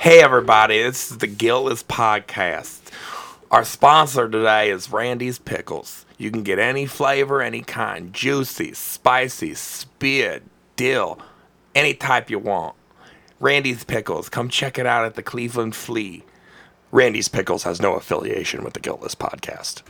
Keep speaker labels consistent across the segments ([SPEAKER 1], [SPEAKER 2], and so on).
[SPEAKER 1] Hey, everybody, this is the Guiltless Podcast. Our sponsor today is Randy's Pickles. You can get any flavor, any kind juicy, spicy, speared, dill, any type you want. Randy's Pickles. Come check it out at the Cleveland Flea. Randy's Pickles has no affiliation with the Guiltless Podcast.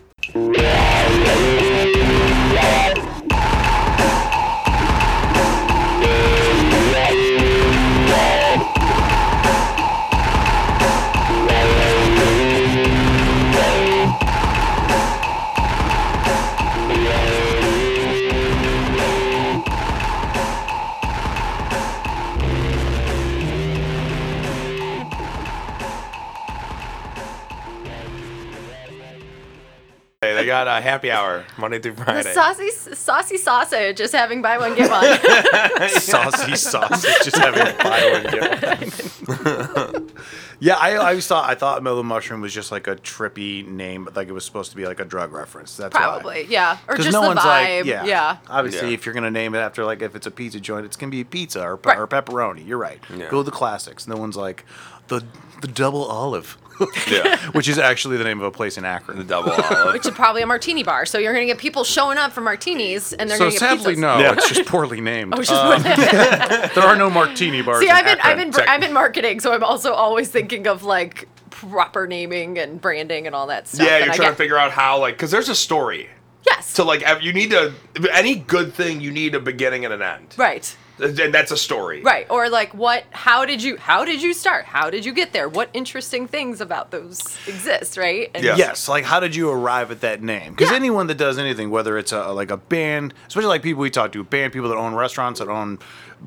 [SPEAKER 1] Got a happy hour Monday through
[SPEAKER 2] The
[SPEAKER 1] Friday.
[SPEAKER 2] saucy, saucy sausage is having buy one get one.
[SPEAKER 3] Saucy sausage, just having buy one get one. yeah, I, I always thought I thought Mellow Mushroom was just like a trippy name, but like it was supposed to be like a drug reference. That's why.
[SPEAKER 2] Probably, yeah, or just
[SPEAKER 3] no
[SPEAKER 2] the
[SPEAKER 3] one's
[SPEAKER 2] vibe.
[SPEAKER 3] like, yeah,
[SPEAKER 2] yeah.
[SPEAKER 3] Obviously,
[SPEAKER 1] Yeah.
[SPEAKER 3] if you're gonna name it after like if it's a pizza joint, it's gonna be pizza or, pe-
[SPEAKER 2] Right.
[SPEAKER 3] or pepperoni. You're right.
[SPEAKER 1] Yeah.
[SPEAKER 3] Go with the classics. No one's like the the double olive,
[SPEAKER 1] yeah,
[SPEAKER 3] which is actually the name of a place in Akron.
[SPEAKER 1] the double olive.
[SPEAKER 2] Which is probably a martini bar. So you're gonna get people showing up for martinis, and they're
[SPEAKER 3] So
[SPEAKER 2] gonna get
[SPEAKER 3] sadly,
[SPEAKER 2] pizzas.
[SPEAKER 3] no,
[SPEAKER 1] Yeah.
[SPEAKER 3] it's just poorly named.
[SPEAKER 2] Oh, it's just- uh,
[SPEAKER 3] there are no martini bars.
[SPEAKER 2] See,
[SPEAKER 3] in
[SPEAKER 2] I've been, I've
[SPEAKER 3] Akron.
[SPEAKER 2] been, I've been marketing, so I'm also always thinking of like proper naming and branding and all that stuff.
[SPEAKER 1] yeah, you're
[SPEAKER 2] I
[SPEAKER 1] trying
[SPEAKER 2] get-
[SPEAKER 1] to figure out how, like, because there's a story.
[SPEAKER 2] Yes.
[SPEAKER 1] So, like, you need to, any good thing, you need a beginning and an end.
[SPEAKER 2] right.
[SPEAKER 1] And that's a story.
[SPEAKER 2] Right. Or like what how did you how did you start? How did you get there? What interesting things about those exist, right? And
[SPEAKER 1] Yeah.
[SPEAKER 3] Yes, like how did you arrive at that name? Because
[SPEAKER 2] Yeah.
[SPEAKER 3] anyone that does anything, whether it's a like a band, especially like people we talk to, band people that own restaurants, that own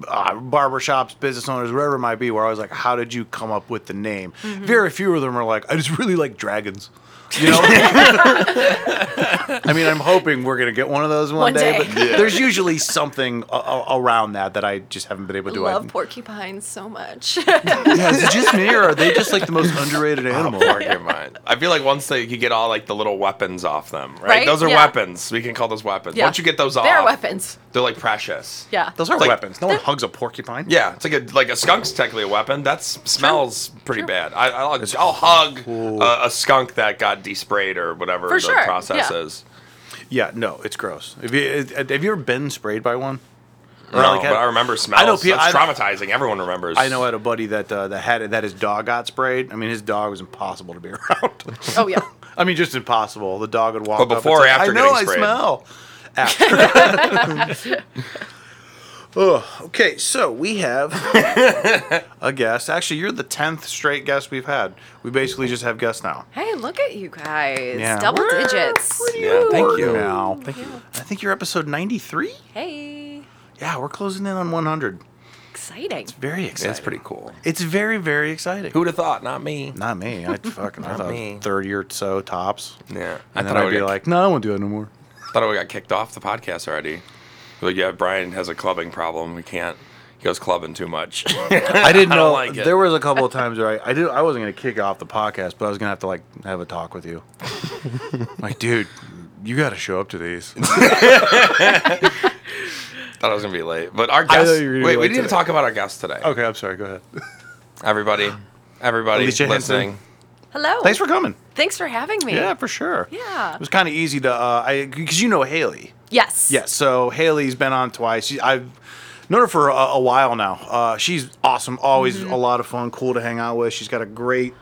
[SPEAKER 3] uh, barber shops, business owners, whatever it might be, where I was like, how did you come up with the name?
[SPEAKER 2] Mm-hmm.
[SPEAKER 3] Very few of them are like, I just really like dragons. You know, I mean, I'm hoping we're gonna get one of those one,
[SPEAKER 2] One
[SPEAKER 3] day,
[SPEAKER 2] day.
[SPEAKER 3] but
[SPEAKER 1] Yeah.
[SPEAKER 3] there's usually something a- a- around that that I just haven't been able to do.
[SPEAKER 2] love
[SPEAKER 3] I, love
[SPEAKER 2] porcupines so much.
[SPEAKER 3] yeah, is it just me or are they just like the most underrated animal?
[SPEAKER 1] Porcupine. I feel like once they you get all like the little weapons off them, right?
[SPEAKER 2] Right?
[SPEAKER 1] Those are
[SPEAKER 2] Yeah.
[SPEAKER 1] weapons. We can call those weapons.
[SPEAKER 2] Yeah.
[SPEAKER 1] Once you get those off,
[SPEAKER 2] They're weapons.
[SPEAKER 1] They're like precious.
[SPEAKER 2] Yeah.
[SPEAKER 3] Those are
[SPEAKER 1] Like-
[SPEAKER 3] weapons. No one hugs a porcupine.
[SPEAKER 1] Yeah, it's like a like a skunk's technically a weapon. That smells pretty bad. I, I'll, I'll hug a, a skunk that got desprayed or whatever
[SPEAKER 2] For
[SPEAKER 1] the
[SPEAKER 2] sure,
[SPEAKER 1] process
[SPEAKER 2] yeah.
[SPEAKER 1] is.
[SPEAKER 3] Yeah, no, it's gross. Have you have you ever been sprayed by one? Or,
[SPEAKER 1] No,
[SPEAKER 3] like,
[SPEAKER 1] but I remember smells.
[SPEAKER 3] I know pe-
[SPEAKER 1] That's
[SPEAKER 3] I-
[SPEAKER 1] traumatizing. Everyone remembers.
[SPEAKER 3] I know I had a buddy that uh, that had that his dog got sprayed. I mean, his dog was impossible to be around.
[SPEAKER 2] Oh yeah.
[SPEAKER 3] I mean, just impossible. The dog would walk.
[SPEAKER 1] But
[SPEAKER 3] up
[SPEAKER 1] before or
[SPEAKER 3] say,
[SPEAKER 1] after
[SPEAKER 3] I know
[SPEAKER 1] getting
[SPEAKER 3] I
[SPEAKER 1] sprayed?
[SPEAKER 3] smell. After. oh, okay. So we have a guest. Actually, you're the tenth straight guest we've had. We basically just have guests now.
[SPEAKER 2] Hey, look at you guys.
[SPEAKER 3] Yeah.
[SPEAKER 2] Double
[SPEAKER 3] We're
[SPEAKER 2] digits.
[SPEAKER 1] Yeah, thank you.
[SPEAKER 3] Now, thank you. I think you're episode ninety three.
[SPEAKER 2] Hey.
[SPEAKER 3] Yeah, we're closing in on one hundred.
[SPEAKER 2] Exciting.
[SPEAKER 3] It's very exciting.
[SPEAKER 1] That's pretty cool.
[SPEAKER 3] It's very, very exciting.
[SPEAKER 1] Who'd have thought? Not me.
[SPEAKER 3] Not me. I fucking I
[SPEAKER 1] Not
[SPEAKER 3] thought
[SPEAKER 1] me.
[SPEAKER 3] thirty or so tops.
[SPEAKER 1] Yeah,
[SPEAKER 3] And then
[SPEAKER 1] I
[SPEAKER 3] I'd
[SPEAKER 1] would
[SPEAKER 3] be
[SPEAKER 1] get-
[SPEAKER 3] like, no, I won't do it no more.
[SPEAKER 1] thought we got kicked off the podcast already. Like, yeah, Brian has a clubbing problem. We can't. He goes clubbing too much.
[SPEAKER 3] I didn't know.
[SPEAKER 1] don't like it.
[SPEAKER 3] There was a couple of times where I, I did. I wasn't gonna kick off the podcast, but I was gonna have to like have a talk with you. like, dude, you got to show up to these.
[SPEAKER 1] Thought I was gonna be late, but our
[SPEAKER 3] I
[SPEAKER 1] guest.
[SPEAKER 3] thought you were gonna
[SPEAKER 1] Wait,
[SPEAKER 3] be
[SPEAKER 1] we
[SPEAKER 3] late
[SPEAKER 1] need to talk about our guest today.
[SPEAKER 3] okay, I'm sorry. Go ahead.
[SPEAKER 1] Everybody, everybody
[SPEAKER 3] Alicia Henson.
[SPEAKER 1] listening.
[SPEAKER 2] Hello.
[SPEAKER 3] Thanks for coming.
[SPEAKER 2] Thanks for having me.
[SPEAKER 3] Yeah, for sure.
[SPEAKER 2] Yeah.
[SPEAKER 3] It was kind of easy to, uh, I because you know Haley.
[SPEAKER 2] Yes.
[SPEAKER 3] Yes. So Haley's been on twice. She, I've known her for a, a while now. Uh, she's awesome. Always
[SPEAKER 2] Mm-hmm.
[SPEAKER 3] a lot of fun. Cool to hang out with. She's got a great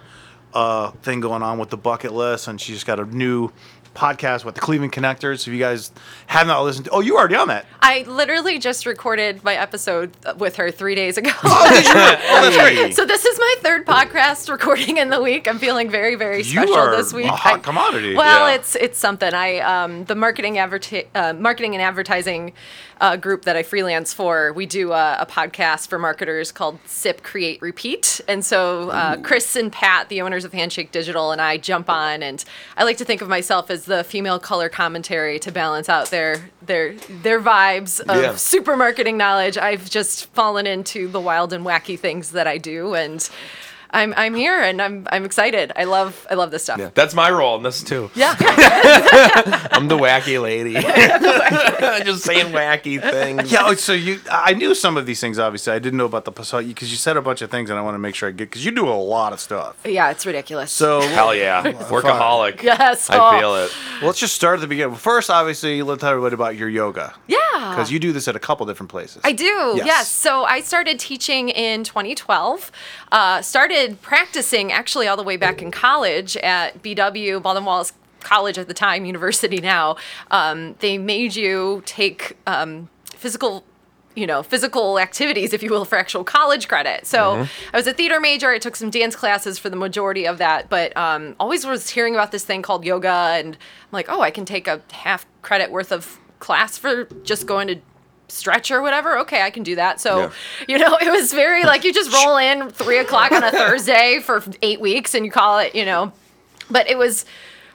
[SPEAKER 3] uh, thing going on with the bucket list, and she's got a new podcast with the Cleveland Connectors. If you guys have not listened to, oh, you already on that.
[SPEAKER 2] I literally just recorded my episode with her three days ago.
[SPEAKER 3] Oh, that's great.
[SPEAKER 2] so this is my third podcast recording in the week. I'm feeling very, very
[SPEAKER 3] You
[SPEAKER 2] special
[SPEAKER 3] are
[SPEAKER 2] this week.
[SPEAKER 3] a hot
[SPEAKER 2] I-
[SPEAKER 3] commodity.
[SPEAKER 2] Well,
[SPEAKER 1] Yeah.
[SPEAKER 2] it's it's something. I um, the marketing adverti- uh, marketing and advertising uh, group that I freelance for. We do a, a podcast for marketers called Sip Create Repeat, and so uh, Chris and Pat, the owners of Handshake Digital, and I jump on, and I like to think of myself as the female color commentary to balance out their their their vibes of
[SPEAKER 1] Yeah.
[SPEAKER 2] super marketing knowledge. I've just fallen into the wild and wacky things that I do, and I'm I'm here and I'm I'm excited. I love I love this stuff.
[SPEAKER 1] Yeah, that's my role in this too.
[SPEAKER 2] Yeah.
[SPEAKER 1] I'm the wacky lady. Just saying wacky things.
[SPEAKER 3] Yeah, oh, so you, I knew some of these things. Obviously, I didn't know about the because you said a bunch of things, and I want to make sure I get because you do a lot of stuff.
[SPEAKER 2] yeah, it's ridiculous.
[SPEAKER 3] So
[SPEAKER 1] Hell yeah, workaholic.
[SPEAKER 2] Yes.
[SPEAKER 1] I
[SPEAKER 2] oh.
[SPEAKER 1] feel it.
[SPEAKER 3] well, let's just start at the beginning. First, obviously, let's tell everybody about your yoga
[SPEAKER 2] yeah.
[SPEAKER 3] because you do this at a couple different places.
[SPEAKER 2] I do.
[SPEAKER 3] Yes.
[SPEAKER 2] Yes. So I started teaching in 2012. Uh, started practicing actually all the way back in college at BW Baldwin Wallace College at the time, university now. Um, they made you take um, physical. You know, physical activities, if you will, for actual college credit. So I was a theater major. I took some dance classes for the majority of that, but um, always was hearing about this thing called yoga, and I'm like, oh, I can take a half credit worth of class for just going to stretch or whatever. Okay, I can do that. So,
[SPEAKER 1] Yeah.
[SPEAKER 2] you know, it was very like you just roll in three o'clock on a Thursday for eight weeks and you call it, you know. But it was,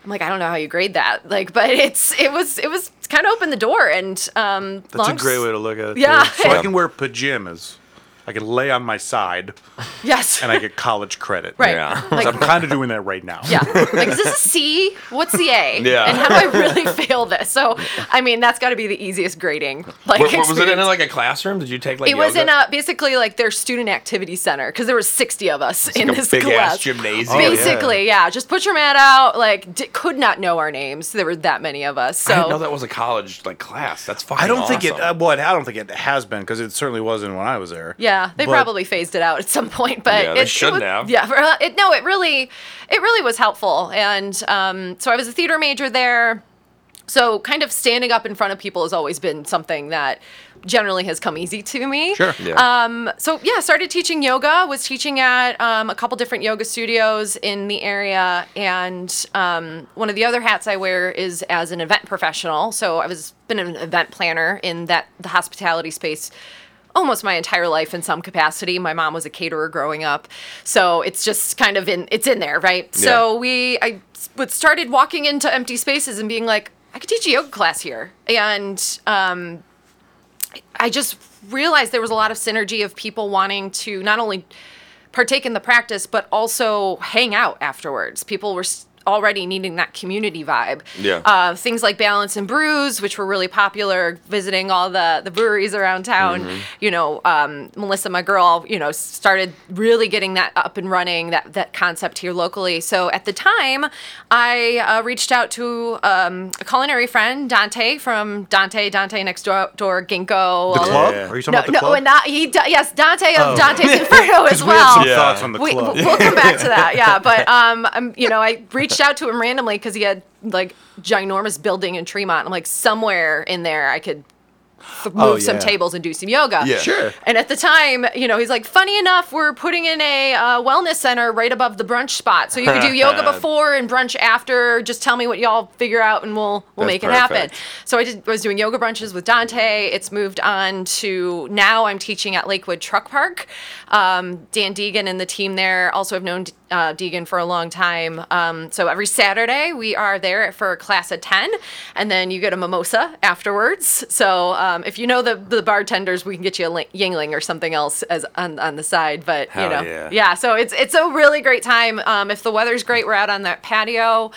[SPEAKER 2] I'm like, I don't know how you grade that. Like, but it's it was it was kind of opened the door and um.
[SPEAKER 3] That's a great way to look at it.
[SPEAKER 2] Yeah.
[SPEAKER 3] too. So I can wear pajamas. I can lay on my side,
[SPEAKER 2] Yes.
[SPEAKER 3] and I get college credit.
[SPEAKER 2] right.
[SPEAKER 1] Yeah.
[SPEAKER 3] So I'm kind of doing that right now.
[SPEAKER 2] yeah. Like, is this a C? What's the A?
[SPEAKER 1] Yeah.
[SPEAKER 2] And how do I really fail this? So, I mean, that's got to be the easiest grading. Like,
[SPEAKER 1] Where- where- was it in like a classroom? Did you take like
[SPEAKER 2] It was
[SPEAKER 1] yoga?
[SPEAKER 2] in a basically like their student activity center because there were 60 of us in
[SPEAKER 1] like a
[SPEAKER 2] this
[SPEAKER 1] big
[SPEAKER 2] class.
[SPEAKER 1] ass gymnasium.
[SPEAKER 3] Oh, yeah.
[SPEAKER 2] Basically, yeah. Just put your mat out. Like, d- could not know our names. There were that many of us. So
[SPEAKER 1] I didn't know that was a college like class. That's fucking.
[SPEAKER 3] I don't think it. Uh, well, I don't think it has been because it certainly wasn't when I was there.
[SPEAKER 2] yeah, they
[SPEAKER 3] But-
[SPEAKER 2] probably phased it out at some point, but
[SPEAKER 1] Yeah, they
[SPEAKER 2] it,
[SPEAKER 1] shouldn't
[SPEAKER 2] it
[SPEAKER 1] have.
[SPEAKER 2] Yeah, for- it, no, it really, it really was helpful. And um, so I was a theater major there. So kind of standing up in front of people has always been something that generally has come easy to me.
[SPEAKER 3] Sure.
[SPEAKER 1] Yeah.
[SPEAKER 2] Um, so yeah, started teaching yoga. Was teaching at um, a couple different yoga studios in the area, and um, one of the other hats I wear is as an event professional. So I was been an event planner in that the hospitality space almost my entire life in some capacity. My mom was a caterer growing up, so it's just kind of in it's in there, right? So we I started walking into empty spaces and being like, I could teach a yoga class here, and um, I just realized there was a lot of synergy of people wanting to not only partake in the practice but also hang out afterwards. People were already needing that community vibe.
[SPEAKER 1] Yeah.
[SPEAKER 2] Uh, things like Balance and Brews, which were really popular, visiting all the the breweries around town.
[SPEAKER 1] Mm-hmm.
[SPEAKER 2] You know, um, Melissa, my girl, you know, started really getting that up and running that that concept here locally. So at the time, I uh, reached out to um, a culinary friend, Dante from Dante Dante Next Door, door Ginkgo.
[SPEAKER 3] The club?
[SPEAKER 1] Yeah.
[SPEAKER 3] Are you talking
[SPEAKER 2] No,
[SPEAKER 3] about the
[SPEAKER 2] no,
[SPEAKER 3] club?
[SPEAKER 2] and that he d- yes, Dante of
[SPEAKER 3] Oh.
[SPEAKER 2] Dante's Inferno as
[SPEAKER 3] we had some
[SPEAKER 2] well.
[SPEAKER 1] Yeah.
[SPEAKER 3] thoughts on the
[SPEAKER 2] We,
[SPEAKER 3] club.
[SPEAKER 2] we'll come back to that, yeah. But um, I'm, you know, I reached out to him randomly because he had like ginormous building in Tremont. I'm like, somewhere in there, I could move
[SPEAKER 3] Oh,
[SPEAKER 2] some
[SPEAKER 3] yeah.
[SPEAKER 2] tables and do some yoga.
[SPEAKER 1] Yeah.
[SPEAKER 3] Sure.
[SPEAKER 2] And at the time, you know, he's like, funny enough, we're putting in a uh, wellness center right above the brunch spot, so you can do yoga before and brunch after. Just tell me what y'all figure out, and we'll we'll
[SPEAKER 1] That's
[SPEAKER 2] make it happen. So I did, was doing yoga brunches with Dante. It's moved on to now I'm teaching at Lakewood Truck Park. Um, Dan Deegan and the team there also have known uh, Deegan for a long time. Um, so every Saturday we are there for a class at 10, and then you get a mimosa afterwards. So um, if you know the, the bartenders, we can get you a li- Yuengling or something else as on, on the side. But
[SPEAKER 1] Hell
[SPEAKER 2] you know,
[SPEAKER 1] yeah.
[SPEAKER 2] yeah. So it's it's a really great time. Um, if the weather's great, we're out on that patio.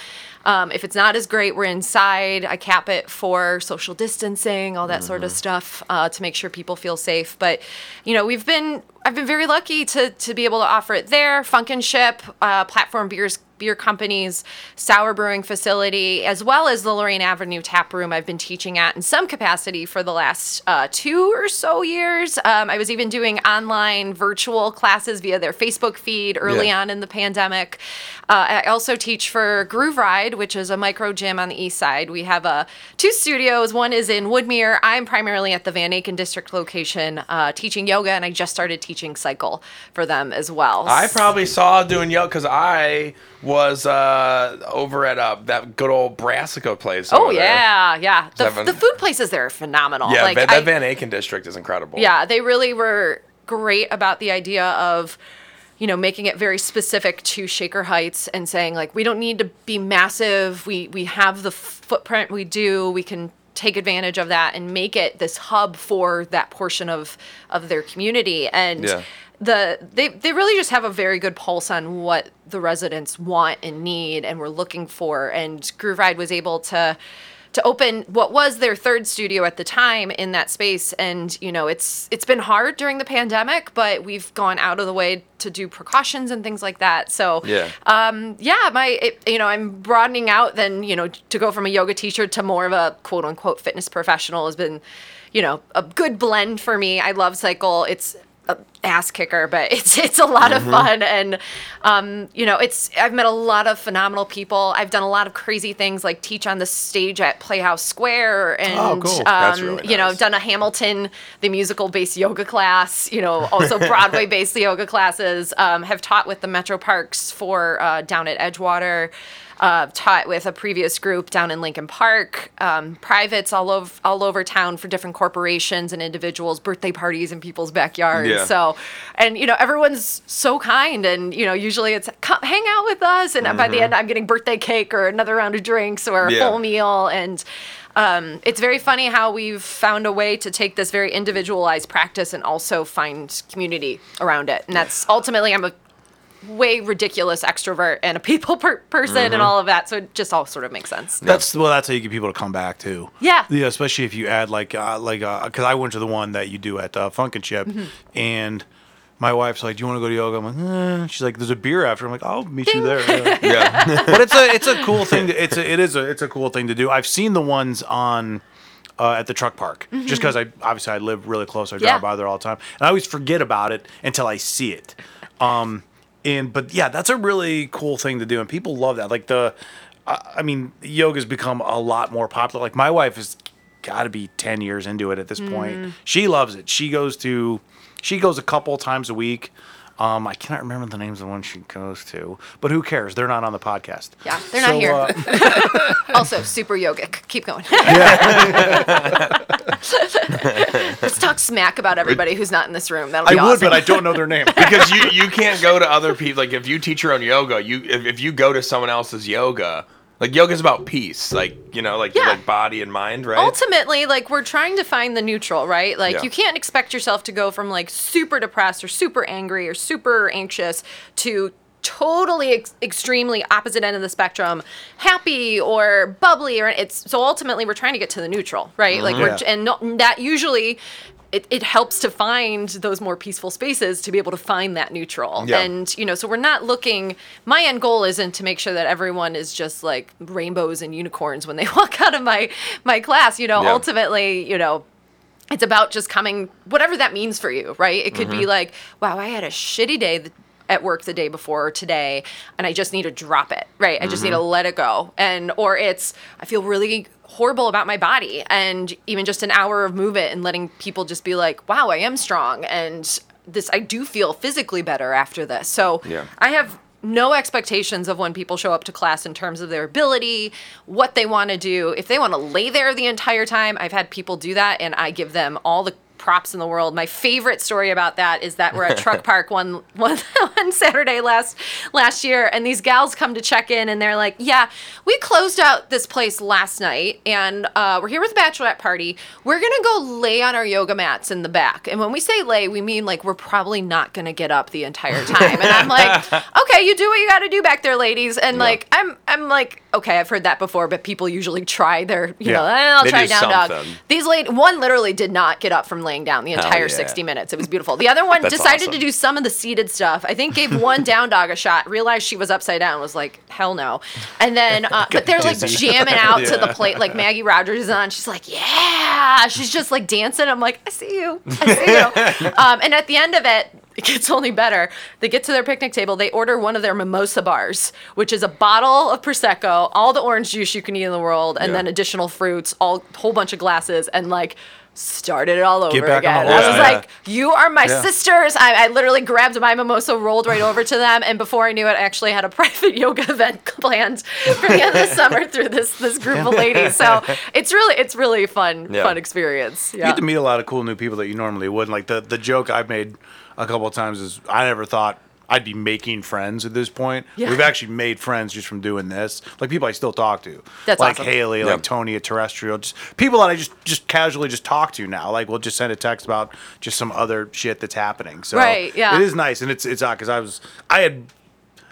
[SPEAKER 2] Um, if it's not as great, we're inside. I cap it for social distancing, all that sort of stuff, uh, to make sure people feel safe. But you know, we've been I've been very lucky to to be able to offer it there. Phunkenship, uh, platform beers beer companies, sour brewing facility, as well as the Lorain Avenue tap room I've been teaching at in some capacity for the last uh, two or so years. Um, I was even doing online virtual classes via their Facebook feed early
[SPEAKER 1] Yeah.
[SPEAKER 2] on in the pandemic. Uh, I also teach for Groove Ride, which is a micro gym on the east side. We have uh, two studios. One is in Woodmere. I'm primarily at the Van Aken District location uh, teaching yoga, and I just started teaching cycle for them as well.
[SPEAKER 1] I probably saw doing yoga because I was uh, over at uh, that good old Brassica place.
[SPEAKER 2] Oh
[SPEAKER 1] over there.
[SPEAKER 2] yeah, yeah. The,
[SPEAKER 1] Seven.
[SPEAKER 2] the food places there are phenomenal.
[SPEAKER 1] Yeah,
[SPEAKER 2] like
[SPEAKER 1] Van-
[SPEAKER 2] I-
[SPEAKER 1] that Van Aken district is incredible.
[SPEAKER 2] yeah, they really were great about the idea of you know making it very specific to Shaker Heights and saying like we don't need to be massive. We we have the footprint we do. We can take advantage of that and make it this hub for that portion of of their community and
[SPEAKER 1] Yeah.
[SPEAKER 2] the they they really just have a very good pulse on what the residents want and need and were looking for. And Groove Ride was able to to open what was their third studio at the time in that space. And you know it's it's been hard during the pandemic but we've gone out of the way to do precautions and things like that. So
[SPEAKER 1] Yeah.
[SPEAKER 2] um yeah my it, you know i'm broadening out then you know to go from a yoga teacher to more of a quote unquote fitness professional has been you know a good blend for me. I love cycle. It's ass kicker but it's it's a lot
[SPEAKER 1] Mm-hmm.
[SPEAKER 2] of fun and um you know it's i've met a lot of phenomenal people i've done a lot of crazy things like teach on the stage at playhouse square and
[SPEAKER 3] Oh, cool.
[SPEAKER 2] um
[SPEAKER 1] really
[SPEAKER 2] you know done a hamilton the musical based yoga class you know also broadway based yoga classes um, have taught with the metro parks for uh, down at edgewater uh, taught with a previous group down in Lincoln Park, um, privates all over all over town for different corporations and individuals, birthday parties in people's backyards.
[SPEAKER 1] Yeah.
[SPEAKER 2] So, and you know, everyone's so kind, and you know, usually it's come hang out with us, and by the end, I'm getting birthday cake or another round of drinks or a
[SPEAKER 1] Yeah.
[SPEAKER 2] full meal, and um, it's very funny how we've found a way to take this very individualized practice and also find community around it, and that's ultimately I'm a way ridiculous extrovert and a people per- person and all of that. So it just all sort of makes sense.
[SPEAKER 3] That's well. That's how you get people to come back too.
[SPEAKER 2] Yeah.
[SPEAKER 3] Yeah, especially if you add like uh, like because I went to the one that you do at uh, Phunkenship,
[SPEAKER 2] Mm-hmm.
[SPEAKER 3] and my wife's like, "Do you want to go to yoga?" I'm like, eh. "She's like, there's a beer after." I'm like, "I'll meet you there." Yeah.
[SPEAKER 1] Yeah.
[SPEAKER 3] but it's a it's a cool thing. To, it's a, it is a it's a cool thing to do. I've seen the ones on. Uh, at the truck park, just because I obviously I live really close, I drive
[SPEAKER 2] Mm-hmm. Yeah.
[SPEAKER 3] by there all the time, and I always forget about it until I see it. Um, and but yeah, that's a really cool thing to do, and people love that. Like the, I I mean, yoga's become a lot more popular. Like my wife has got to be ten years into it at this
[SPEAKER 2] Mm.
[SPEAKER 3] point. She loves it. She goes to, she goes a couple times a week. Um, I cannot remember the names of the ones she goes to, but who cares? They're not on the podcast.
[SPEAKER 2] Yeah, they're not here.
[SPEAKER 3] uh,
[SPEAKER 2] also, super yogic. Keep going. Let's talk smack about everybody who's not in this room. That'll be
[SPEAKER 3] I
[SPEAKER 2] be
[SPEAKER 3] would, but I don't know their name.
[SPEAKER 1] because you you can't go to other people like if you teach your own yoga you if, if you go to someone else's yoga like yoga's about peace like you know like
[SPEAKER 2] Yeah.
[SPEAKER 1] like body and mind right
[SPEAKER 2] ultimately like we're trying to find the neutral right like
[SPEAKER 1] Yeah.
[SPEAKER 2] you can't expect yourself to go from like super depressed or super angry or super anxious to totally ex- extremely opposite end of the spectrum happy or bubbly or it's so ultimately we're trying to get to the neutral right like we're mm-hmm.
[SPEAKER 3] Yeah.
[SPEAKER 2] and no, that usually it, it helps to find those more peaceful spaces to be able to find that neutral.
[SPEAKER 1] Yeah.
[SPEAKER 2] and you know so we're not looking my end goal isn't to make sure that everyone is just like rainbows and unicorns when they walk out of my my class you know
[SPEAKER 1] Yeah.
[SPEAKER 2] ultimately you know it's about just coming whatever that means for you right? It could be mm-hmm. like wow i had a shitty day at work the day before or today and i just need to drop it right? I just need mm-hmm. to let it go. And or it's i feel really horrible about my body and even just an hour of movement and letting people just be like wow i am strong and this i do feel physically better after this so
[SPEAKER 1] Yeah.
[SPEAKER 2] i have no expectations of when people show up to class in terms of their ability, what they want to do. If they want to lay there the entire time, I've had people do that and I give them all the props in the world. My favorite story about that is that we're at Truck Park one, one, one Saturday last last year and these gals come to check in and they're like, "Yeah, we closed out this place last night and uh, we're here with a bachelorette party. We're going to go lay on our yoga mats in the back." And when we say lay, we mean like we're probably not going to get up the entire time. And I'm like, "Okay, you do what you got to do back there, ladies." And like I'm I'm like, "Okay, I've heard that before, but people usually try their, you know,
[SPEAKER 3] Yeah.
[SPEAKER 2] "Eh, I'll
[SPEAKER 1] They
[SPEAKER 2] try
[SPEAKER 1] do
[SPEAKER 2] down dog." These late one literally did not get up from laying down the entire
[SPEAKER 1] yeah.
[SPEAKER 2] 60 minutes. It was beautiful. The other one decided
[SPEAKER 1] awesome.
[SPEAKER 2] to do some of the seated stuff. I think gave one down dog a shot, realized she was upside down, was like, hell no. And then, uh, but they're like jamming out to the plate. Like Maggie Rogers is on. She's like, yeah. She's just like dancing. I'm like, I see you. I see you. um, and at the end of it, it gets only better. They get to their picnic table. They order one of their mimosa bars, which is a bottle of prosecco, all the orange juice you can eat in the world, and
[SPEAKER 1] Yeah.
[SPEAKER 2] then additional fruits, all whole bunch of glasses, and like started it all over
[SPEAKER 3] back on
[SPEAKER 2] again.
[SPEAKER 3] the
[SPEAKER 2] I was
[SPEAKER 1] yeah.
[SPEAKER 2] like, "You are my
[SPEAKER 3] Yeah.
[SPEAKER 2] sisters." I, I literally grabbed my mimosa, rolled right over to them, and before I knew it, I actually had a private yoga event planned for the end of the summer through this this group of ladies. So it's really it's really fun
[SPEAKER 1] Yeah.
[SPEAKER 2] fun experience.
[SPEAKER 3] You
[SPEAKER 2] Yeah.
[SPEAKER 3] get to meet a lot of cool new people that you normally wouldn't. Like the the joke I've made a couple of times is I never thought I'd be making friends at this point.
[SPEAKER 2] Yeah.
[SPEAKER 3] We've actually made friends just from doing this. Like people I still talk to.
[SPEAKER 2] That's
[SPEAKER 3] like
[SPEAKER 2] awesome.
[SPEAKER 3] Haley,
[SPEAKER 1] Yeah.
[SPEAKER 3] like Tony at Terrestrial, just people that I just just casually just talk to now. Like we'll just send a text about just some other shit that's happening. So
[SPEAKER 2] Right, yeah.
[SPEAKER 3] it is nice, and it's it's odd because I was I had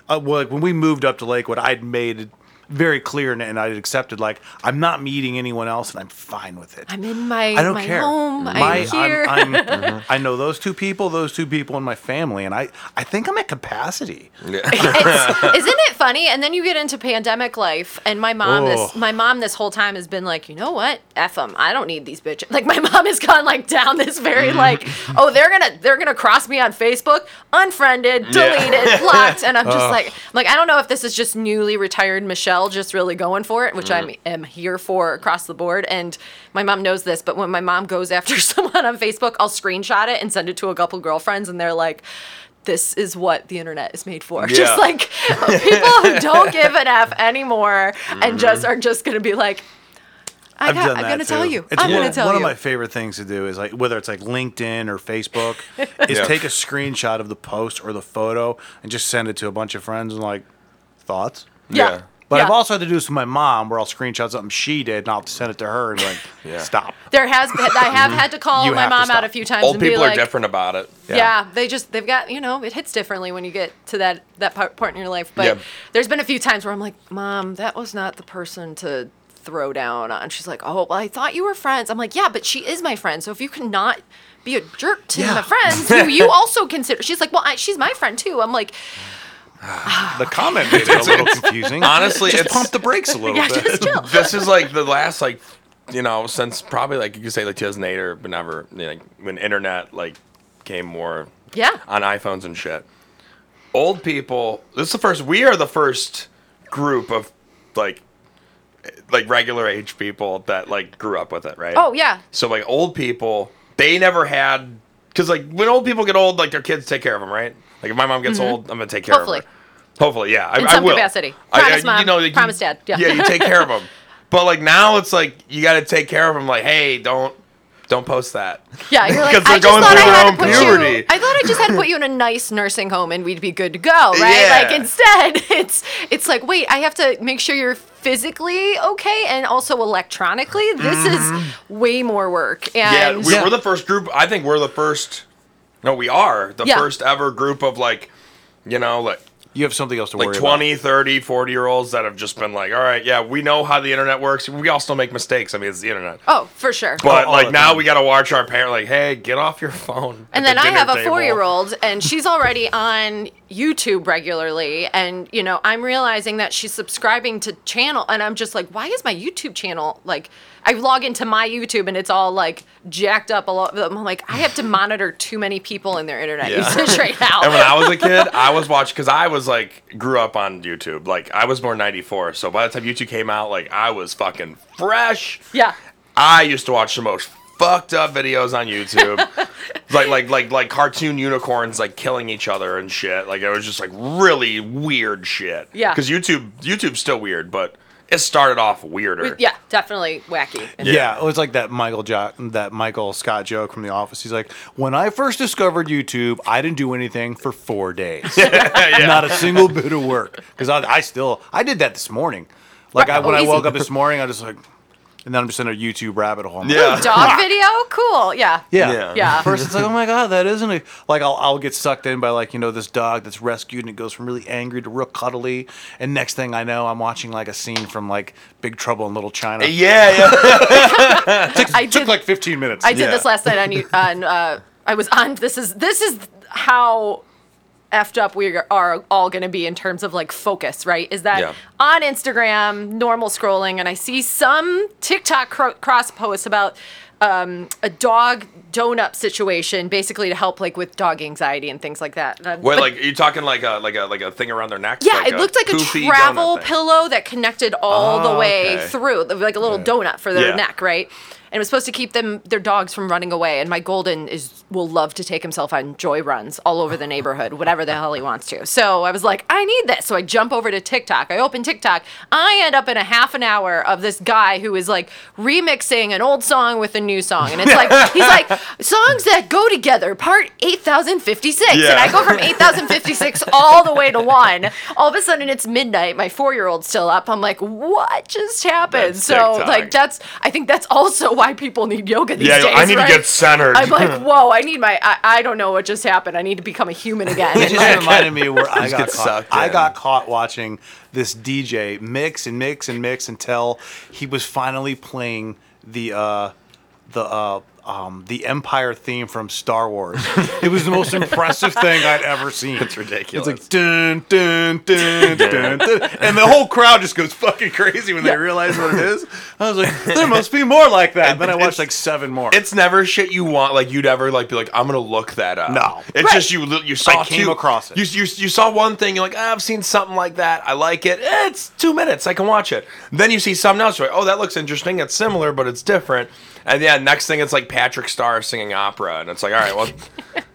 [SPEAKER 3] uh, well, like when we moved up to Lakewood, I'd made it very clear and, and I'd accepted like I'm not meeting anyone else, and I'm fine with it.
[SPEAKER 2] I'm in my
[SPEAKER 3] I don't
[SPEAKER 2] my
[SPEAKER 3] care.
[SPEAKER 2] home.
[SPEAKER 3] My-
[SPEAKER 2] I'm here.
[SPEAKER 3] I'm, I'm- I know those two people, those two people in my family, and I, I think I'm at capacity.
[SPEAKER 1] Yeah.
[SPEAKER 2] Isn't it funny? And then you get into pandemic life, and my mom, this
[SPEAKER 3] Oh.
[SPEAKER 2] my mom, this whole time has been like, you know what, f them. I don't need these bitches. Like my mom has gone like down this very
[SPEAKER 3] Mm-hmm.
[SPEAKER 2] like, oh, they're gonna they're gonna cross me on Facebook, unfriended, deleted, blocked, and I'm just like, I'm like I don't know if this is just newly retired Michelle just really going for it, which I
[SPEAKER 3] Mm.
[SPEAKER 2] am here for across the board. And my mom knows this, but when my mom goes after someone on Facebook, I'll screenshot it and send it to a couple girlfriends, and they're like. This is what the internet is made for.
[SPEAKER 1] Yeah.
[SPEAKER 2] Just like people who don't give an F anymore and just are just gonna be like, I
[SPEAKER 3] done
[SPEAKER 2] I'm gonna tell you.
[SPEAKER 3] It's
[SPEAKER 2] I'm gonna tell
[SPEAKER 3] one
[SPEAKER 2] you.
[SPEAKER 3] One of my favorite things to do is like whether it's like LinkedIn or Facebook, is
[SPEAKER 1] Yeah.
[SPEAKER 3] take a screenshot of the post or the photo and just send it to a bunch of friends and like thoughts.
[SPEAKER 2] yeah.
[SPEAKER 3] But
[SPEAKER 2] yeah.
[SPEAKER 3] I've also had to do this with my mom, where I'll screenshot something she did and I'll send it to her and like,
[SPEAKER 1] Yeah.
[SPEAKER 3] stop.
[SPEAKER 2] there has been, I have had to call
[SPEAKER 3] You
[SPEAKER 2] my mom out a few times
[SPEAKER 1] Old
[SPEAKER 2] and be
[SPEAKER 1] people are
[SPEAKER 2] like,
[SPEAKER 1] different about it.
[SPEAKER 2] Yeah. they just they've got you know it hits differently when you get to that that part, part in your life. But
[SPEAKER 1] Yeah.
[SPEAKER 2] there's been a few times where I'm like, Mom, that was not the person to throw down on. She's like, Oh, well, I thought you were friends. I'm like, Yeah, but she is my friend. So if you cannot be a jerk to
[SPEAKER 3] Yeah.
[SPEAKER 2] my friends, who you also consider. She's like, Well, I, she's my friend too. I'm like,
[SPEAKER 3] The comment made it a little confusing.
[SPEAKER 1] Honestly,
[SPEAKER 3] just
[SPEAKER 1] it's-
[SPEAKER 3] pump the brakes a little
[SPEAKER 2] Yeah,
[SPEAKER 3] bit.
[SPEAKER 2] just chill.
[SPEAKER 1] this is like the last like you know since probably like you could say like 2008 or whenever you know, when internet like came more
[SPEAKER 2] Yeah.
[SPEAKER 1] on iPhones and shit. Old people. This is the first. We are the first group of like like regular age people that like grew up with it, right?
[SPEAKER 2] Oh yeah,
[SPEAKER 1] So like old people, they never had because like when old people get old, like their kids take care of them, right? Like if my mom gets old, I'm gonna take care
[SPEAKER 2] Mm-hmm. Hopefully.
[SPEAKER 1] of her. Hopefully, yeah. I,
[SPEAKER 2] In
[SPEAKER 1] I
[SPEAKER 2] some
[SPEAKER 1] will.
[SPEAKER 2] capacity.
[SPEAKER 1] I-
[SPEAKER 2] Promise,
[SPEAKER 1] I-
[SPEAKER 2] Mom.
[SPEAKER 1] like,
[SPEAKER 2] Promise, Dad. Yeah.
[SPEAKER 1] yeah, you take care of them. But like now, it's like you got to take care of them. Like, hey, don't don't post that.
[SPEAKER 2] Yeah, you're like,
[SPEAKER 1] Because they're
[SPEAKER 2] I just
[SPEAKER 1] going
[SPEAKER 2] thought
[SPEAKER 1] through
[SPEAKER 2] I
[SPEAKER 1] their
[SPEAKER 2] had
[SPEAKER 1] own
[SPEAKER 2] to put
[SPEAKER 1] puberty.
[SPEAKER 2] you. I thought I just had to put you in a nice nursing home and we'd be good to go, right?
[SPEAKER 1] Yeah.
[SPEAKER 2] Like instead, it's it's like, wait, I have to make sure you're physically okay and also electronically. This is mm-hmm. way more work.
[SPEAKER 1] Yeah,
[SPEAKER 2] And
[SPEAKER 1] we,
[SPEAKER 3] Yeah.
[SPEAKER 1] we're the first group. I think we're the first. No, we are the
[SPEAKER 2] Yeah.
[SPEAKER 1] first ever group of like, you know, like
[SPEAKER 3] You have something else to
[SPEAKER 1] like
[SPEAKER 3] worry
[SPEAKER 1] 20, 30, 40 year olds that have just been like, all right, yeah, we know how the internet works. We all still make mistakes. I mean, it's the internet.
[SPEAKER 2] oh, for sure.
[SPEAKER 1] But oh,
[SPEAKER 3] all
[SPEAKER 1] like now
[SPEAKER 3] time.
[SPEAKER 1] we got to watch our parent like, hey, get off your phone.
[SPEAKER 2] And then
[SPEAKER 1] the
[SPEAKER 2] I
[SPEAKER 1] dinner
[SPEAKER 2] have a four year old, and she's already on YouTube regularly. And, you know, I'm realizing that she's subscribing to channel. And I'm just like, why is my YouTube channel like, I log into my YouTube and it's all like jacked up a lot. I'm like, I have to monitor too many people in their internet
[SPEAKER 1] Yeah.
[SPEAKER 2] usage right now.
[SPEAKER 1] And when I was a kid, I was watching because I was like grew up on YouTube. Like I was born '94, so by the time YouTube came out, like I was fucking fresh.
[SPEAKER 2] yeah.
[SPEAKER 1] I used to watch the most fucked up videos on YouTube, like like like like cartoon unicorns like killing each other and shit. Like it was just like really weird shit.
[SPEAKER 2] Yeah.
[SPEAKER 1] Because YouTube YouTube's still weird, but it started off weirder.
[SPEAKER 2] Yeah, definitely wacky.
[SPEAKER 3] about. Yeah, it was like that Michael jo- that Michael Scott joke from The Office. He's like, when I first discovered YouTube, I didn't do anything for four days.
[SPEAKER 1] yeah.
[SPEAKER 3] Not a single bit of work. Because I, I still, I did that this morning. Like I, when
[SPEAKER 2] Oh,
[SPEAKER 3] I woke up this morning, I just like, and then I'm just in a YouTube rabbit hole. I'm like,
[SPEAKER 1] Yeah.
[SPEAKER 2] Dog video? Cool. Yeah.
[SPEAKER 3] Yeah.
[SPEAKER 1] Yeah.
[SPEAKER 2] Yeah.
[SPEAKER 3] First, it's like, oh my god, that isn't a like. I'll I'll get sucked in by like you know this dog that's rescued and it goes from really angry to real cuddly, and next thing I know, I'm watching like a scene from like Big Trouble in Little China.
[SPEAKER 1] Yeah, yeah.
[SPEAKER 2] I
[SPEAKER 3] It took
[SPEAKER 2] did,
[SPEAKER 3] like 15 minutes.
[SPEAKER 2] I did
[SPEAKER 1] Yeah.
[SPEAKER 2] this last night on you on uh I was on this is this is how effed up we are all going to be in terms of like focus, right? Is that
[SPEAKER 1] Yeah.
[SPEAKER 2] on Instagram, normal scrolling and I see some TikTok cro- cross posts about um, a dog donut situation, basically to help like with dog anxiety and things like that.
[SPEAKER 1] Wait,
[SPEAKER 2] but-
[SPEAKER 1] like are you talking like a like a like a thing around their neck?
[SPEAKER 2] yeah, it looked like a travel pillow that connected all the
[SPEAKER 1] Oh,
[SPEAKER 2] way
[SPEAKER 1] okay.
[SPEAKER 2] through, like a little donut for their
[SPEAKER 1] Yeah.
[SPEAKER 2] neck, right? and it was supposed to keep them their dogs from running away. And my golden is will love to take himself on joy runs all over the neighborhood, whatever the hell he wants to. So I was like, I need this. So I jump over to TikTok. I open TikTok. I end up in a half an hour of this guy who is like remixing an old song with a new song, and it's like he's like songs that go together, part eight thousand fifty six, and I go from eight thousand fifty six all the way to one. All of a sudden it's midnight. My four year old's still up. I'm like, what just happened?
[SPEAKER 1] That's
[SPEAKER 2] so
[SPEAKER 1] TikTok.
[SPEAKER 2] like that's I think that's also why people need yoga these
[SPEAKER 1] Yeah,
[SPEAKER 2] days.
[SPEAKER 1] Yeah, I need to get centered.
[SPEAKER 2] I'm like, whoa, I need my I, I don't know what just happened. I need to become a human again.
[SPEAKER 3] It just reminded me where I got caught.
[SPEAKER 1] sucked
[SPEAKER 3] I got caught watching this DJ mix and mix and mix until he was finally playing the uh, the uh, um, the Empire theme from Star Wars. it was the most impressive thing I'd ever seen.
[SPEAKER 1] It's ridiculous.
[SPEAKER 3] It's like dun dun dun dun, dun and the whole crowd just goes fucking crazy when they realize what it is. I was like, there must be more like that. And then I watched like seven more.
[SPEAKER 1] It's never shit you want. Like you'd ever like be like, I'm gonna look that up.
[SPEAKER 3] No.
[SPEAKER 1] it's
[SPEAKER 2] Right.
[SPEAKER 1] just you. You saw
[SPEAKER 3] I came
[SPEAKER 1] two-
[SPEAKER 3] across it.
[SPEAKER 1] You, you you saw one thing. You're like, ah, I've seen something like that. I like it. Eh, it's two minutes. I can watch it. Then you see something else. You're like, oh, that looks interesting. It's similar, but it's different. And yeah, next thing it's like Patrick Starr singing opera, and it's like, all right, well,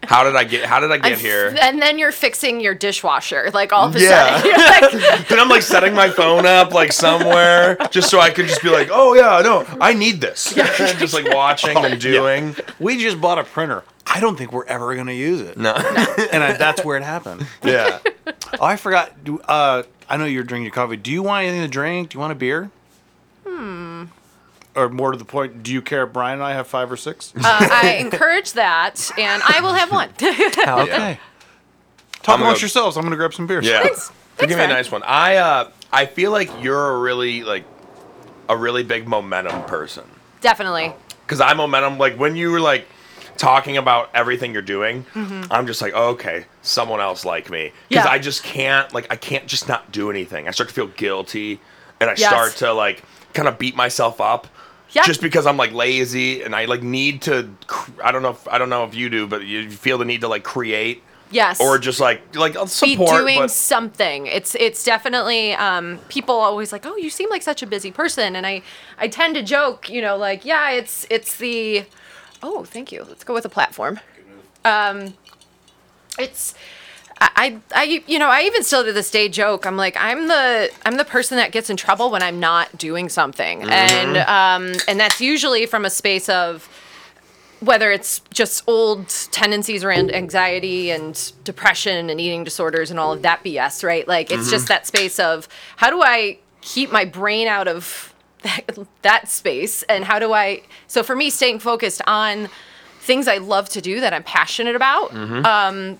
[SPEAKER 1] how did I get? How did I get
[SPEAKER 2] I'm
[SPEAKER 1] here?
[SPEAKER 2] And then you're fixing your dishwasher, like all of a
[SPEAKER 1] Yeah.
[SPEAKER 2] sudden. You're like,
[SPEAKER 1] then I'm like setting my phone up like somewhere just so I could just be like, oh yeah, no, I need this. Yeah. just like watching and doing.
[SPEAKER 3] we just bought a printer. I don't think we're ever gonna use it.
[SPEAKER 1] No.
[SPEAKER 3] And I, that's where it happened.
[SPEAKER 1] yeah.
[SPEAKER 3] Oh, I forgot. Do, uh, I know you're drinking your coffee. Do you want anything to drink? Do you want a beer? Or more to the point, do you care if Brian and I have five or six?
[SPEAKER 2] uh, I encourage that, and I will have one.
[SPEAKER 3] okay. Talk
[SPEAKER 1] I'm gonna
[SPEAKER 3] amongst yourselves. I'm gonna grab some beers.
[SPEAKER 1] Yeah.
[SPEAKER 2] Thanks.
[SPEAKER 1] So give me a
[SPEAKER 2] Thanks,
[SPEAKER 1] nice one. I uh I feel like you're a really like a really big momentum person.
[SPEAKER 2] Definitely.
[SPEAKER 1] Cause I momentum like when you were like talking about everything you're doing,
[SPEAKER 2] Mm-hmm.
[SPEAKER 1] I'm just like, oh, okay, someone else like me. Because
[SPEAKER 2] Yeah.
[SPEAKER 1] I just can't like I can't just not do anything. I start to feel guilty and I
[SPEAKER 2] Yes.
[SPEAKER 1] start to like kind of beat myself up.
[SPEAKER 2] Yeah.
[SPEAKER 1] Just because I'm like lazy and I like need to cr- I don't know if I don't know if you do, but you feel the need to like create
[SPEAKER 2] Yes.
[SPEAKER 1] or just like like I'll
[SPEAKER 2] be
[SPEAKER 1] support
[SPEAKER 2] doing
[SPEAKER 1] but
[SPEAKER 2] something. It's it's definitely um, people always like, oh, you seem like such a busy person, and I I tend to joke, you know, like yeah, it's it's the oh, thank you. Let's go with a platform. Um, it's. I, I, you know, I even still to this day joke. I'm like, I'm the, I'm the person that gets in trouble when I'm not doing something, and, um, and that's usually from a space of, whether it's just old tendencies around anxiety and depression and eating disorders and all of that BS, right? Like it's just that space of how do I keep my brain out of that, that space? And how do I so for me staying focused on things I love to do that I'm passionate about um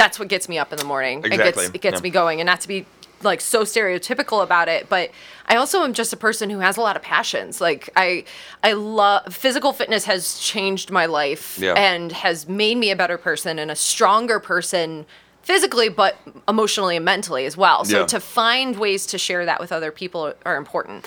[SPEAKER 2] that's what gets me up in the morning. It
[SPEAKER 1] Exactly,
[SPEAKER 2] gets it gets
[SPEAKER 1] yeah.
[SPEAKER 2] me going and not to be like so stereotypical about it, but I also am just a person who has a lot of passions. Like I I love physical fitness has changed my life
[SPEAKER 1] Yeah.
[SPEAKER 2] and has made me a better person and a stronger person physically but emotionally and mentally as well. So
[SPEAKER 1] Yeah.
[SPEAKER 2] to find ways to share that with other people are important.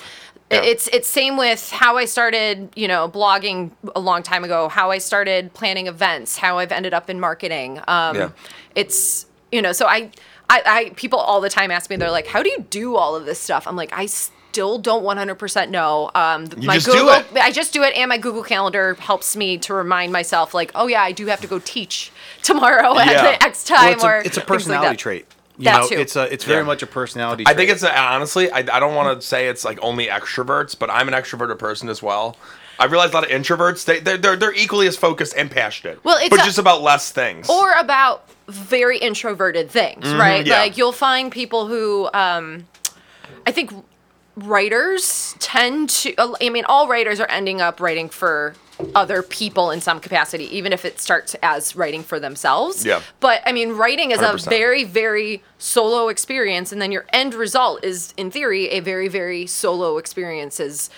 [SPEAKER 1] Yeah.
[SPEAKER 2] It's it's same with how I started, you know, blogging a long time ago, how I started planning events, how I've ended up in marketing. Um,
[SPEAKER 1] Yeah.
[SPEAKER 2] It's you know, so I, I I people all the time ask me, they're like, "How do you do all of this stuff?" I'm like, I still don't 100% know. Um,
[SPEAKER 1] You
[SPEAKER 2] my
[SPEAKER 1] just do
[SPEAKER 2] Google,
[SPEAKER 1] it.
[SPEAKER 2] I just do it, and my Google Calendar helps me to remind myself, like, oh yeah, I do have to go teach tomorrow at
[SPEAKER 1] Yeah.
[SPEAKER 2] the X
[SPEAKER 3] Well,
[SPEAKER 2] time,
[SPEAKER 3] it's,
[SPEAKER 2] or
[SPEAKER 3] a, it's a
[SPEAKER 2] things like
[SPEAKER 3] personality
[SPEAKER 2] that.
[SPEAKER 3] trait. You
[SPEAKER 2] That
[SPEAKER 3] know,
[SPEAKER 2] too.
[SPEAKER 3] it's a it's very
[SPEAKER 1] Yeah.
[SPEAKER 3] much a personality.
[SPEAKER 1] I
[SPEAKER 3] trait.
[SPEAKER 1] think it's a, honestly, I, I don't want to say it's like only extroverts, but I'm an extroverted person as well. I realize a lot of introverts they they're they're, they're equally as focused and passionate.
[SPEAKER 2] Well, it's
[SPEAKER 1] but
[SPEAKER 2] a-
[SPEAKER 1] just about less things.
[SPEAKER 2] or about very introverted things, right?
[SPEAKER 1] Mm-hmm, yeah.
[SPEAKER 2] Like you'll find people who, um, I think writers tend to, I mean, all writers are ending up writing for other people in some capacity, even if it starts as writing for themselves.
[SPEAKER 1] Yeah.
[SPEAKER 2] But I mean, writing is a
[SPEAKER 1] 100%.
[SPEAKER 2] very, very solo experience, and then your end result is, in theory, a very, very solo experience as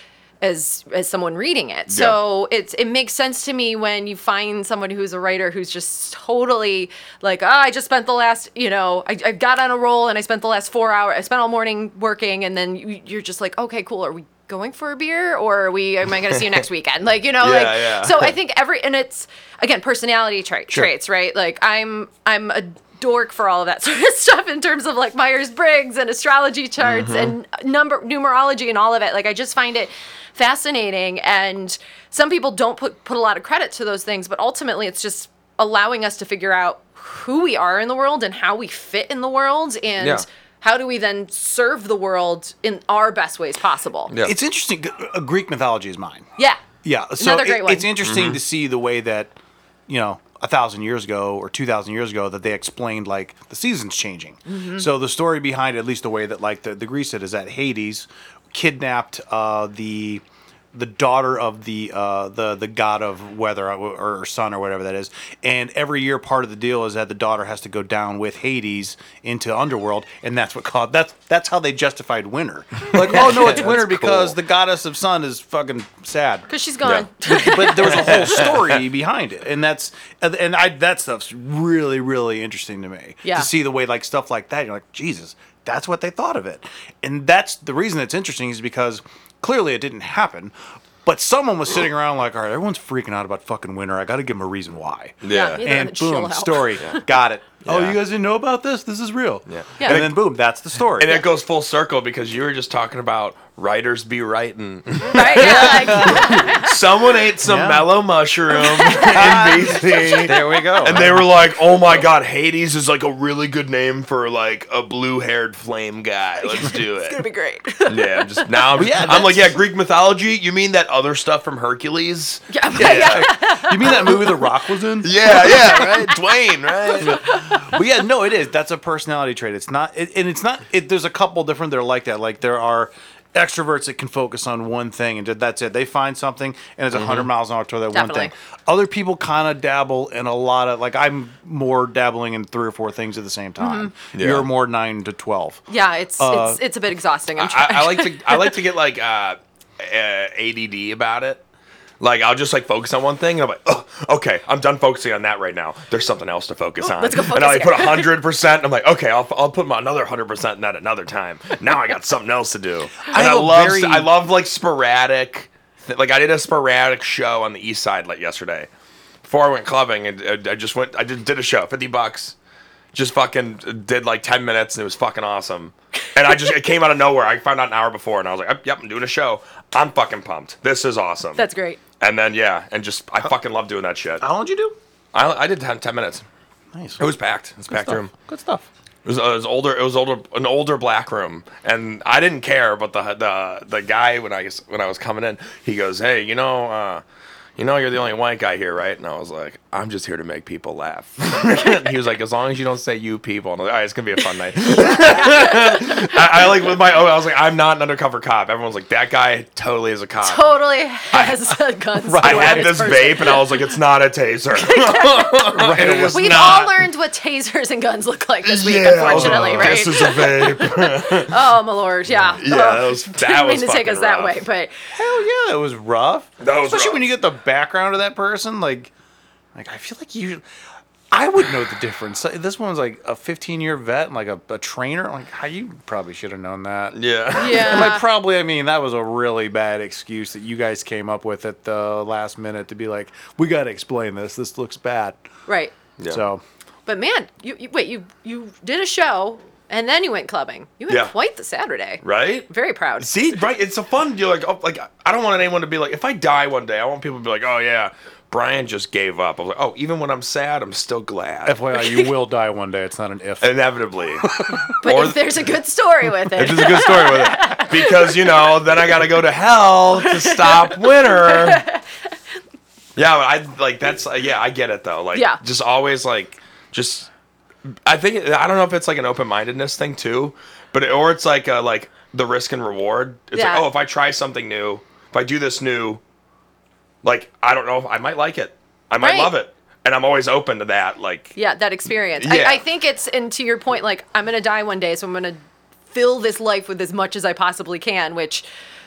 [SPEAKER 2] as as someone reading it. So it's it makes sense to me when you find someone who's a writer who's just totally like, oh, I just spent the last, you know, I, I got on a roll and I spent the last four hours, I spent all morning working, and then you, you're just like, okay, cool. Are we going for a beer or are we am I going to see you next weekend? Like, you know,
[SPEAKER 1] Yeah,
[SPEAKER 2] like
[SPEAKER 1] yeah.
[SPEAKER 2] so I think every and it's again personality trait, traits, right? Like I'm I'm a dork for all of that sort of stuff in terms of like Myers Briggs and astrology charts mm-hmm. and number numerology and all of it. Like I just find it fascinating and some people don't put put a lot of credit to those things, but ultimately it's just allowing us to figure out who we are in the world and how we fit in the world and
[SPEAKER 1] Yeah.
[SPEAKER 2] how do we then serve the world in our best ways possible.
[SPEAKER 1] Yeah.
[SPEAKER 3] It's interesting. Greek mythology is mine.
[SPEAKER 2] Yeah.
[SPEAKER 3] Yeah, so
[SPEAKER 2] Another
[SPEAKER 3] it-
[SPEAKER 2] great one.
[SPEAKER 3] it's interesting mm-hmm. to see the way that, you know, a thousand years ago or two thousand years ago that they explained like the seasons changing.
[SPEAKER 2] Mm-hmm.
[SPEAKER 3] So the story behind, at least the way that like the, the Greece did, is that Hades kidnapped uh, the the daughter of the uh, the the god of weather or, or sun or whatever that is, and every year part of the deal is that the daughter has to go down with Hades into underworld, and that's what called that's that's how they justified winter. Like, oh no, it's winter because
[SPEAKER 1] cool.
[SPEAKER 3] the goddess of sun is fucking sad
[SPEAKER 2] Because she's gone.
[SPEAKER 3] but there was a whole story behind it, and that's and I that stuff's really really interesting to me.
[SPEAKER 2] Yeah.
[SPEAKER 3] To see the way like stuff like that, you're like Jesus, that's what they thought of it, and that's the reason it's interesting is because clearly it didn't happen. But someone was sitting around like, all right, everyone's freaking out about fucking winter. I got to give them a reason why.
[SPEAKER 1] Yeah.
[SPEAKER 2] Yeah.
[SPEAKER 3] And boom, story, got it. Oh,
[SPEAKER 1] Yeah.
[SPEAKER 3] you guys didn't know about this? This is real.
[SPEAKER 1] Yeah.
[SPEAKER 2] Yeah.
[SPEAKER 3] And then boom, that's the story.
[SPEAKER 1] And it goes full circle because you were just talking about writers be writing.
[SPEAKER 2] Right? Yeah. Like,
[SPEAKER 1] Someone ate some
[SPEAKER 3] Yeah.
[SPEAKER 1] mellow mushroom in BC.
[SPEAKER 3] there we go.
[SPEAKER 1] And they were like, "Oh my God, Hades is like a really good name for like a blue-haired flame guy. Let's do it.
[SPEAKER 2] it's gonna
[SPEAKER 1] it."
[SPEAKER 2] be great.
[SPEAKER 1] Yeah, I'm just now. I'm,
[SPEAKER 3] yeah,
[SPEAKER 1] I'm like, yeah, Greek mythology. You mean that other stuff from Hercules?
[SPEAKER 2] yeah, yeah.
[SPEAKER 3] you mean that movie The Rock was in?
[SPEAKER 1] Yeah, yeah, right. Dwayne, right?
[SPEAKER 3] But yeah, no, it is. That's a personality trait. It's not, it, and it's not. It, there's a couple different that are like that. Like there are extroverts that can focus on one thing and that's it. They find something and it's a 100 miles an hour toward that
[SPEAKER 2] Definitely.
[SPEAKER 3] one thing. Other people kind of dabble in a lot of like I'm more dabbling in three or four things at the same time.
[SPEAKER 1] Yeah.
[SPEAKER 3] You're more nine to twelve.
[SPEAKER 2] Yeah, it's
[SPEAKER 3] Uh,
[SPEAKER 2] it's it's a bit exhausting. I'm
[SPEAKER 1] I,
[SPEAKER 2] trying.
[SPEAKER 1] I like to I like to get like uh, uh, ADD about it. Like I'll just like focus on one thing, and I'm like, oh, okay, I'm done focusing on that right now. There's something else to focus on.
[SPEAKER 2] let's go
[SPEAKER 1] and I like, put hundred percent. I'm like, okay, I'll, I'll put my another hundred percent in that another time. Now I got something else to do. And I,
[SPEAKER 3] a
[SPEAKER 1] love
[SPEAKER 3] very-
[SPEAKER 1] I love like sporadic. th- Like I did a sporadic show on the east side like yesterday. Before I went clubbing, and uh, I just went. I just did a show, fifty bucks just fucking did like 10 minutes and it was fucking awesome. And I just, it came out of nowhere. I found out an hour before and I was like, yep, I'm doing a show. I'm fucking pumped. This is awesome.
[SPEAKER 2] That's great.
[SPEAKER 1] And then, yeah, and just, I fucking love doing that shit.
[SPEAKER 3] How long did you do?
[SPEAKER 1] I, I did 10, 10 minutes.
[SPEAKER 3] Nice.
[SPEAKER 1] It was packed. It was packed room.
[SPEAKER 3] Good stuff.
[SPEAKER 1] It was, it was older. It was older, an older black room, and I didn't care. But the the the guy when I when I was coming in, he goes, "Hey, you know, uh, you know, you're the only white guy here, right?" And I was like, "I'm just here to make people laugh." he was like, "As long as you don't say you people," and I was like, "All right, it's gonna be a fun night." I, I like with my oh, I was like, "I'm not an undercover cop." Everyone's like, "That guy totally is a cop."
[SPEAKER 2] Totally has a guns.
[SPEAKER 1] I had this
[SPEAKER 2] person.
[SPEAKER 1] vape, and I was like, "It's not a taser." right, it was
[SPEAKER 2] We've
[SPEAKER 1] not.
[SPEAKER 2] all learned what tasers and guns look like this week,
[SPEAKER 1] Yeah, I was
[SPEAKER 2] unfortunately, oh, right?
[SPEAKER 1] This is a vape.
[SPEAKER 2] oh my lord, yeah.
[SPEAKER 1] Yeah,
[SPEAKER 2] Oh,
[SPEAKER 1] that was-
[SPEAKER 2] didn't
[SPEAKER 1] that
[SPEAKER 2] mean to take us
[SPEAKER 1] fucking
[SPEAKER 2] that way, but
[SPEAKER 3] Hell yeah, it was rough.
[SPEAKER 1] That was
[SPEAKER 3] Especially when you get the background of that person. Like, like I feel like you, I would know the difference. Like, This one's like a 15 year vet and like a, a trainer. Like, how you probably should have known that.
[SPEAKER 1] yeah.
[SPEAKER 3] And
[SPEAKER 2] yeah.
[SPEAKER 3] like probably, I mean, that was a really bad excuse that you guys came up with at the last minute to be like, we got to explain this. This looks bad.
[SPEAKER 2] right.
[SPEAKER 1] Yeah.
[SPEAKER 3] So
[SPEAKER 2] But man, you, you wait, you you did a show and then you went clubbing. You had
[SPEAKER 1] Yeah.
[SPEAKER 2] quite the Saturday.
[SPEAKER 1] Right?
[SPEAKER 2] Very proud.
[SPEAKER 1] See, right? It's a fun. You're like, oh, like I don't want anyone to be like, if I die one day, I want people to be like, oh yeah, Brian just gave up. I was like, oh, even when I'm sad, I'm still glad.
[SPEAKER 3] FYI, you will die one day. It's not an if.
[SPEAKER 1] Inevitably,
[SPEAKER 2] But
[SPEAKER 1] or-
[SPEAKER 2] if there's a good story with it,
[SPEAKER 1] which is a good story with it, because you know, then I got to go to hell to stop winter. Yeah, but I like that's uh, yeah, I get it though. Like,
[SPEAKER 2] Yeah.
[SPEAKER 1] just always like, just I think I don't know if it's like an open mindedness thing too, but it, or it's like a, like the risk and reward. It's
[SPEAKER 2] Yeah.
[SPEAKER 1] like oh, if I try something new, if I do this new, like I don't know, I might like it, I might
[SPEAKER 2] Right.
[SPEAKER 1] love it, and I'm always open to that. Like
[SPEAKER 2] yeah, that experience.
[SPEAKER 1] Yeah.
[SPEAKER 2] I, I think it's and to your point, like I'm gonna die one day, so I'm gonna fill this life with as much as I possibly can, which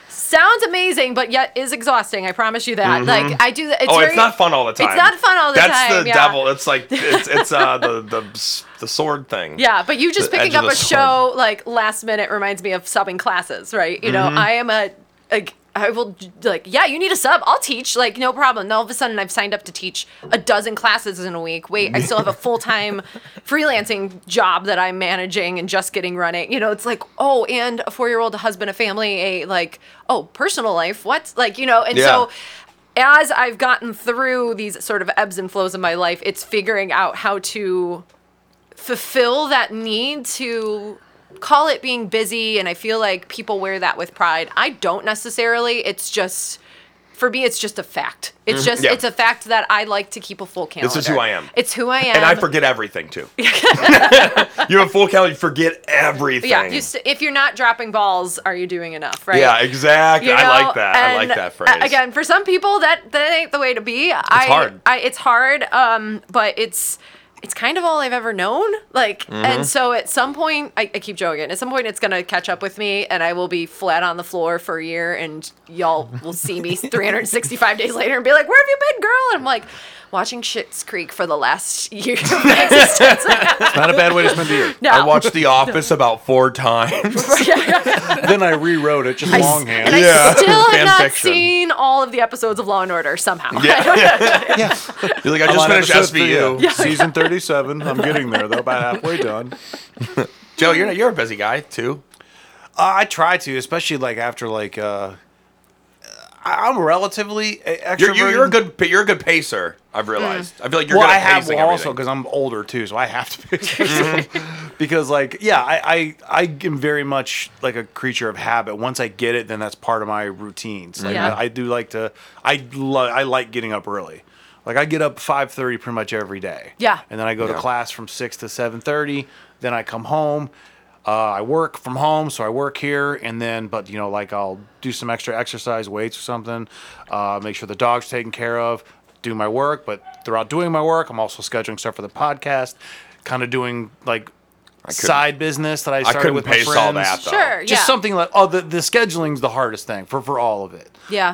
[SPEAKER 2] sounds amazing, but yet is exhausting. I promise you that. Like I do. It's
[SPEAKER 1] oh,
[SPEAKER 2] very,
[SPEAKER 1] it's not fun all the time.
[SPEAKER 2] It's not fun all the
[SPEAKER 1] That's
[SPEAKER 2] time.
[SPEAKER 1] That's the
[SPEAKER 2] yeah.
[SPEAKER 1] devil. It's like it's it's uh the the the sword thing.
[SPEAKER 2] Yeah, but you just
[SPEAKER 1] The
[SPEAKER 2] picking up a show like last minute reminds me of subbing classes, right? You know,
[SPEAKER 1] Mm-hmm.
[SPEAKER 2] I am a, a I will like, yeah, you need a sub. I'll teach. Like, no problem. And all of a sudden, I've signed up to teach a dozen classes in a week. Wait, I still have a full time freelancing job that I'm managing and just getting running. You know, it's like, oh, and a four year old, a husband, a family, a like, oh, personal life. What? Like, you know, and
[SPEAKER 1] Yeah.
[SPEAKER 2] so as I've gotten through these sort of ebbs and flows of my life, it's figuring out how to fulfill that need to call it being busy and I feel like people wear that with pride. I don't necessarily. It's just for me it's just a fact. It's just
[SPEAKER 1] Mm-hmm. Yeah.
[SPEAKER 2] it's a fact that I like to keep a full calendar.
[SPEAKER 1] This is who I am.
[SPEAKER 2] It's who I am.
[SPEAKER 1] And I forget everything too. you have a full calendar, you forget everything.
[SPEAKER 2] Yeah, you s if you're not dropping balls, are you doing enough, right?
[SPEAKER 1] Yeah, exactly.
[SPEAKER 2] You
[SPEAKER 1] I like that. I like that phrase.
[SPEAKER 2] Again, for some people, that that ain't the way to be. It's I,
[SPEAKER 1] hard.
[SPEAKER 2] I, it's hard. Um, but it's it's kind of all I've ever known. Like,
[SPEAKER 1] Mm-hmm.
[SPEAKER 2] and so at some point, I, I keep joking. At some point, it's gonna catch up with me, and I will be flat on the floor for a year, and y'all will see me 365 days later and be like, "Where have you been, girl?" And I'm like. Watching Schitt's Creek for the last year of my existence.
[SPEAKER 3] Not a bad way to spend the year.
[SPEAKER 2] no.
[SPEAKER 1] I watched The Office about four times.
[SPEAKER 3] then I rewrote it just longhand.
[SPEAKER 2] and I
[SPEAKER 1] Yeah.
[SPEAKER 2] still have
[SPEAKER 1] Fan
[SPEAKER 2] not
[SPEAKER 1] fiction.
[SPEAKER 2] seen all of the episodes of Law and Order somehow.
[SPEAKER 1] yeah.
[SPEAKER 3] yeah.
[SPEAKER 1] You're like, I just finished SVU.
[SPEAKER 3] yeah. Season 37. I'm getting there, though. About halfway done.
[SPEAKER 1] Joe, you're you're a busy guy too.
[SPEAKER 3] Uh, I try to, especially like after like uh, I- I'm relatively extroverted.
[SPEAKER 1] You're, you're, you're a good you're a good pacer. I've realized. Mm. I feel like you're
[SPEAKER 3] well,
[SPEAKER 1] good
[SPEAKER 3] I have well, also because I'm older too, so I have to be. because like, yeah, I, I I am very much like a creature of habit. Once I get it, then that's part of my routines. Like
[SPEAKER 2] Yeah.
[SPEAKER 3] I, I do like to. I lo- I like getting up early. Like I get up five thirty pretty much every day.
[SPEAKER 2] Yeah.
[SPEAKER 3] and then I go to class from six to seven thirty. Then I come home. Uh, I work from home, so I work here, and then, but you know, like I'll do some extra exercise, weights or something. Uh, make sure the dog's taken care of. Do my work, but throughout doing my work, I'm also scheduling stuff for the podcast. Kind of doing like side business that I started
[SPEAKER 1] couldn't
[SPEAKER 3] with my
[SPEAKER 1] pace
[SPEAKER 3] friends.
[SPEAKER 1] all that, though.
[SPEAKER 2] Sure,
[SPEAKER 3] Just
[SPEAKER 2] yeah.
[SPEAKER 3] something like oh, the the scheduling's the hardest thing for for all of it.
[SPEAKER 2] Yeah.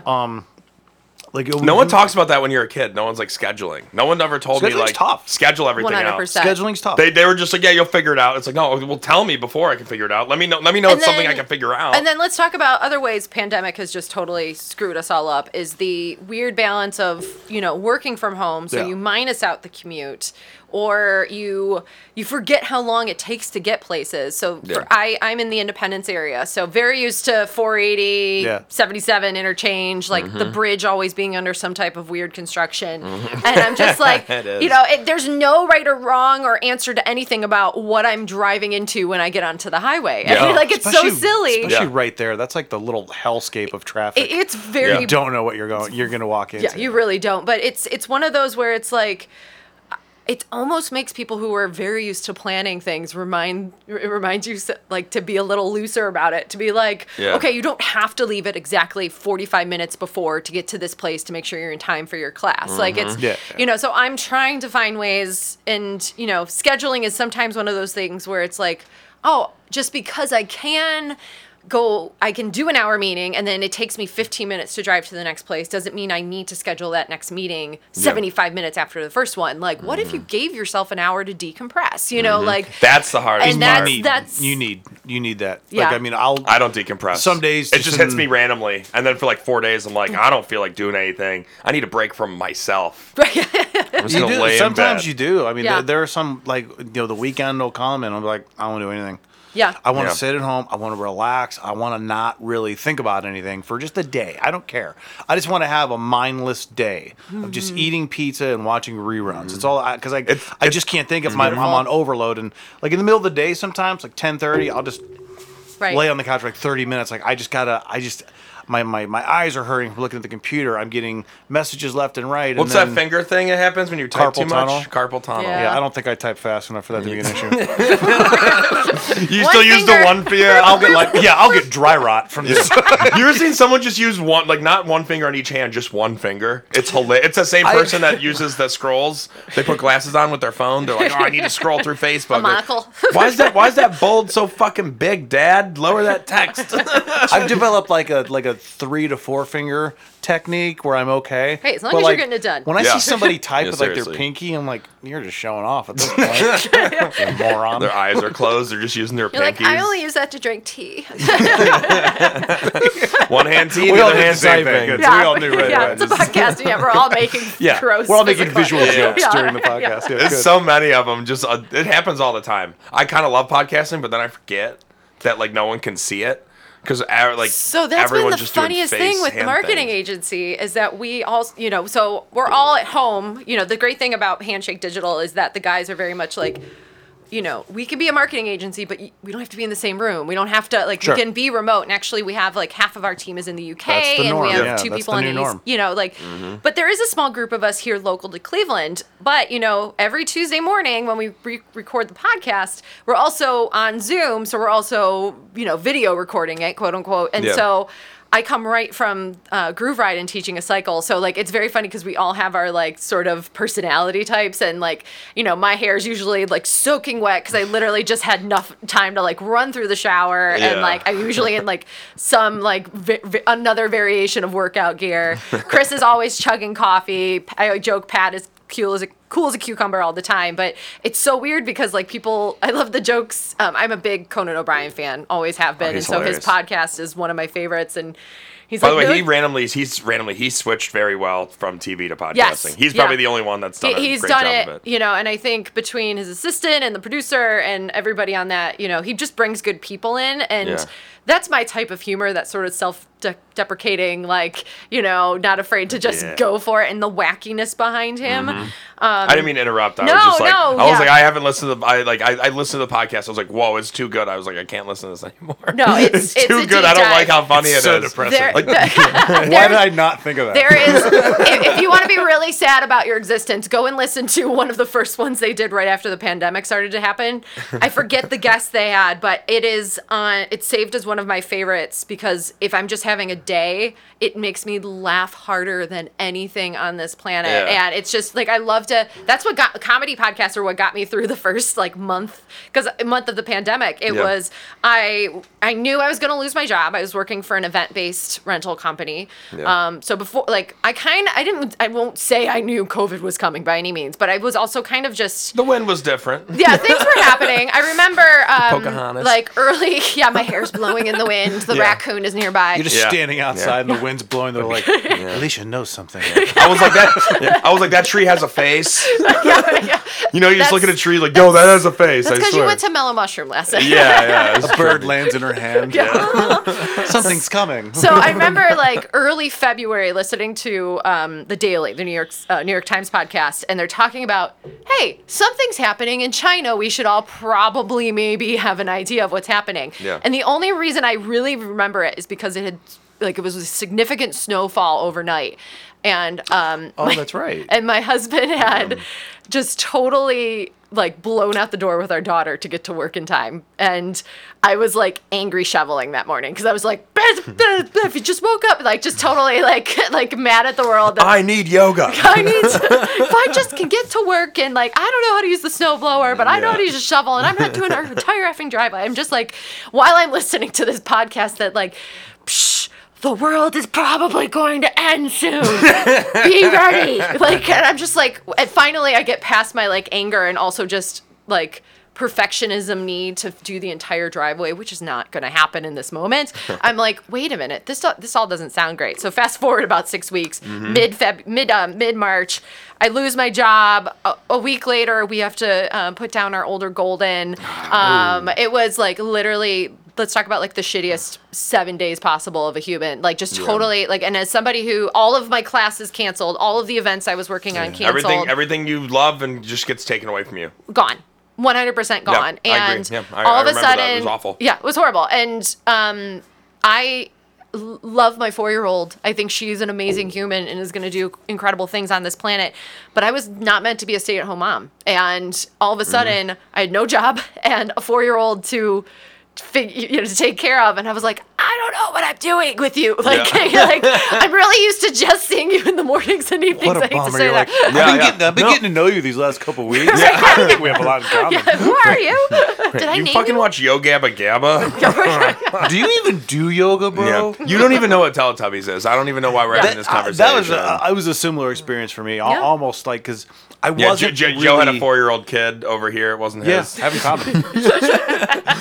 [SPEAKER 3] Like it-
[SPEAKER 1] No one talks about that when you're a kid. No one's like scheduling. No one ever told me
[SPEAKER 3] Scheduling's
[SPEAKER 1] like
[SPEAKER 3] tough.
[SPEAKER 1] schedule everything out.
[SPEAKER 2] 100%.
[SPEAKER 3] Scheduling's tough.
[SPEAKER 1] They, they were just like, yeah, you'll figure it out. It's like, no, well, tell me before I can figure it out. Let me know. Let me know
[SPEAKER 2] And
[SPEAKER 1] it's something I
[SPEAKER 2] then-
[SPEAKER 1] can figure out.
[SPEAKER 2] And then let's talk about other ways pandemic has just totally screwed us all up is the weird balance of, you know, working from home so
[SPEAKER 3] Yeah.
[SPEAKER 2] you minus out the commute or you you forget how long it takes to get places. So
[SPEAKER 1] Yeah.
[SPEAKER 2] for, I I'm in the Independence area. So very used to 480,
[SPEAKER 3] Yeah.
[SPEAKER 2] 77 interchange, like
[SPEAKER 1] Mm-hmm.
[SPEAKER 2] the bridge always being under some type of weird construction. And I'm just like, you know, it, there's no right or wrong or answer to anything about what I'm driving into when I get onto the highway. I
[SPEAKER 1] Yeah.
[SPEAKER 2] feel like it's so silly.
[SPEAKER 3] Especially
[SPEAKER 1] Yeah.
[SPEAKER 3] right there. That's like the little hellscape of traffic.
[SPEAKER 2] It- it's very
[SPEAKER 3] you don't know what you're going. You're gonna walk into.
[SPEAKER 2] yeah you really don't but it's it's one of those where it's like it almost makes people who are very used to planning things remind it reminds you like to be a little looser about it to be like
[SPEAKER 1] Yeah.
[SPEAKER 2] okay you don't have to leave it exactly 45 minutes before to get to this place to make sure you're in time for your class like it's mm-hmm.
[SPEAKER 3] Yeah.
[SPEAKER 2] you know so i'm trying to find ways and you know scheduling is sometimes one of those things where it's like oh just because i can go i can do an hour meeting and then it takes me 15 minutes to drive to the next place doesn't mean i need to schedule that next meeting 75 minutes after the first one like what if you
[SPEAKER 3] Mm-hmm.
[SPEAKER 2] gave yourself an hour to decompress you know like
[SPEAKER 1] That's the hardest
[SPEAKER 2] And
[SPEAKER 3] you
[SPEAKER 1] part.
[SPEAKER 2] that's-
[SPEAKER 3] need,
[SPEAKER 2] that's-
[SPEAKER 3] you need you need that.
[SPEAKER 2] Yeah.
[SPEAKER 3] Like I mean, I'll
[SPEAKER 1] I don't decompress.
[SPEAKER 3] Some days
[SPEAKER 1] it
[SPEAKER 3] just
[SPEAKER 1] just hits me randomly, and then for like four days, I'm like, I don't feel like doing anything. I need a break from myself. I'm just
[SPEAKER 3] you do.
[SPEAKER 1] lay in
[SPEAKER 3] Sometimes
[SPEAKER 1] bed.
[SPEAKER 3] you do. I mean,
[SPEAKER 2] Yeah.
[SPEAKER 3] there, there are some like you know the weekend will come and I'm like I don't want to do anything.
[SPEAKER 2] Yeah
[SPEAKER 3] I want to
[SPEAKER 1] Yeah.
[SPEAKER 3] sit at home. I want to relax. I want to not really think about anything for just a day. I don't care. I just want to have a mindless day of just
[SPEAKER 2] Mm-hmm.
[SPEAKER 3] eating pizza and watching reruns. It's all because I
[SPEAKER 1] It's-
[SPEAKER 3] I
[SPEAKER 1] it's-
[SPEAKER 3] just can't think if my, I'm on overload and like in the middle of the day sometimes like 10:30 I'll just
[SPEAKER 2] right
[SPEAKER 3] lay on the couch for like 30 minutes. Like I just gotta. I just my my my eyes are hurting from looking at the computer. I'm getting messages left and right.
[SPEAKER 1] What's
[SPEAKER 3] and
[SPEAKER 1] that finger thing that happens when you type
[SPEAKER 3] Carpal
[SPEAKER 1] too
[SPEAKER 3] tunnel?
[SPEAKER 1] much? Carpal tunnel.
[SPEAKER 2] Yeah.
[SPEAKER 3] Yeah, I don't think I type fast enough for that to be an issue.
[SPEAKER 1] You
[SPEAKER 2] One
[SPEAKER 1] still use the
[SPEAKER 2] finger.
[SPEAKER 1] one finger?
[SPEAKER 3] I'll get like yeah, I'll get dry rot from this.
[SPEAKER 1] you ever seen someone just use one, like not one finger on each hand, just one finger? It's hilarious. It's the same
[SPEAKER 3] I-
[SPEAKER 1] person that uses the scrolls. They put glasses on with their phone. They're like, oh, I need to scroll through Facebook.
[SPEAKER 2] A monocle.
[SPEAKER 1] Why is that? Why is that bold so fucking big, Dad? Lower that text.
[SPEAKER 3] I've developed like a like a three to four finger technique where I'm okay.
[SPEAKER 2] Hey, as long
[SPEAKER 3] But,
[SPEAKER 2] as you're getting it done.
[SPEAKER 3] When I
[SPEAKER 1] Yeah.
[SPEAKER 3] see somebody type
[SPEAKER 4] Yeah,
[SPEAKER 3] with like their pinky, I'm like, you're just showing off at this point. Moron.
[SPEAKER 1] Their eyes are closed. They're just using their
[SPEAKER 2] You're like. I only use that to drink tea.
[SPEAKER 1] One hand tea,
[SPEAKER 3] We
[SPEAKER 1] the other hand
[SPEAKER 3] same thing.
[SPEAKER 1] typing.
[SPEAKER 3] Good. So we all knew right
[SPEAKER 2] yeah,
[SPEAKER 3] away.
[SPEAKER 2] it's a
[SPEAKER 3] Just-
[SPEAKER 2] podcast. Yeah, we're all making
[SPEAKER 3] yeah,
[SPEAKER 2] gross.
[SPEAKER 3] we're all making visual jokes
[SPEAKER 2] Yeah.
[SPEAKER 3] during the podcast. Yeah,
[SPEAKER 1] There's
[SPEAKER 3] good.
[SPEAKER 1] so many of them. Just uh, it happens all the time. I kind of love podcasting, but then I forget that like no one can see it because like
[SPEAKER 2] So that's been the funniest thing with the marketing agency is that we all, you know, so we're all at home. You know, the great thing about Handshake Digital is that the guys are very much like, you know, we can be a marketing agency, but we don't have to be in the same room. We don't have to like
[SPEAKER 3] Sure.
[SPEAKER 2] we can be remote. And actually, we have like half of our team is in the UK,
[SPEAKER 3] the
[SPEAKER 2] and we have
[SPEAKER 3] Yeah,
[SPEAKER 2] two people in the East. You know, like, but there is a small group of us here local to Cleveland. But you know, every Tuesday morning when we re- record the podcast, we're also on Zoom, so we're also you know video recording it, quote unquote, and
[SPEAKER 1] Yeah.
[SPEAKER 2] so. I come right from uh, Groove Ride and teaching a cycle, so like it's very funny because we all have our like sort of personality types, and like you know my hair is usually like soaking wet because I literally just had enough time to like run through the shower,
[SPEAKER 1] Yeah.
[SPEAKER 2] and like I'm usually in like some like vi- vi- another variation of workout gear. Chris is always chugging coffee. I joke Pat is cool as a cool as a cucumber all the time, but it's so weird because like people, I love the jokes. Um, I'm a big Conan O'Brien fan, always have been, and
[SPEAKER 1] he's
[SPEAKER 2] so his podcast is one of my favorites, and. He's
[SPEAKER 1] By
[SPEAKER 2] like,
[SPEAKER 1] the way, he randomly he's randomly he switched very well from TV to podcasting.
[SPEAKER 2] Yes,
[SPEAKER 1] He's probably
[SPEAKER 2] yeah.
[SPEAKER 1] the only one that's done
[SPEAKER 2] He- he's done it,
[SPEAKER 1] it.
[SPEAKER 2] you know, and I think between his assistant and the producer and everybody on that, you know, he just brings good people in, and
[SPEAKER 1] Yeah.
[SPEAKER 2] That's my type of humor. That sort of self-deprecating, like you know, not afraid to just
[SPEAKER 1] Yeah.
[SPEAKER 2] go for it, and the wackiness behind him. Mm-hmm.
[SPEAKER 1] Um, I didn't mean to interrupt. I
[SPEAKER 2] no,
[SPEAKER 1] was just like,
[SPEAKER 2] no,
[SPEAKER 1] I was
[SPEAKER 2] yeah.
[SPEAKER 1] like, I haven't listened to the, I like, I, I listened to the podcast. I was like, whoa, it's too good. I was like, I can't listen to this anymore.
[SPEAKER 2] No, it's- it's
[SPEAKER 1] too
[SPEAKER 2] a
[SPEAKER 1] good. I don't
[SPEAKER 2] dive.
[SPEAKER 1] like how funny
[SPEAKER 3] It's
[SPEAKER 1] it
[SPEAKER 3] so
[SPEAKER 1] is.
[SPEAKER 3] depressing.
[SPEAKER 2] There,
[SPEAKER 1] Like-
[SPEAKER 3] Why did I not think of that?
[SPEAKER 2] There is, if, if you want to be really sad about your existence, go and listen to one of the first ones they did right after the pandemic started to happen. I forget the guest they had, but it is on. It's saved as one of my favorites because if I'm just having a day, it makes me laugh harder than anything on this planet,
[SPEAKER 1] Yeah.
[SPEAKER 2] and it's just like I love to. That's what got comedy podcasts are what got me through the first like month because month of the pandemic. It
[SPEAKER 1] Yeah.
[SPEAKER 2] was I I knew I was going to lose my job. I was working for an event based rental company.
[SPEAKER 1] Yeah.
[SPEAKER 2] Um, so before, like, I kind I didn't, I won't say I knew COVID was coming by any means, but I was also kind of just,
[SPEAKER 1] the wind was different.
[SPEAKER 2] yeah, things were happening. I remember, um,
[SPEAKER 1] Pocahontas.
[SPEAKER 2] like early, yeah, my hair's blowing in the wind. The
[SPEAKER 1] Yeah.
[SPEAKER 2] raccoon is nearby.
[SPEAKER 3] You're just
[SPEAKER 1] Yeah.
[SPEAKER 3] standing outside and the wind's blowing. They're like, Alicia knows something.
[SPEAKER 1] I was like that. I was like that tree has a face.
[SPEAKER 2] yeah, yeah.
[SPEAKER 1] You know, you just look at a tree like, yo, that has a face.
[SPEAKER 2] That's
[SPEAKER 1] I
[SPEAKER 2] because you
[SPEAKER 1] swear.
[SPEAKER 2] went to Mellow Mushroom last night.
[SPEAKER 1] yeah, yeah. it's
[SPEAKER 3] A bird lands in her hand. Something's coming.
[SPEAKER 2] So I remember like early February listening to um, the Daily, the New York uh, New York Times podcast, and they're talking about, hey, something's happening in China. We should all probably maybe have an idea of what's happening.
[SPEAKER 1] Yeah.
[SPEAKER 2] And the only reason I really remember it is because it had like it was a significant snowfall overnight, and um,
[SPEAKER 1] Oh, that's right.
[SPEAKER 2] and my husband had just totally like blown out the door with our daughter to get to work in time and i was like angry shoveling that morning because i was like if you just woke up like just totally like like mad at the world that
[SPEAKER 1] I need yoga.
[SPEAKER 2] I need to, if I just can get to work and like I don't know how to use the snowblower, but I know how to use a shovel and I'm not doing our entire effing driveway. I'm just like while I'm listening to this podcast that like Psh, the world is probably going to end soon. Be ready. Like and I'm just like and finally I get past my like anger and also just like perfectionism need to do the entire driveway, which is not going to happen in this moment. I'm like, wait a minute, this do- this all doesn't sound great. So fast forward about six weeks, mid Feb, mid uh, mid March, I lose my job. A, a week later, we have to um, put down our older golden. Um, it was like literally. Let's talk about like the shittiest seven days possible of a human. Like just totally like, and as somebody who all of my classes canceled, all of the events I was working on canceled
[SPEAKER 1] Everything, everything you love and just gets taken away from you.
[SPEAKER 2] gone. 100% gone.
[SPEAKER 1] I agree.
[SPEAKER 2] and
[SPEAKER 1] Yeah, I-
[SPEAKER 2] all
[SPEAKER 1] I
[SPEAKER 2] of a
[SPEAKER 1] remember that. It
[SPEAKER 2] sudden,
[SPEAKER 1] was awful.
[SPEAKER 2] Yeah, it was horrible. And um, I love my four year old. I think she's an amazing human and is going to do incredible things on this planet. But I was not meant to be a stay at home mom. And all of a
[SPEAKER 1] Mm-hmm.
[SPEAKER 2] sudden, I had no job and a four year old to fig- you know to take care of and i was like i don't know what i'm doing with you like,
[SPEAKER 1] Yeah.
[SPEAKER 2] like i'm really used to just seeing you in the mornings and evenings
[SPEAKER 3] What
[SPEAKER 2] i
[SPEAKER 3] a
[SPEAKER 2] hate to
[SPEAKER 3] bummer!
[SPEAKER 2] say
[SPEAKER 3] You're
[SPEAKER 2] that
[SPEAKER 3] like, I've been,
[SPEAKER 1] yeah.
[SPEAKER 3] getting, I've been
[SPEAKER 1] No.
[SPEAKER 3] getting to know you these last couple weeks. I don't think we have a lot in common.
[SPEAKER 2] who are you did i
[SPEAKER 1] You
[SPEAKER 2] name
[SPEAKER 1] fucking
[SPEAKER 2] you
[SPEAKER 1] watch Yo Gabba Gabba?
[SPEAKER 3] Do you even do yoga, bro?
[SPEAKER 1] yeah. You don't even know what Teletubbies is. I don't even know why we're having this
[SPEAKER 3] Uh,
[SPEAKER 1] conversation.
[SPEAKER 3] that was a, I was a similar experience for me.
[SPEAKER 2] Yeah.
[SPEAKER 3] Almost like because I
[SPEAKER 1] yeah,
[SPEAKER 3] wasn't.
[SPEAKER 1] Joe, Joe, Joe had a four-year-old kid over here. It wasn't
[SPEAKER 3] Yeah,
[SPEAKER 1] his.
[SPEAKER 3] having common.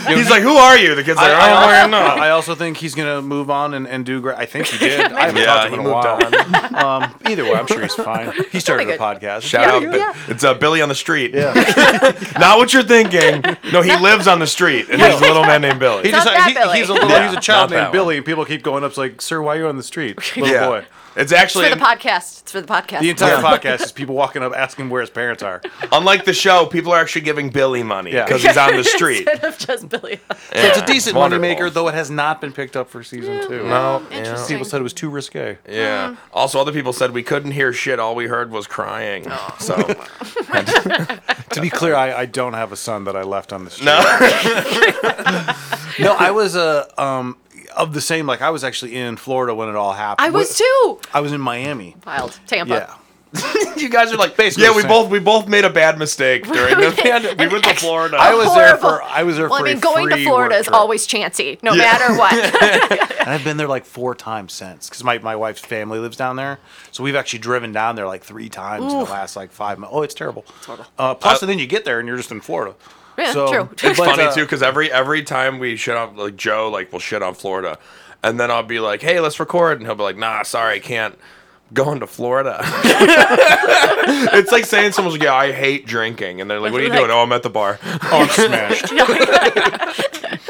[SPEAKER 1] He's like, "Who are you?" The kid's
[SPEAKER 3] I,
[SPEAKER 1] like, "I don't
[SPEAKER 3] I,
[SPEAKER 1] fucking know."
[SPEAKER 3] I also think he's gonna move on and, and do great. I think he did. I haven't
[SPEAKER 1] Yeah,
[SPEAKER 3] talked to
[SPEAKER 1] he
[SPEAKER 3] him in a
[SPEAKER 1] moved
[SPEAKER 3] while. Um, either way, I'm sure he's fine. He started a podcast.
[SPEAKER 1] Shout
[SPEAKER 2] Yeah,
[SPEAKER 1] out,
[SPEAKER 2] yeah. Yeah.
[SPEAKER 1] it's uh, Billy on the street.
[SPEAKER 3] Yeah.
[SPEAKER 1] Not what you're thinking. No, he lives on the street, and he's a little man named Billy.
[SPEAKER 3] He
[SPEAKER 2] Not
[SPEAKER 3] just,
[SPEAKER 2] that
[SPEAKER 3] he-
[SPEAKER 2] Billy.
[SPEAKER 3] he's a little,
[SPEAKER 1] Yeah,
[SPEAKER 3] he's a child named. Billy, and people keep going up it's like, "Sir, why are you on the street, little boy?"
[SPEAKER 1] It's actually
[SPEAKER 2] for the podcast it's for the podcast
[SPEAKER 3] The entire
[SPEAKER 1] Yeah.
[SPEAKER 3] podcast is people walking up asking where his parents are.
[SPEAKER 1] unlike the show. People are actually giving Billy money
[SPEAKER 3] Yeah.
[SPEAKER 1] because he's on the street.
[SPEAKER 2] instead of just billy
[SPEAKER 3] So it's a decent
[SPEAKER 1] wonderful.
[SPEAKER 3] moneymaker, though it has not been picked up for season two.
[SPEAKER 1] No, yeah.
[SPEAKER 2] interesting.
[SPEAKER 3] People said it was too risque.
[SPEAKER 1] Yeah. Also, other people said we couldn't hear shit. All we heard was crying.
[SPEAKER 2] Oh.
[SPEAKER 1] So
[SPEAKER 3] To be clear, I, I don't have a son that I left on the street.
[SPEAKER 1] no.
[SPEAKER 3] No, I was uh, um of the same. Like I was actually in Florida when it all happened.
[SPEAKER 2] i was
[SPEAKER 3] Wh-
[SPEAKER 2] too
[SPEAKER 3] I was in Miami.
[SPEAKER 2] wild tampa
[SPEAKER 3] Yeah.
[SPEAKER 1] you guys are like
[SPEAKER 3] Basically
[SPEAKER 1] Yeah, we
[SPEAKER 3] same.
[SPEAKER 1] both we both made a bad mistake during the pandemic. We went to Florida.
[SPEAKER 3] I was there for. I was there
[SPEAKER 2] well,
[SPEAKER 3] for.
[SPEAKER 2] I mean,
[SPEAKER 3] a
[SPEAKER 2] going to Florida is
[SPEAKER 3] trip.
[SPEAKER 2] always chancy, no
[SPEAKER 1] Yeah.
[SPEAKER 2] matter what.
[SPEAKER 3] And I've been there like four times since, because my, my wife's family lives down there. So we've actually driven down there like three times in the last like five months. Oh, it's terrible. Uh, plus,
[SPEAKER 1] I-
[SPEAKER 3] and then you get there and you're just in Florida.
[SPEAKER 2] Yeah,
[SPEAKER 3] so,
[SPEAKER 2] true.
[SPEAKER 1] It's
[SPEAKER 3] but,
[SPEAKER 1] funny
[SPEAKER 3] uh,
[SPEAKER 1] too because every every time we shit on like Joe like will shit on Florida, and then I'll be like, "Hey, let's record," and he'll be like, "Nah, sorry, I can't." Going to Florida. it's like saying someone's like, "Yeah, I hate drinking," and they're like, "What are you
[SPEAKER 2] Like-
[SPEAKER 1] doing?" Oh, I'm at the bar.
[SPEAKER 3] Oh, I'm smashed.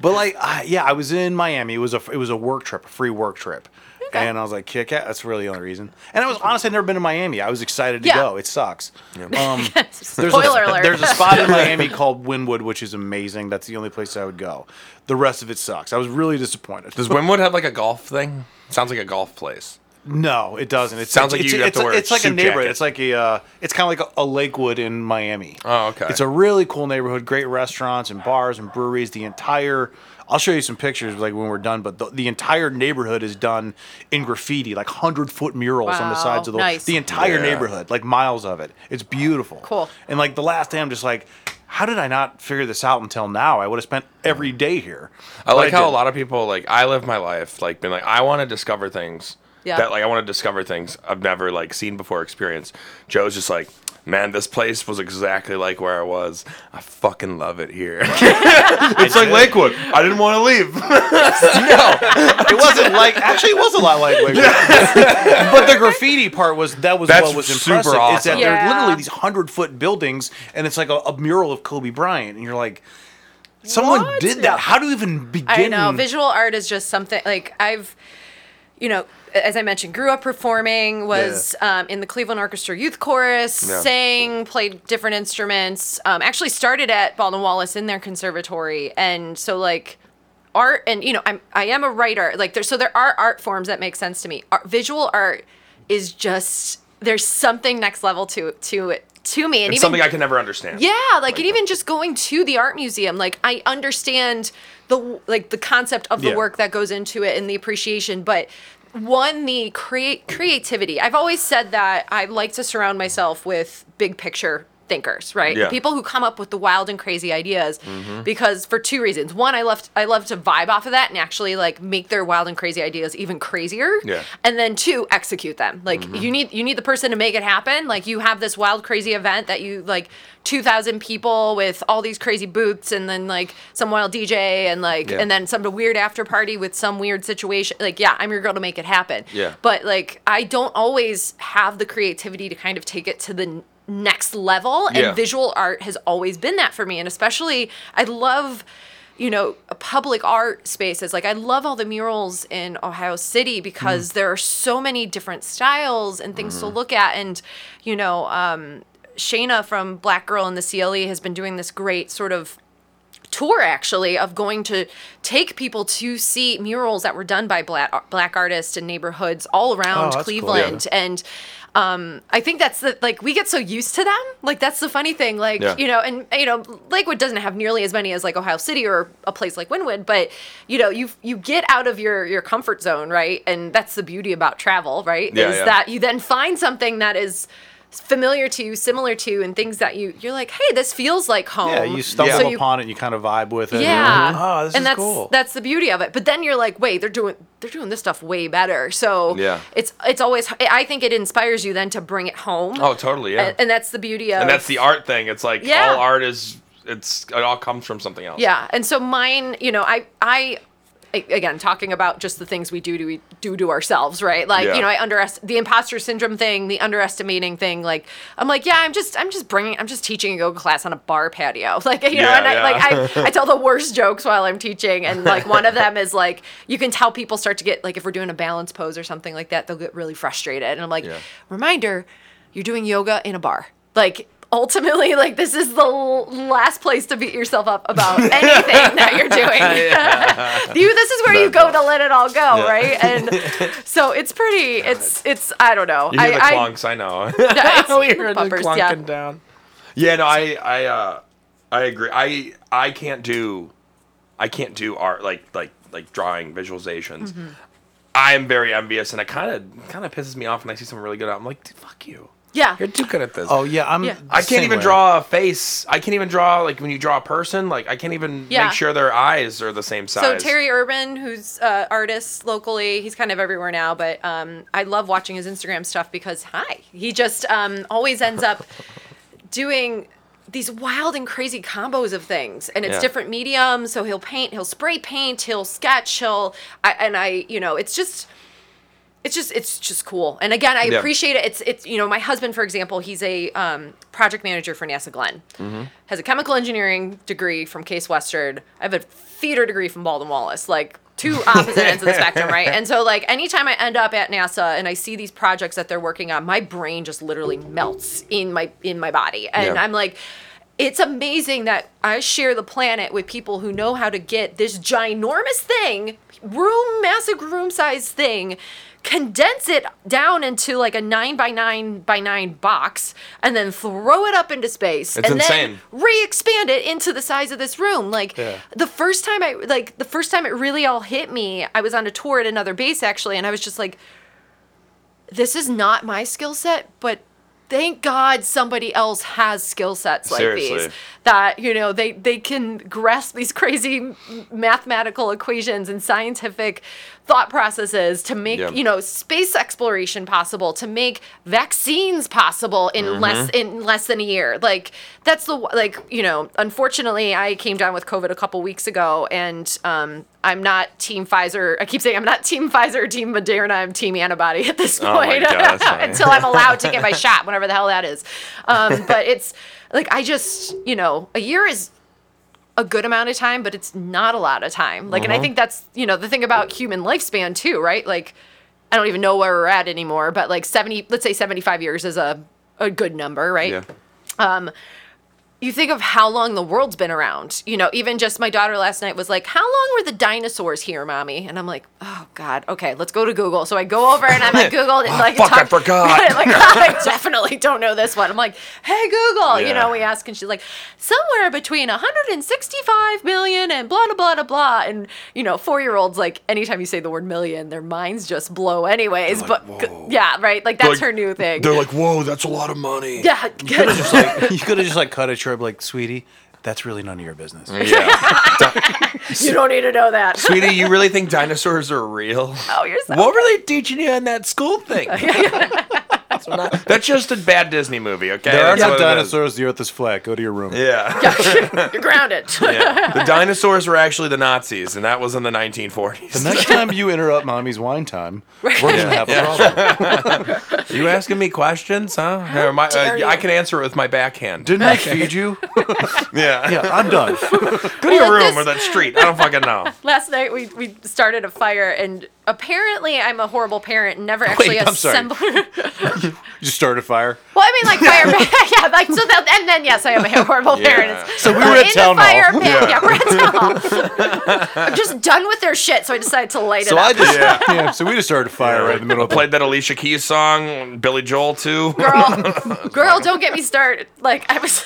[SPEAKER 3] But like, I, yeah, I was in Miami. It was a it was a work trip, a free work trip, and I was like, kick it. That's really the only reason. And I was honestly I'd never been to Miami. I was excited to
[SPEAKER 2] Yeah.
[SPEAKER 3] go. It sucks. Um, there's
[SPEAKER 2] Spoiler
[SPEAKER 3] a,
[SPEAKER 2] alert.
[SPEAKER 3] There's a spot in Miami called Wynwood, which is amazing. That's the only place I would go. The rest of it sucks. I was really disappointed.
[SPEAKER 1] Does Wynwood have like a golf thing? Sounds like a golf place.
[SPEAKER 3] No, it doesn't. It
[SPEAKER 1] Sounds like
[SPEAKER 3] it's,
[SPEAKER 1] you'd have
[SPEAKER 3] it's,
[SPEAKER 1] to wear a
[SPEAKER 3] it's like a
[SPEAKER 1] suit
[SPEAKER 3] neighborhood.
[SPEAKER 1] jacket.
[SPEAKER 3] It's like a. Uh, it's kind of like a, a Lakewood in Miami.
[SPEAKER 1] Oh, okay.
[SPEAKER 3] It's a really cool neighborhood. Great restaurants and bars and breweries. The entire. I'll show you some pictures like when we're done, but the, the entire neighborhood is done in graffiti, like hundred foot murals on the
[SPEAKER 2] Wow,
[SPEAKER 3] sides of the
[SPEAKER 2] nice.
[SPEAKER 3] the entire
[SPEAKER 1] Yeah.
[SPEAKER 3] neighborhood, like miles of it. It's beautiful.
[SPEAKER 2] Cool.
[SPEAKER 3] And like the last day, I'm just like, how did I not figure this out until now? I would have spent every day here.
[SPEAKER 1] I like
[SPEAKER 3] But
[SPEAKER 1] how a
[SPEAKER 3] didn't.
[SPEAKER 1] lot of people like I live my life like being like I want to discover things
[SPEAKER 2] Yeah.
[SPEAKER 1] that like I want to discover things I've never like seen before, experienced. Joe's just like, man, this place was exactly like where I was. I fucking love it here. it's like Lakewood. I didn't want to leave.
[SPEAKER 3] No, it wasn't like actually, it was a lot like Lakewood. but the graffiti part was that was
[SPEAKER 1] That's
[SPEAKER 3] what was
[SPEAKER 1] super
[SPEAKER 3] impressive. Is that
[SPEAKER 1] awesome.
[SPEAKER 3] they're
[SPEAKER 2] Yeah.
[SPEAKER 3] literally these hundred foot buildings, and it's like a, a mural of Kobe Bryant, and you're like, someone
[SPEAKER 2] What?
[SPEAKER 3] did that. How do you even begin?
[SPEAKER 2] I know visual art is just something like I've, you know, as I mentioned, grew up performing, was um, in the Cleveland Orchestra Youth Chorus,
[SPEAKER 1] Yeah.
[SPEAKER 2] sang, played different instruments. Um, actually started at Baldwin Wallace in their conservatory, and so like art and you know I'm I am a writer like there so there are art forms that make sense to me. Art, visual art is just there's something next level to to it to me, and
[SPEAKER 1] it's
[SPEAKER 2] even
[SPEAKER 1] something I can never understand.
[SPEAKER 2] yeah, like and even just going to the art museum, like I understand the like the concept of the
[SPEAKER 3] Yeah.
[SPEAKER 2] work that goes into it and the appreciation, but one the create creativity. I've always said that I like to surround myself with big picture thinkers, right?
[SPEAKER 1] Yeah.
[SPEAKER 2] People who come up with the wild and crazy ideas
[SPEAKER 3] Mm-hmm.
[SPEAKER 2] because for two reasons. One, I love I love to vibe off of that and actually like make their wild and crazy ideas even crazier.
[SPEAKER 1] Yeah.
[SPEAKER 2] And then two, execute them. Like you need you need the person to make it happen. Like you have this wild crazy event that you like 2000 people with all these crazy booths and then like some wild DJ and like
[SPEAKER 1] Yeah.
[SPEAKER 2] and then some weird after party with some weird situation. Like yeah, I'm your girl to make it happen.
[SPEAKER 1] Yeah.
[SPEAKER 2] But like I don't always have the creativity to kind of take it to the next level and
[SPEAKER 1] Yeah.
[SPEAKER 2] visual art has always been that for me and especially I love you know public art spaces like I love all the murals in Ohio City because there are so many different styles and things to look at and you know um Shayna from Black Girl in the CLE has been doing this great sort of tour actually of going to take people to see murals that were done by black black artists in neighborhoods all around
[SPEAKER 3] Oh, that's cool.
[SPEAKER 2] Cleveland and um, I think that's the like we get so used to them. Like that's the funny thing. Like
[SPEAKER 1] Yeah.
[SPEAKER 2] you know, and you know, Lakewood doesn't have nearly as many as like Ohio City or a place like Wynwood, but you know, you you get out of your your comfort zone, right? And that's the beauty about travel, right?
[SPEAKER 1] Yeah,
[SPEAKER 2] is
[SPEAKER 1] yeah.
[SPEAKER 2] that you then find something that is familiar to you, similar to and things that you you're like, hey, this feels like home.
[SPEAKER 3] Yeah, you stumble
[SPEAKER 2] So you-
[SPEAKER 3] upon it, and you kind of vibe with it.
[SPEAKER 2] yeah. Mm-hmm.
[SPEAKER 1] Oh, this
[SPEAKER 2] and
[SPEAKER 1] is
[SPEAKER 2] that's
[SPEAKER 1] cool.
[SPEAKER 2] that's the beauty of it. But then you're like, wait, they're doing they're doing this stuff way better. So
[SPEAKER 1] Yeah.
[SPEAKER 2] it's it's always I think it inspires you then to bring it home.
[SPEAKER 1] Oh, totally, yeah.
[SPEAKER 2] And, and that's the beauty of
[SPEAKER 1] and that's the art thing. It's like
[SPEAKER 2] Yeah.
[SPEAKER 1] all art is it's it all comes from something else.
[SPEAKER 2] Yeah, and so mine, you know, I I again talking about just the things we do to do to ourselves, right? Like,
[SPEAKER 1] Yeah.
[SPEAKER 2] you know, I underest the imposter syndrome thing, the underestimating thing. Like, I'm like, yeah, I'm just I'm just bringing I'm just teaching a yoga class on a bar patio. Like, you know,
[SPEAKER 1] Yeah,
[SPEAKER 2] and I,
[SPEAKER 1] yeah.
[SPEAKER 2] like I I tell the worst jokes while I'm teaching, and like one of them is like you can tell people start to get like if we're doing a balance pose or something like that, they'll get really frustrated, and I'm like, reminder, you're doing yoga in a bar, like. Ultimately, like this is the l- last place to beat yourself up about anything that you're doing. you, this is where you go to let it all go, right? And so it's pretty. It's it's. I don't know.
[SPEAKER 1] You hear
[SPEAKER 2] I,
[SPEAKER 1] the
[SPEAKER 2] I,
[SPEAKER 1] clunks, I know.
[SPEAKER 2] Yeah,
[SPEAKER 1] we the
[SPEAKER 2] bumpers,
[SPEAKER 1] clunking
[SPEAKER 2] yeah.
[SPEAKER 1] down. Yeah, no, I I uh I agree. I I can't do I can't do art like like like drawing visualizations.
[SPEAKER 2] Mm-hmm.
[SPEAKER 1] I'm very envious and it kind of kind of pisses me off when I see someone really good at it. I'm like, fuck you.
[SPEAKER 2] Yeah.
[SPEAKER 1] You're too good at this.
[SPEAKER 3] Oh yeah, I'm.
[SPEAKER 2] Yeah.
[SPEAKER 1] I can't even
[SPEAKER 3] way.
[SPEAKER 1] draw a face. I can't even draw like when you draw a person. Like I can't even
[SPEAKER 2] Yeah.
[SPEAKER 1] make sure their eyes are the same size.
[SPEAKER 2] So Terry Urban, who's uh, artist locally, he's kind of everywhere now. But um, I love watching his Instagram stuff because hi, he just um, always ends up doing these wild and crazy combos of things, and it's
[SPEAKER 1] Yeah.
[SPEAKER 2] different mediums. So he'll paint, he'll spray paint, he'll sketch, he'll I, and I, you know, it's just. It's just it's just cool, and again, I
[SPEAKER 1] Yeah.
[SPEAKER 2] appreciate it. It's it's you know my husband, for example, he's a um, project manager for NASA Glenn,
[SPEAKER 1] Mm-hmm.
[SPEAKER 2] has a chemical engineering degree from Case Western. I have a theater degree from Baldwin Wallace, like two opposite ends of the spectrum, right? And so like anytime I end up at NASA and I see these projects that they're working on, my brain just literally melts in my in my body, and
[SPEAKER 1] Yeah.
[SPEAKER 2] I'm like. It's amazing that I share the planet with people who know how to get this ginormous thing, room, massive room size thing, condense it down into like a nine by nine by nine box, and then throw it up into space.
[SPEAKER 1] It's
[SPEAKER 2] and
[SPEAKER 1] insane.
[SPEAKER 2] then re-expand it into the size of this room. Like
[SPEAKER 3] Yeah.
[SPEAKER 2] the first time I like the first time it really all hit me, I was on a tour at another base actually, and I was just like, this is not my skill set, but thank God somebody else has skill sets like
[SPEAKER 1] Seriously.
[SPEAKER 2] these that you know they they can grasp these crazy mathematical equations and scientific thought processes to make you know space exploration possible to make vaccines possible in
[SPEAKER 1] Mm-hmm.
[SPEAKER 2] less in less than a year. Like that's the like you know unfortunately i came down with covid a couple weeks ago and um i'm not team pfizer. I keep saying i'm not team pfizer or team moderna. I'm team antibody at this
[SPEAKER 1] Oh
[SPEAKER 2] point
[SPEAKER 1] God,
[SPEAKER 2] until i'm allowed to get my shot whatever the hell that is. Um but it's like i just you know a year is a good amount of time, but it's not a lot of time. Like, and
[SPEAKER 1] Uh-huh.
[SPEAKER 2] I think that's, you know, the thing about human lifespan too, right? Like, I don't even know where we're at anymore, but like 70, let's say 75 years is a, a good number, right?
[SPEAKER 1] Yeah.
[SPEAKER 2] You think of how long the world's been around. You know, even just my daughter last night was like, "How long were the dinosaurs here, mommy?" And I'm like, "Oh God, okay, let's go to Google." So I go over and I'm like, Google, and oh, like,
[SPEAKER 1] fuck, I forgot.
[SPEAKER 2] like, I definitely don't know this one. I'm like, "Hey Google,"
[SPEAKER 1] yeah.
[SPEAKER 2] you know, we ask, and she's like, "Somewhere between 165 million and blah blah blah blah blah." And you know, four year olds like, anytime you say the word million, their minds just blow, anyways.
[SPEAKER 1] like,
[SPEAKER 2] but
[SPEAKER 1] "Whoa."
[SPEAKER 2] yeah, right, like that's
[SPEAKER 1] Like,
[SPEAKER 2] her new thing.
[SPEAKER 1] They're like, whoa, that's a lot of money.
[SPEAKER 2] yeah.
[SPEAKER 3] Just like you could have just like cut it short, like, sweetie, that's really none of your business.
[SPEAKER 1] Yeah.
[SPEAKER 2] you don't need to know that.
[SPEAKER 1] Sweetie, you really think dinosaurs are real?
[SPEAKER 2] Oh, you're so
[SPEAKER 1] What were they teaching you in that school thing? That's not- That's just a bad Disney movie, okay?
[SPEAKER 3] There are no
[SPEAKER 1] what it is.
[SPEAKER 3] dinosaurs. The Earth is flat. Go to your room.
[SPEAKER 1] Yeah.
[SPEAKER 2] You're grounded.
[SPEAKER 1] yeah. The dinosaurs were actually the Nazis, and that was in the 1940s.
[SPEAKER 3] The next time you interrupt mommy's wine time, we're gonna have a problem.
[SPEAKER 1] you asking me questions, huh? Or my- uh,
[SPEAKER 2] you.
[SPEAKER 1] I can answer it with my backhand.
[SPEAKER 3] Didn't I feed you?
[SPEAKER 1] yeah.
[SPEAKER 3] Yeah, I'm done.
[SPEAKER 1] Go to your room
[SPEAKER 2] this-
[SPEAKER 1] or that street. I don't fucking know.
[SPEAKER 2] Last night we, we started a fire and apparently I'm a horrible parent and never actually
[SPEAKER 3] Wait, I'm sorry.
[SPEAKER 2] assembled.
[SPEAKER 3] You just started a fire.
[SPEAKER 2] Well, I mean, like fire pit. yeah, like so that, and then yes, I am a horrible parent. It's-
[SPEAKER 3] So we
[SPEAKER 2] we're
[SPEAKER 3] were at
[SPEAKER 2] in
[SPEAKER 3] town
[SPEAKER 2] the fire
[SPEAKER 3] hall.
[SPEAKER 2] pit. Yeah. we're at town hall. I'm just done with their shit, so I decided to light
[SPEAKER 3] So
[SPEAKER 2] it
[SPEAKER 3] I
[SPEAKER 2] up.
[SPEAKER 3] just yeah. So we just started a fire right in the middle of the
[SPEAKER 1] Played that Alicia Keys song, Billy Joel too.
[SPEAKER 2] girl, girl, don't get me started. Like I was,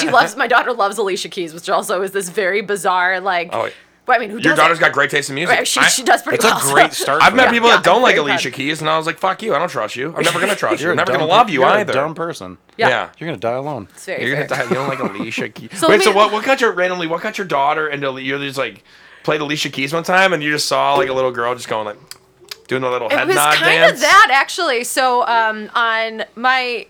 [SPEAKER 2] she loves. My daughter loves Alicia Keys, which also is this very bizarre. Like,
[SPEAKER 1] Oh, wait.
[SPEAKER 2] Well, I mean, who
[SPEAKER 1] Your
[SPEAKER 2] doesn't?
[SPEAKER 1] daughter's got great taste in music.
[SPEAKER 2] Right, she,
[SPEAKER 1] I-
[SPEAKER 2] she does pretty
[SPEAKER 3] It's a great start.
[SPEAKER 1] I've met
[SPEAKER 3] Yeah,
[SPEAKER 1] people
[SPEAKER 2] yeah,
[SPEAKER 1] that don't like Alicia
[SPEAKER 2] proud.
[SPEAKER 1] Keys, and I was like, "Fuck you! I don't trust you. I'm never gonna trust you. I'm never gonna love you
[SPEAKER 3] you're
[SPEAKER 1] either."
[SPEAKER 3] A dumb person.
[SPEAKER 2] Yeah.
[SPEAKER 1] Yeah.
[SPEAKER 3] You're gonna die alone.
[SPEAKER 2] It's very
[SPEAKER 1] You're gonna die. You don't like Alicia Keys.
[SPEAKER 2] So
[SPEAKER 1] Wait,
[SPEAKER 2] let
[SPEAKER 1] so what? What got your randomly? What got your daughter into? You're just like played Alicia Keys one time, and you just saw like a little girl just going like doing a little head nod dance.
[SPEAKER 2] It was
[SPEAKER 1] nod
[SPEAKER 2] kind
[SPEAKER 1] dance.
[SPEAKER 2] of that actually. So um, on my,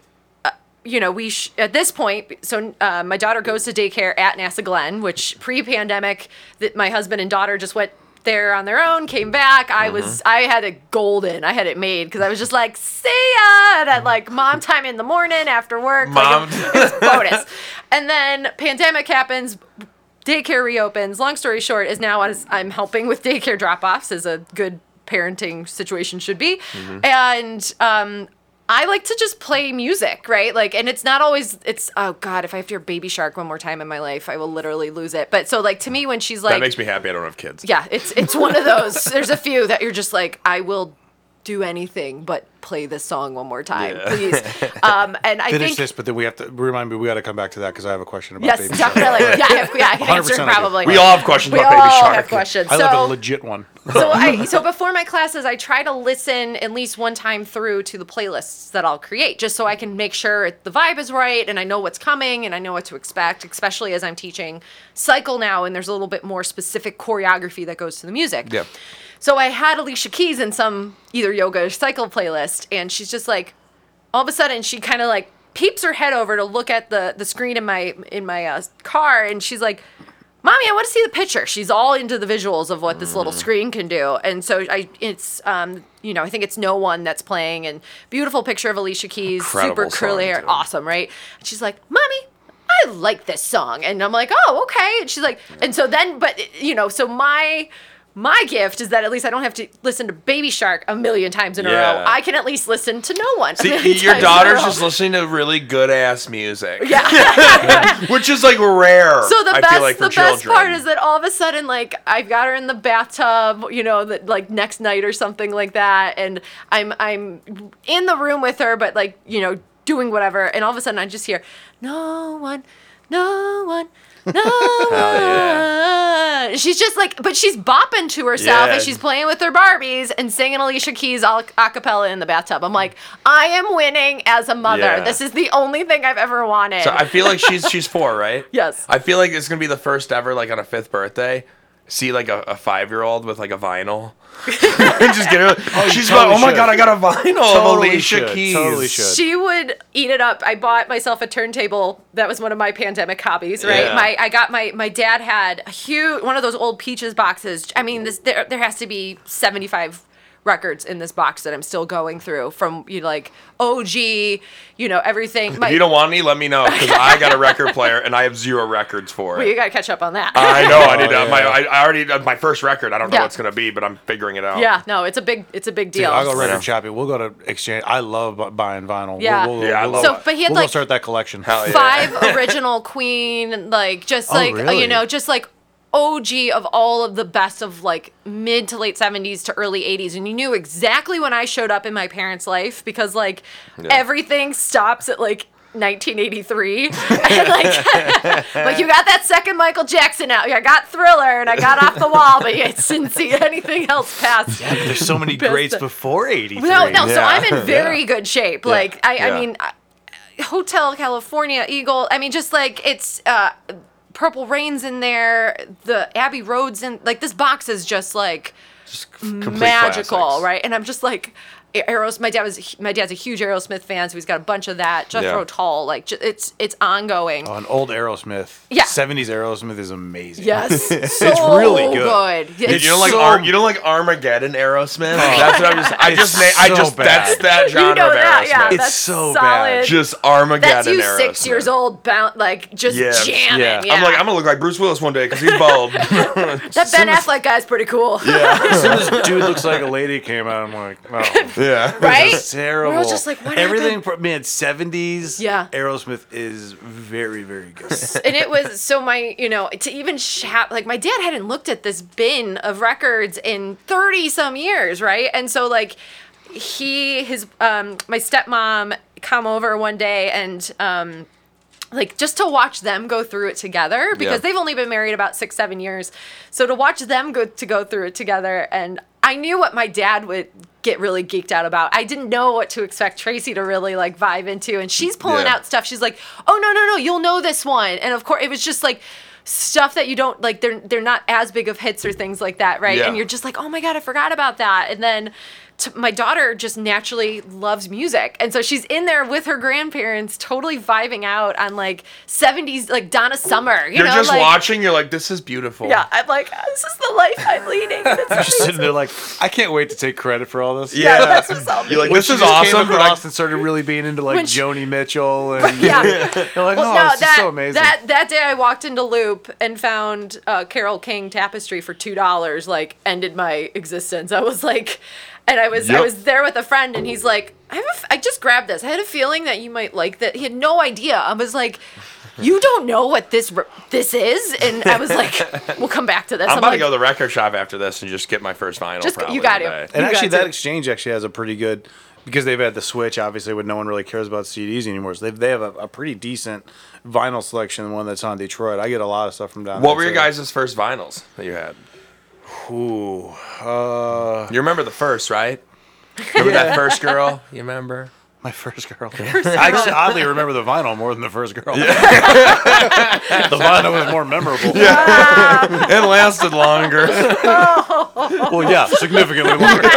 [SPEAKER 2] you know, we sh- at this point, so uh, my daughter goes to daycare at NASA Glenn, which pre-pandemic, that my husband and daughter just went there on their own, came back. I was,
[SPEAKER 1] Mm-hmm.
[SPEAKER 2] I had it golden. I had it made because I was just like, see ya, and at like mom time in the morning after work.
[SPEAKER 1] Mom.
[SPEAKER 2] Like, it, it bonus. And then pandemic happens. Daycare reopens. Long story short, is now as I'm helping with daycare drop-offs as a good parenting situation should be, and um, I like to just play music, right? Like, and it's not always. It's oh god, if I have to hear Baby Shark one more time in my life, I will literally lose it. But so like to me, when she's like,
[SPEAKER 1] that makes me happy. I don't have kids.
[SPEAKER 2] yeah, it's it's one of those. There's a few that you're just like, I will do anything but play this song one more time,
[SPEAKER 1] Yeah.
[SPEAKER 2] please. Um, and I
[SPEAKER 3] Finish
[SPEAKER 2] think
[SPEAKER 3] this, but then we have to remind me. We got to come back to that because I have a question about
[SPEAKER 2] yes,
[SPEAKER 3] Baby Shark.
[SPEAKER 2] definitely. Yeah, I have, yeah, I can answer probably.
[SPEAKER 1] We all have questions
[SPEAKER 2] We
[SPEAKER 1] about Baby
[SPEAKER 2] all
[SPEAKER 1] Shark.
[SPEAKER 2] have questions.
[SPEAKER 3] I
[SPEAKER 2] so,
[SPEAKER 3] a legit one.
[SPEAKER 2] so I so before my classes, I try to listen at least one time through to the playlists that I'll create, just so I can make sure the vibe is right and I know what's coming and I know what to expect. Especially as I'm teaching cycle now, and there's a little bit more specific choreography that goes to the music.
[SPEAKER 1] Yeah.
[SPEAKER 2] So I had Alicia Keys in some either yoga or cycle playlist, and she's just like, all of a sudden she kind of like peeps her head over to look at the the screen in my in my uh, car, and she's like, "Mommy, I want to see the picture." She's all into the visuals of what this little screen can do, and so I it's um you know I think it's No One that's playing, and beautiful picture of Alicia Keys,
[SPEAKER 1] Incredible
[SPEAKER 2] super curly hair,
[SPEAKER 1] too.
[SPEAKER 2] awesome, right? And she's like, "Mommy." I like this song. And I'm like, oh, okay. And she's like, and so then, but, you know, so my, my gift is that at least I don't have to listen to Baby Shark a million times in a
[SPEAKER 1] Yeah.
[SPEAKER 2] row. I can at least listen to no one. a
[SPEAKER 1] See,
[SPEAKER 2] million
[SPEAKER 1] your
[SPEAKER 2] times in a
[SPEAKER 1] daughter's
[SPEAKER 2] row.
[SPEAKER 1] just listening to really good ass music.
[SPEAKER 2] Yeah.
[SPEAKER 1] Which is like rare.
[SPEAKER 2] So the
[SPEAKER 1] I
[SPEAKER 2] best,
[SPEAKER 1] feel like, for
[SPEAKER 2] the best
[SPEAKER 1] children.
[SPEAKER 2] part is that all of a sudden, like I've got her in the bathtub, you know, that like next night or something like that, and I'm I'm in the room with her, but like you know doing whatever, and all of a sudden I just hear no one, no one. No. She's just like, but she's bopping to herself
[SPEAKER 1] Yeah.
[SPEAKER 2] and she's playing with her Barbies and singing Alicia Keys a a cappella in the bathtub. I'm like, I am winning as a mother.
[SPEAKER 1] Yeah.
[SPEAKER 2] This is the only thing I've ever wanted.
[SPEAKER 1] So I feel like she's she's four, right?
[SPEAKER 2] Yes.
[SPEAKER 1] I feel like it's gonna be the first ever, like on a fifth birthday, see like a, a five year old with like a vinyl. and just get her.
[SPEAKER 3] Oh, you
[SPEAKER 1] she's
[SPEAKER 3] totally
[SPEAKER 1] like, oh my
[SPEAKER 3] should.
[SPEAKER 1] god, I got a vinyl of
[SPEAKER 3] Totally
[SPEAKER 1] Alicia
[SPEAKER 3] should,
[SPEAKER 1] Keys.
[SPEAKER 3] totally should.
[SPEAKER 2] She would eat it up. I bought myself a turntable. That was one of my pandemic hobbies, right?
[SPEAKER 1] Yeah.
[SPEAKER 2] My I got my my dad had a huge one of those old Peaches boxes. I mean, this there there has to be 75 records in this box that I'm still going through from you know, like OG, you know, everything. My,
[SPEAKER 1] If you don't want any, let me know because I got a record player and I have zero records for it.
[SPEAKER 2] well, you got to catch up on that.
[SPEAKER 1] I know. I need
[SPEAKER 3] Oh,
[SPEAKER 1] to. My. I, I already uh, my first record. I don't know
[SPEAKER 2] Yeah.
[SPEAKER 1] what it's gonna be, but I'm figuring it out.
[SPEAKER 2] yeah, no, it's a big it's a big deal.
[SPEAKER 3] I'll go
[SPEAKER 1] Yeah.
[SPEAKER 3] record shopping. We'll go to exchange. I love buying vinyl.
[SPEAKER 2] Yeah.
[SPEAKER 3] We'll, we'll,
[SPEAKER 1] Yeah,
[SPEAKER 3] we'll,
[SPEAKER 1] love
[SPEAKER 2] So,
[SPEAKER 1] it.
[SPEAKER 2] but he had
[SPEAKER 3] we'll
[SPEAKER 2] like
[SPEAKER 3] start that collection.
[SPEAKER 1] Hell yeah.
[SPEAKER 2] five original Queen, like just
[SPEAKER 3] Oh,
[SPEAKER 2] like
[SPEAKER 3] really?
[SPEAKER 2] you know, just like OG of all of the best of like mid to late 70s to early 80s and you knew exactly when I showed up in my parents' life because like everything stops at like 1983 and like like you got that second Michael Jackson out I got Thriller and I got Off the Wall but you didn't see anything else past
[SPEAKER 3] There's so many greats before '83.
[SPEAKER 2] no, no. So I'm in very good shape. Like I,
[SPEAKER 1] Yeah.
[SPEAKER 2] I mean, Hotel California, Eagle. I mean, just like it's uh, Purple Rain's in there. The Abbey Road's in. Like this box is just like
[SPEAKER 1] Complete
[SPEAKER 2] magical,
[SPEAKER 1] classics.
[SPEAKER 2] right? And I'm just like, Aeros. My dad was my dad's a huge Aerosmith fan, so he's got a bunch of that. Jethro
[SPEAKER 1] Yeah.
[SPEAKER 2] Tull, like ju- it's it's ongoing.
[SPEAKER 3] Oh, an old Aerosmith.
[SPEAKER 2] Yeah.
[SPEAKER 3] 70s Aerosmith is amazing.
[SPEAKER 2] Yes, so
[SPEAKER 3] It's really good.
[SPEAKER 2] Yeah,
[SPEAKER 1] Dude,
[SPEAKER 2] it's
[SPEAKER 1] you don't like
[SPEAKER 3] so-
[SPEAKER 1] Ar- you don't like Armageddon Aerosmith? Oh. That's what I'm just. I just
[SPEAKER 3] It's
[SPEAKER 1] na- I just
[SPEAKER 3] bad.
[SPEAKER 1] that's that genre you
[SPEAKER 2] know
[SPEAKER 1] of
[SPEAKER 2] that,
[SPEAKER 1] Aerosmith.
[SPEAKER 2] yeah.
[SPEAKER 3] It's
[SPEAKER 2] that's
[SPEAKER 3] so
[SPEAKER 2] solid.
[SPEAKER 3] bad.
[SPEAKER 1] just Armageddon.
[SPEAKER 2] That's you six years old, bound like just
[SPEAKER 1] Yeah.
[SPEAKER 2] jamming.
[SPEAKER 3] Yeah.
[SPEAKER 2] Yeah.
[SPEAKER 1] I'm like I'm gonna look like Bruce Willis one day because he's bald.
[SPEAKER 2] that Ben
[SPEAKER 3] soon as-
[SPEAKER 2] Affleck guy's pretty cool.
[SPEAKER 3] Yeah, As soon as dude looks like a lady came out, I'm like, oh.
[SPEAKER 1] Yeah.
[SPEAKER 2] right?
[SPEAKER 3] Terrible.
[SPEAKER 2] We're all just like, what
[SPEAKER 3] Everything,
[SPEAKER 2] happened?
[SPEAKER 3] pro- man, 70s.
[SPEAKER 2] Yeah.
[SPEAKER 3] Aerosmith is very, very good.
[SPEAKER 2] and it was so my you know to even shop like my dad hadn't looked at this bin of records in 30 some years right and so like he his um my stepmom come over one day and um like just to watch them go through it together because
[SPEAKER 1] Yeah.
[SPEAKER 2] they've only been married about six seven years so to watch them go to go through it together and i knew what my dad would get really geeked out about. I didn't know what to expect tracy to really like vibe into and she's pulling
[SPEAKER 1] Yeah.
[SPEAKER 2] out stuff. She's like oh no no no you'll know this one. And of course it was just like stuff that you don't like they're they're not as big of hits or things like that right?
[SPEAKER 1] Yeah.
[SPEAKER 2] and you're just like oh my god i forgot about that. And then t- my daughter just naturally loves music and so she's in there with her grandparents totally vibing out on like 70s like donna summer you
[SPEAKER 1] You're
[SPEAKER 2] know
[SPEAKER 1] just
[SPEAKER 2] like
[SPEAKER 1] watching. You're like, this is beautiful.
[SPEAKER 2] yeah i'm like this is the life i'm leading It's
[SPEAKER 3] You're just sitting there like, I can't wait to take credit for all this.
[SPEAKER 1] Yeah.
[SPEAKER 2] that's what's up.
[SPEAKER 1] You're like, this is
[SPEAKER 3] just came
[SPEAKER 1] awesome. But I,
[SPEAKER 3] across and started really being into like
[SPEAKER 2] she-
[SPEAKER 3] Joni Mitchell and
[SPEAKER 2] yeah
[SPEAKER 3] you're like,
[SPEAKER 2] Well,
[SPEAKER 3] oh,
[SPEAKER 2] no,
[SPEAKER 3] this
[SPEAKER 2] that,
[SPEAKER 3] is so amazing.
[SPEAKER 2] That that day I walked into Loop and found uh, Carole King tapestry for two dollars. Like ended my existence. I was like, and I was I was there with a friend, and he's like, I have a f- I just grabbed this. I had a feeling that you might like that. He had no idea. I was like. You don't know what this r- this is, and I was like, "We'll come back to this."
[SPEAKER 1] I'm about
[SPEAKER 2] like,
[SPEAKER 1] to go to the record shop after this and just get my first vinyl.
[SPEAKER 2] Just- you got it.
[SPEAKER 1] today.
[SPEAKER 3] and
[SPEAKER 2] You
[SPEAKER 3] actually, that
[SPEAKER 2] to.
[SPEAKER 3] exchange actually has a pretty good because they've had the switch obviously when no one really cares about CDs anymore. So they've, they have a, a pretty decent vinyl selection. The one that's on Detroit, I get a lot of stuff from down there.
[SPEAKER 1] What were your guys' first vinyls that you had?
[SPEAKER 3] Ooh, uh,
[SPEAKER 1] You remember the first, right? Remember that first girl? You remember?
[SPEAKER 3] my first girl. I actually oddly remember the vinyl more than the first girl. the vinyl was more memorable. Yeah.
[SPEAKER 1] it lasted longer.
[SPEAKER 3] Well, yeah, significantly longer.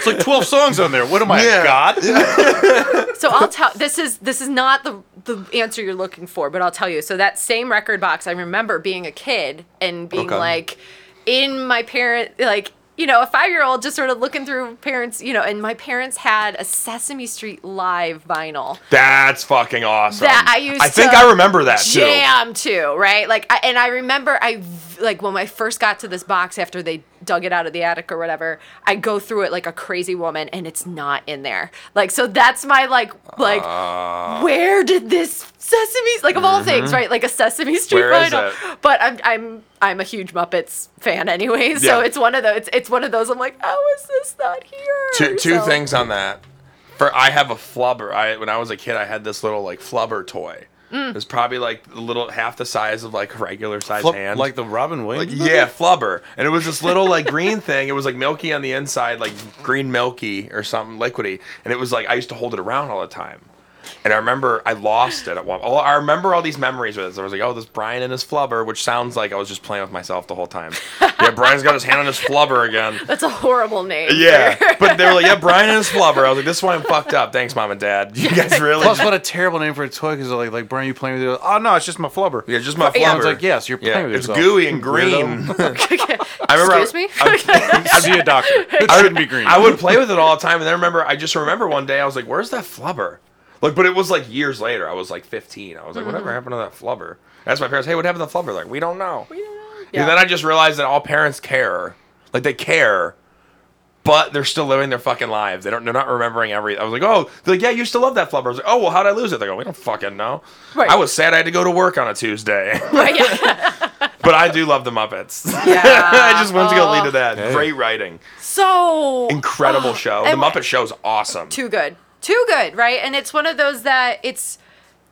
[SPEAKER 3] It's like twelve songs on there. What am I,
[SPEAKER 1] Yeah.
[SPEAKER 3] God?
[SPEAKER 2] so I'll tell this is this is not the the answer you're looking for, but I'll tell you. So that same record box, I remember being a kid and being
[SPEAKER 1] Okay.
[SPEAKER 2] like in my parent like you know, a five year old just sort of looking through parents, you know, and my parents had a Sesame Street live vinyl
[SPEAKER 1] That's fucking awesome.
[SPEAKER 2] that I used
[SPEAKER 1] I think I remember that too.
[SPEAKER 2] jam too, right? Like, I, and I remember I like when I first got to this box after they dug it out of the attic or whatever. I go through it like a crazy woman, and it's not in there. Like, so that's my like like
[SPEAKER 1] Uh.
[SPEAKER 2] where did this Sesame like of all things, right? Like a Sesame Street
[SPEAKER 1] Mm-hmm. Where is
[SPEAKER 2] vinyl.
[SPEAKER 1] it?
[SPEAKER 2] But I'm I'm I'm a huge Muppets fan anyway, so
[SPEAKER 1] Yeah.
[SPEAKER 2] it's one of those. It's, it's one of those. I'm like, how is this not here?
[SPEAKER 1] Two two
[SPEAKER 2] So-
[SPEAKER 1] things on that. For I have a flubber. I when I was a kid, I had this little like flubber toy.
[SPEAKER 2] Mm.
[SPEAKER 1] It was probably like a little half the size of like a regular size
[SPEAKER 3] Flip-
[SPEAKER 1] hand.
[SPEAKER 3] like the Robin Williams. movie?
[SPEAKER 1] yeah, flubber, and it was this little like green thing. It was like milky on the inside, like green milky or something liquidy, and it was like I used to hold it around all the time. And I remember I lost it at one. Oh, I remember all these memories with it. I was like, "Oh, this Brian and his flubber," which sounds like I was just playing with myself the whole time. Yeah, Brian's got his hand on his flubber again.
[SPEAKER 2] That's a horrible name.
[SPEAKER 1] Yeah, but they were like, "Yeah, Brian and his flubber." I was like, "This is why I'm fucked up." Thanks, mom and dad. You guys really?
[SPEAKER 3] Plus, what a terrible name for a toy because like, like, Brian, you playing with it? Oh no, it's just my flubber.
[SPEAKER 1] yeah, just my flubber.
[SPEAKER 2] Yeah.
[SPEAKER 3] I was like, yes, you're playing
[SPEAKER 1] yeah,
[SPEAKER 3] with
[SPEAKER 1] it's
[SPEAKER 3] yourself.
[SPEAKER 1] gooey and green. I remember.
[SPEAKER 2] Excuse me.
[SPEAKER 3] I'd be a doctor. It shouldn't be green.
[SPEAKER 1] I would play with it all the time, and then I remember, I just remember one day I was like, "Where's that flubber?" Like, but it was like years later. I was like 15. I was like, "Whatever mm-hmm. happened to that flubber?" I asked my parents, "Hey, what happened to the flubber?" Like, we don't know.
[SPEAKER 2] Yeah.
[SPEAKER 1] And then I just realized that all parents care, like they care, but they're still living their fucking lives. They don't. They're not remembering every. I was like, "Oh, they're like, yeah, you still love that flubber." I was like, "Oh, well, how'd I lose it?" They go, "We don't fucking know."
[SPEAKER 2] Right.
[SPEAKER 1] I was sad I had to go to work on a Tuesday,
[SPEAKER 2] Right, yeah.
[SPEAKER 1] but I do love the Muppets.
[SPEAKER 2] Yeah.
[SPEAKER 1] I just wanted to go lead to that.
[SPEAKER 3] Hey.
[SPEAKER 1] Great writing,
[SPEAKER 2] So
[SPEAKER 1] incredible uh, show. The Muppet Show is awesome.
[SPEAKER 2] too good too good right and it's one of those that it's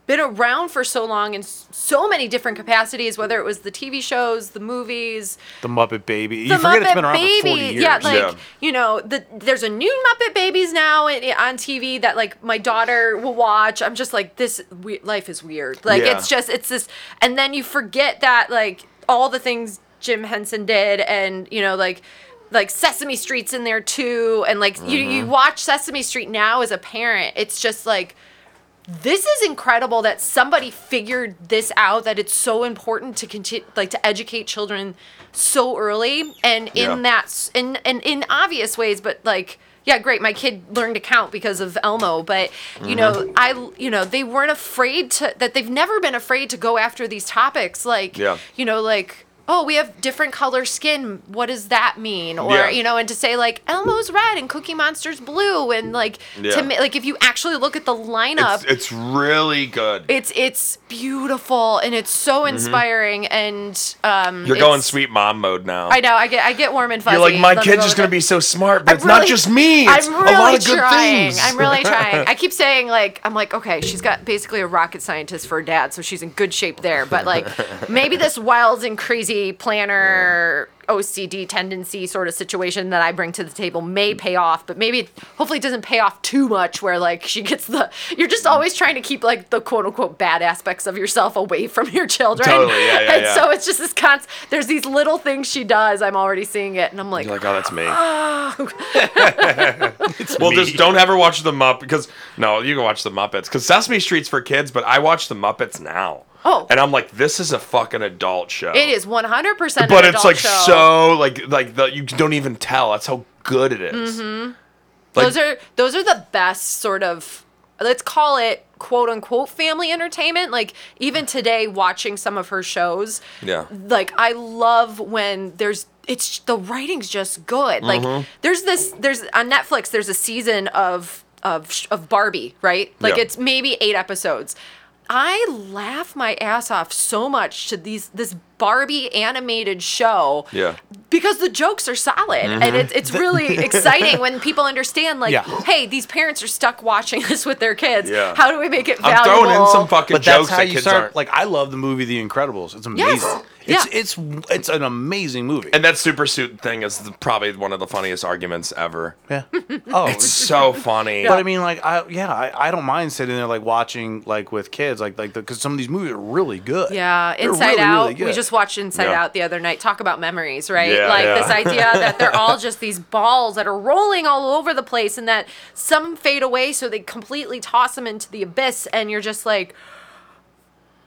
[SPEAKER 2] been around for so long in so many different capacities whether it was the tv shows the movies
[SPEAKER 3] the Muppet Baby.
[SPEAKER 2] the
[SPEAKER 3] you forget
[SPEAKER 2] muppet
[SPEAKER 3] it's been around
[SPEAKER 2] baby
[SPEAKER 3] for 40 years.
[SPEAKER 2] yeah like
[SPEAKER 1] Yeah.
[SPEAKER 2] you know the there's a new muppet babies now on tv that like my daughter will watch i'm just like this we, life is weird like
[SPEAKER 1] Yeah.
[SPEAKER 2] it's just it's this and then you forget that like all the things jim henson did and you know like like Sesame Street's in there too, and like you you mm-hmm. watch Sesame Street now as a parent, it's just like this is incredible that somebody figured this out that it's so important to continue like to educate children so early and in
[SPEAKER 1] Yeah.
[SPEAKER 2] that s- in and in obvious ways but like yeah great my kid learned to count because of elmo but you know mm-hmm. i you know they weren't afraid to that they've never been afraid to go after these topics like
[SPEAKER 1] Yeah.
[SPEAKER 2] you know like oh we have different color skin what does that mean or
[SPEAKER 1] Yeah.
[SPEAKER 2] you know and to say like elmo's red and cookie monster's blue and like
[SPEAKER 1] Yeah.
[SPEAKER 2] to like if you actually look at the lineup
[SPEAKER 1] It's, it's really good.
[SPEAKER 2] it's it's beautiful and it's so inspiring and um
[SPEAKER 1] You're going
[SPEAKER 2] it's-
[SPEAKER 1] sweet mom mode now.
[SPEAKER 2] I know I get I get warm and fuzzy.
[SPEAKER 1] You're like, my
[SPEAKER 2] Let me
[SPEAKER 1] kid's
[SPEAKER 2] go
[SPEAKER 1] just
[SPEAKER 2] with
[SPEAKER 1] gonna
[SPEAKER 2] it."
[SPEAKER 1] be so smart, but
[SPEAKER 2] I'm
[SPEAKER 1] it's not
[SPEAKER 2] really-
[SPEAKER 1] just me. It's
[SPEAKER 2] I'm really
[SPEAKER 1] a lot of good
[SPEAKER 2] trying.
[SPEAKER 1] things.
[SPEAKER 2] I'm really trying. I keep saying like I'm like okay, she's got basically a rocket scientist for a dad, so she's in good shape there. But like maybe this wild and crazy planner OCD tendency sort of situation that I bring to the table may pay off, but maybe it hopefully it doesn't pay off too much where like she gets the you're just always trying to keep like the quote unquote bad aspects of yourself away from your children.
[SPEAKER 1] Totally, yeah, yeah,
[SPEAKER 2] and
[SPEAKER 1] yeah.
[SPEAKER 2] so it's just this constant there's these little things she does, I'm already seeing it and I'm like,
[SPEAKER 1] You're like, oh, that's me.
[SPEAKER 2] "Ah."
[SPEAKER 1] well,
[SPEAKER 3] me.
[SPEAKER 1] just don't ever watch the Muppets because no, you can watch the Muppets because Sesame Street's for kids, but I watch the Muppets now.
[SPEAKER 2] Oh.
[SPEAKER 1] and I'm like, this is a fucking adult show.
[SPEAKER 2] It is 100%
[SPEAKER 1] but it's like
[SPEAKER 2] show.
[SPEAKER 1] so like like the, you don't even tell. That's how good it is.
[SPEAKER 2] Mm-hmm.
[SPEAKER 1] Like-
[SPEAKER 2] those are those are the best sort of let's call it quote unquote family entertainment. Like even today watching some of her shows,
[SPEAKER 1] Yeah.
[SPEAKER 2] like I love when there's it's the writing's just good. Like
[SPEAKER 1] Mm-hmm.
[SPEAKER 2] there's this there's on Netflix there's a season of of sh- of Barbie, right? Like
[SPEAKER 1] Yeah.
[SPEAKER 2] it's maybe 8 episodes. I laugh my ass off so much to these this Barbie animated show
[SPEAKER 1] Yeah.
[SPEAKER 2] because the jokes are solid
[SPEAKER 1] Mm-hmm.
[SPEAKER 2] and it's, it's really exciting when people understand like
[SPEAKER 3] Yeah.
[SPEAKER 2] hey these parents are stuck watching this with their kids
[SPEAKER 1] Yeah.
[SPEAKER 2] how do we make it
[SPEAKER 1] I'm throwing in some fucking
[SPEAKER 3] But that's
[SPEAKER 1] jokes
[SPEAKER 3] how
[SPEAKER 1] that
[SPEAKER 3] you
[SPEAKER 1] kids
[SPEAKER 3] start.
[SPEAKER 1] aren't.
[SPEAKER 3] Like I love the movie The Incredibles. It's amazing.
[SPEAKER 2] Yes.
[SPEAKER 3] It's
[SPEAKER 2] Yeah.
[SPEAKER 3] it's it's an amazing movie.
[SPEAKER 1] and that super suit thing is the, probably one of the funniest arguments ever.
[SPEAKER 3] yeah. Oh,
[SPEAKER 1] It's so funny.
[SPEAKER 3] But I mean, like, I yeah, I, I don't mind sitting there like watching like with kids, like like because some of these movies are really good.
[SPEAKER 2] yeah
[SPEAKER 3] They're
[SPEAKER 2] inside
[SPEAKER 3] really,
[SPEAKER 2] out
[SPEAKER 3] really
[SPEAKER 2] we
[SPEAKER 3] good.
[SPEAKER 2] Just watched inside
[SPEAKER 1] Yeah.
[SPEAKER 2] out the other night talk about memories right
[SPEAKER 1] Yeah,
[SPEAKER 2] like
[SPEAKER 1] yeah.
[SPEAKER 2] this idea that they're all just these balls that are rolling all over the place and that some fade away so they completely toss them into the abyss and you're just like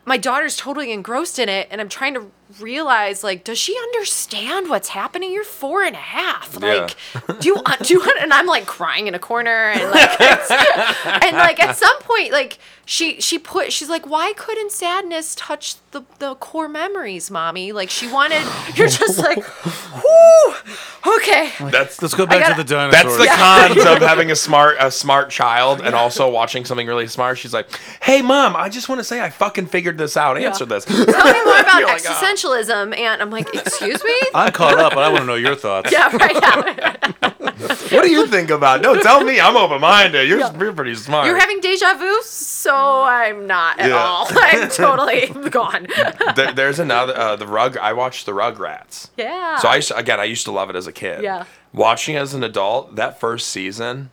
[SPEAKER 2] my daughter's totally engrossed in it and i'm trying to realize like does she understand what's happening you're four and a half
[SPEAKER 1] Yeah.
[SPEAKER 2] like do you do you and i'm like crying in a corner and like and like at some point like she she put she's like why couldn't sadness touch the the core memories mommy like she wanted you're just like whoo okay
[SPEAKER 1] that's
[SPEAKER 3] Let's go back
[SPEAKER 2] gotta-
[SPEAKER 3] to the dinosaurs.
[SPEAKER 1] That's the cons of having a smart a smart child and also watching something really smart. She's like, "Hey, mom, I just want to say I fucking figured this out. Answer this."
[SPEAKER 2] tell me more about
[SPEAKER 1] You're ah.
[SPEAKER 2] Like, existentialism and i'm like excuse me
[SPEAKER 3] I'm caught up, but I want to know your thoughts.
[SPEAKER 2] yeah right yeah.
[SPEAKER 1] What do you think about? No, tell me. I'm open minded. You're, you're pretty smart.
[SPEAKER 2] You're having deja vu, so I'm not at
[SPEAKER 1] Yeah.
[SPEAKER 2] all. I'm totally gone.
[SPEAKER 1] There- there's another uh, the rug. I watched the Rugrats.
[SPEAKER 2] Yeah.
[SPEAKER 1] So I used to- again, I used to love it as a kid.
[SPEAKER 2] Yeah.
[SPEAKER 1] Watching as an adult, that first season,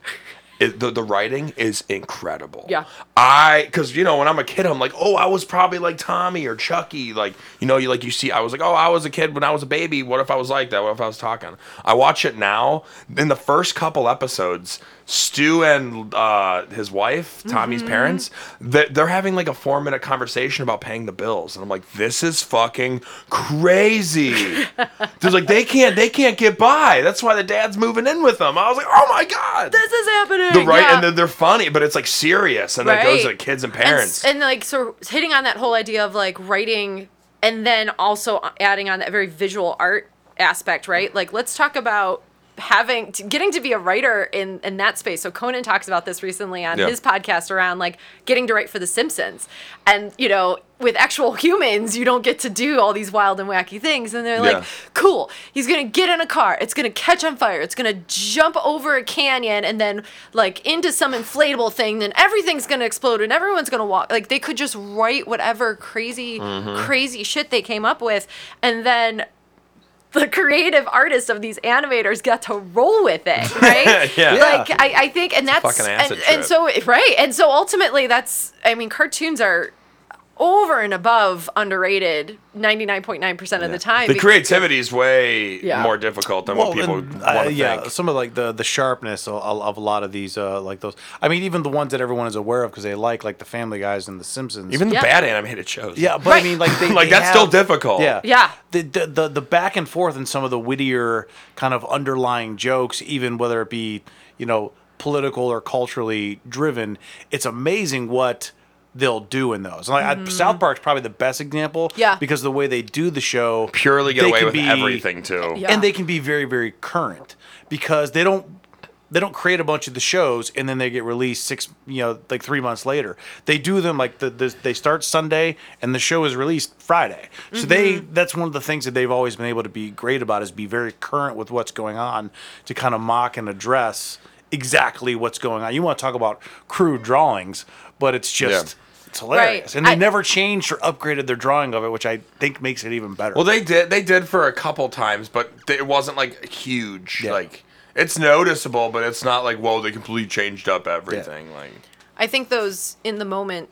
[SPEAKER 1] it, the the writing is incredible.
[SPEAKER 2] Yeah.
[SPEAKER 1] I because you know when I'm a kid, I'm like, oh, I was probably like Tommy or Chucky. Like you know, you like you see, I was like, oh, I was a kid when I was a baby. What if I was like that? What if I was talking? I watch it now. In the first couple episodes, Stu and uh, his wife, Tommy's
[SPEAKER 2] Mm-hmm.
[SPEAKER 1] parents, they- they're having like a four minute conversation about paying the bills, and I'm like, this is fucking crazy. There's like they can't they can't get by. That's why the dad's moving in with them. I was like, oh my god.
[SPEAKER 2] this is happening.
[SPEAKER 1] the right
[SPEAKER 2] yeah.
[SPEAKER 1] and then they're funny, but it's like serious, and that goes to
[SPEAKER 2] Right.
[SPEAKER 1] kids and
[SPEAKER 2] And
[SPEAKER 1] parents.
[SPEAKER 2] s- And, like so hitting on that whole idea of like writing and then also adding on that very visual art aspect, right? Like let's talk about having to, getting to be a writer in in that space. So Conan talks about this recently on
[SPEAKER 1] Yeah.
[SPEAKER 2] his podcast around like getting to write for The Simpsons, and you know. With actual humans, you don't get to do all these wild and wacky things. And they're
[SPEAKER 1] Yeah.
[SPEAKER 2] like, cool, he's gonna get in a car, it's gonna catch on fire, it's gonna jump over a canyon and then like into some inflatable thing, then everything's gonna explode and everyone's gonna walk. Like they could just write whatever crazy,
[SPEAKER 1] Mm-hmm.
[SPEAKER 2] crazy shit they came up with, and then the creative artists of these animators got to roll with it, right?
[SPEAKER 1] Yeah.
[SPEAKER 2] Like I, I think, and that's
[SPEAKER 1] fucking acid
[SPEAKER 2] and, and so right, and so ultimately, that's I mean, cartoons are over and above underrated 99.9% of the time.
[SPEAKER 1] The creativity is way
[SPEAKER 2] Yeah.
[SPEAKER 1] more difficult than what people
[SPEAKER 3] and,
[SPEAKER 1] want
[SPEAKER 3] uh, yeah,
[SPEAKER 1] think.
[SPEAKER 3] some of like the the sharpness of, of a lot of these, uh, like those. I mean, even the ones that everyone is aware of because they like, like the Family Guys and the Simpsons.
[SPEAKER 1] Even the
[SPEAKER 2] Yeah.
[SPEAKER 1] bad animated shows.
[SPEAKER 3] yeah, but
[SPEAKER 2] Right.
[SPEAKER 3] I mean, like they,
[SPEAKER 1] Like,
[SPEAKER 3] they
[SPEAKER 1] that's still difficult.
[SPEAKER 3] Yeah,
[SPEAKER 2] Yeah.
[SPEAKER 3] The, the the the back and forth and some of the wittier kind of underlying jokes, even whether it be you know political or culturally driven, it's amazing what they'll do in those. Like I, South Park's probably the best example.
[SPEAKER 2] Mm-hmm. Yeah.
[SPEAKER 3] because the way they do the show
[SPEAKER 1] Purely get
[SPEAKER 3] they
[SPEAKER 1] away
[SPEAKER 3] can
[SPEAKER 1] with
[SPEAKER 3] be-
[SPEAKER 1] everything too.
[SPEAKER 2] Yeah.
[SPEAKER 3] and they can be very very current because they don't they don't create a bunch of the shows and then they get released six you know like three months later they do them like the, the they start sunday and the show is released friday so they that's one of the things that they've always been able to be great about is be very current with what's going on to kind of mock and address exactly what's going on you want to talk about crude drawings but it's just it's hilarious
[SPEAKER 2] Right.
[SPEAKER 3] and they
[SPEAKER 2] I-
[SPEAKER 3] never changed or upgraded their drawing of it which i think makes it even better
[SPEAKER 1] Well, they did. They did for a couple times, but it wasn't like huge.
[SPEAKER 3] Yeah.
[SPEAKER 1] Like it's noticeable, but it's not like whoa, they completely changed up everything. Like
[SPEAKER 2] I think those in the moment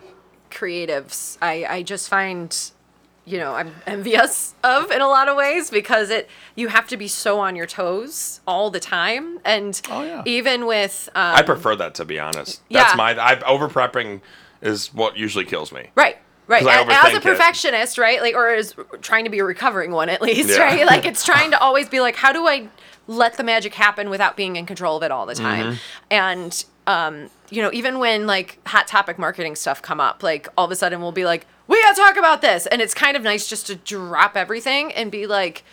[SPEAKER 2] creatives, I, I just find, you know, I'm envious of in a lot of ways because it you have to be so on your toes all the time, and
[SPEAKER 3] Oh, yeah.
[SPEAKER 2] even with um,
[SPEAKER 1] I prefer that to be honest. That's
[SPEAKER 2] yeah.
[SPEAKER 1] my. I over prepping is what usually kills me.
[SPEAKER 2] Right. Right. As
[SPEAKER 1] overthink
[SPEAKER 2] a
[SPEAKER 1] it.
[SPEAKER 2] perfectionist, right? Like, or is trying to be a recovering one at least,
[SPEAKER 1] Yeah.
[SPEAKER 2] right? Like, it's trying to always be like, how do I let the magic happen without being in control of it all the time?
[SPEAKER 1] Mm-hmm.
[SPEAKER 2] And, um, you know, even when like hot topic marketing stuff come up, like all of a sudden we'll be like, we gotta talk about this. And it's kind of nice just to drop everything and be like,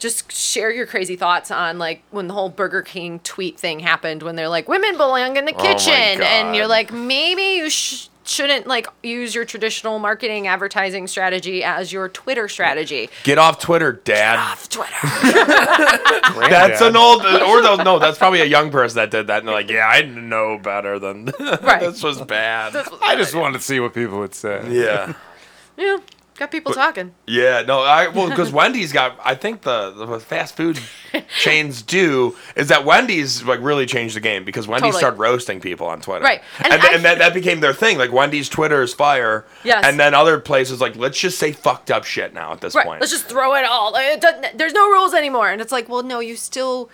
[SPEAKER 2] just share your crazy thoughts on like when the whole Burger King tweet thing happened when they're like women belong in the
[SPEAKER 1] Oh
[SPEAKER 2] kitchen and you're like maybe you sh- shouldn't like use your traditional marketing advertising strategy as your Twitter strategy.
[SPEAKER 1] Get off Twitter, Dad.
[SPEAKER 2] Get Off Twitter.
[SPEAKER 1] That's an old, or no, no, that's probably a young person that did that, and they're like, "Yeah, I know better than
[SPEAKER 2] Right.
[SPEAKER 1] this was bad."
[SPEAKER 3] i just wanted to see what people would say
[SPEAKER 1] yeah,
[SPEAKER 2] yeah, got people talking.
[SPEAKER 1] yeah, no, I well, because Wendy's got, I think the the fast food chains do is that Wendy's like really changed the game because Wendy's
[SPEAKER 2] Totally.
[SPEAKER 1] started roasting people on Twitter,
[SPEAKER 2] Right.
[SPEAKER 1] and,
[SPEAKER 2] And
[SPEAKER 1] and, that, that became their thing. Like Wendy's Twitter is fire,
[SPEAKER 2] Yes.
[SPEAKER 1] and then other places like let's just say fucked up shit now at this
[SPEAKER 2] Right.
[SPEAKER 1] point.
[SPEAKER 2] Let's just throw it all. Uh, it there's no rules anymore. And it's like, well, no, you still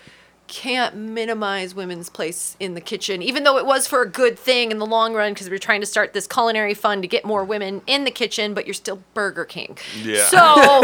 [SPEAKER 2] can't minimize women's place in the kitchen, even though it was for a good thing in the long run because we're trying to start this culinary fund to get more women in the kitchen, but you're still Burger King.
[SPEAKER 1] Yeah.
[SPEAKER 2] So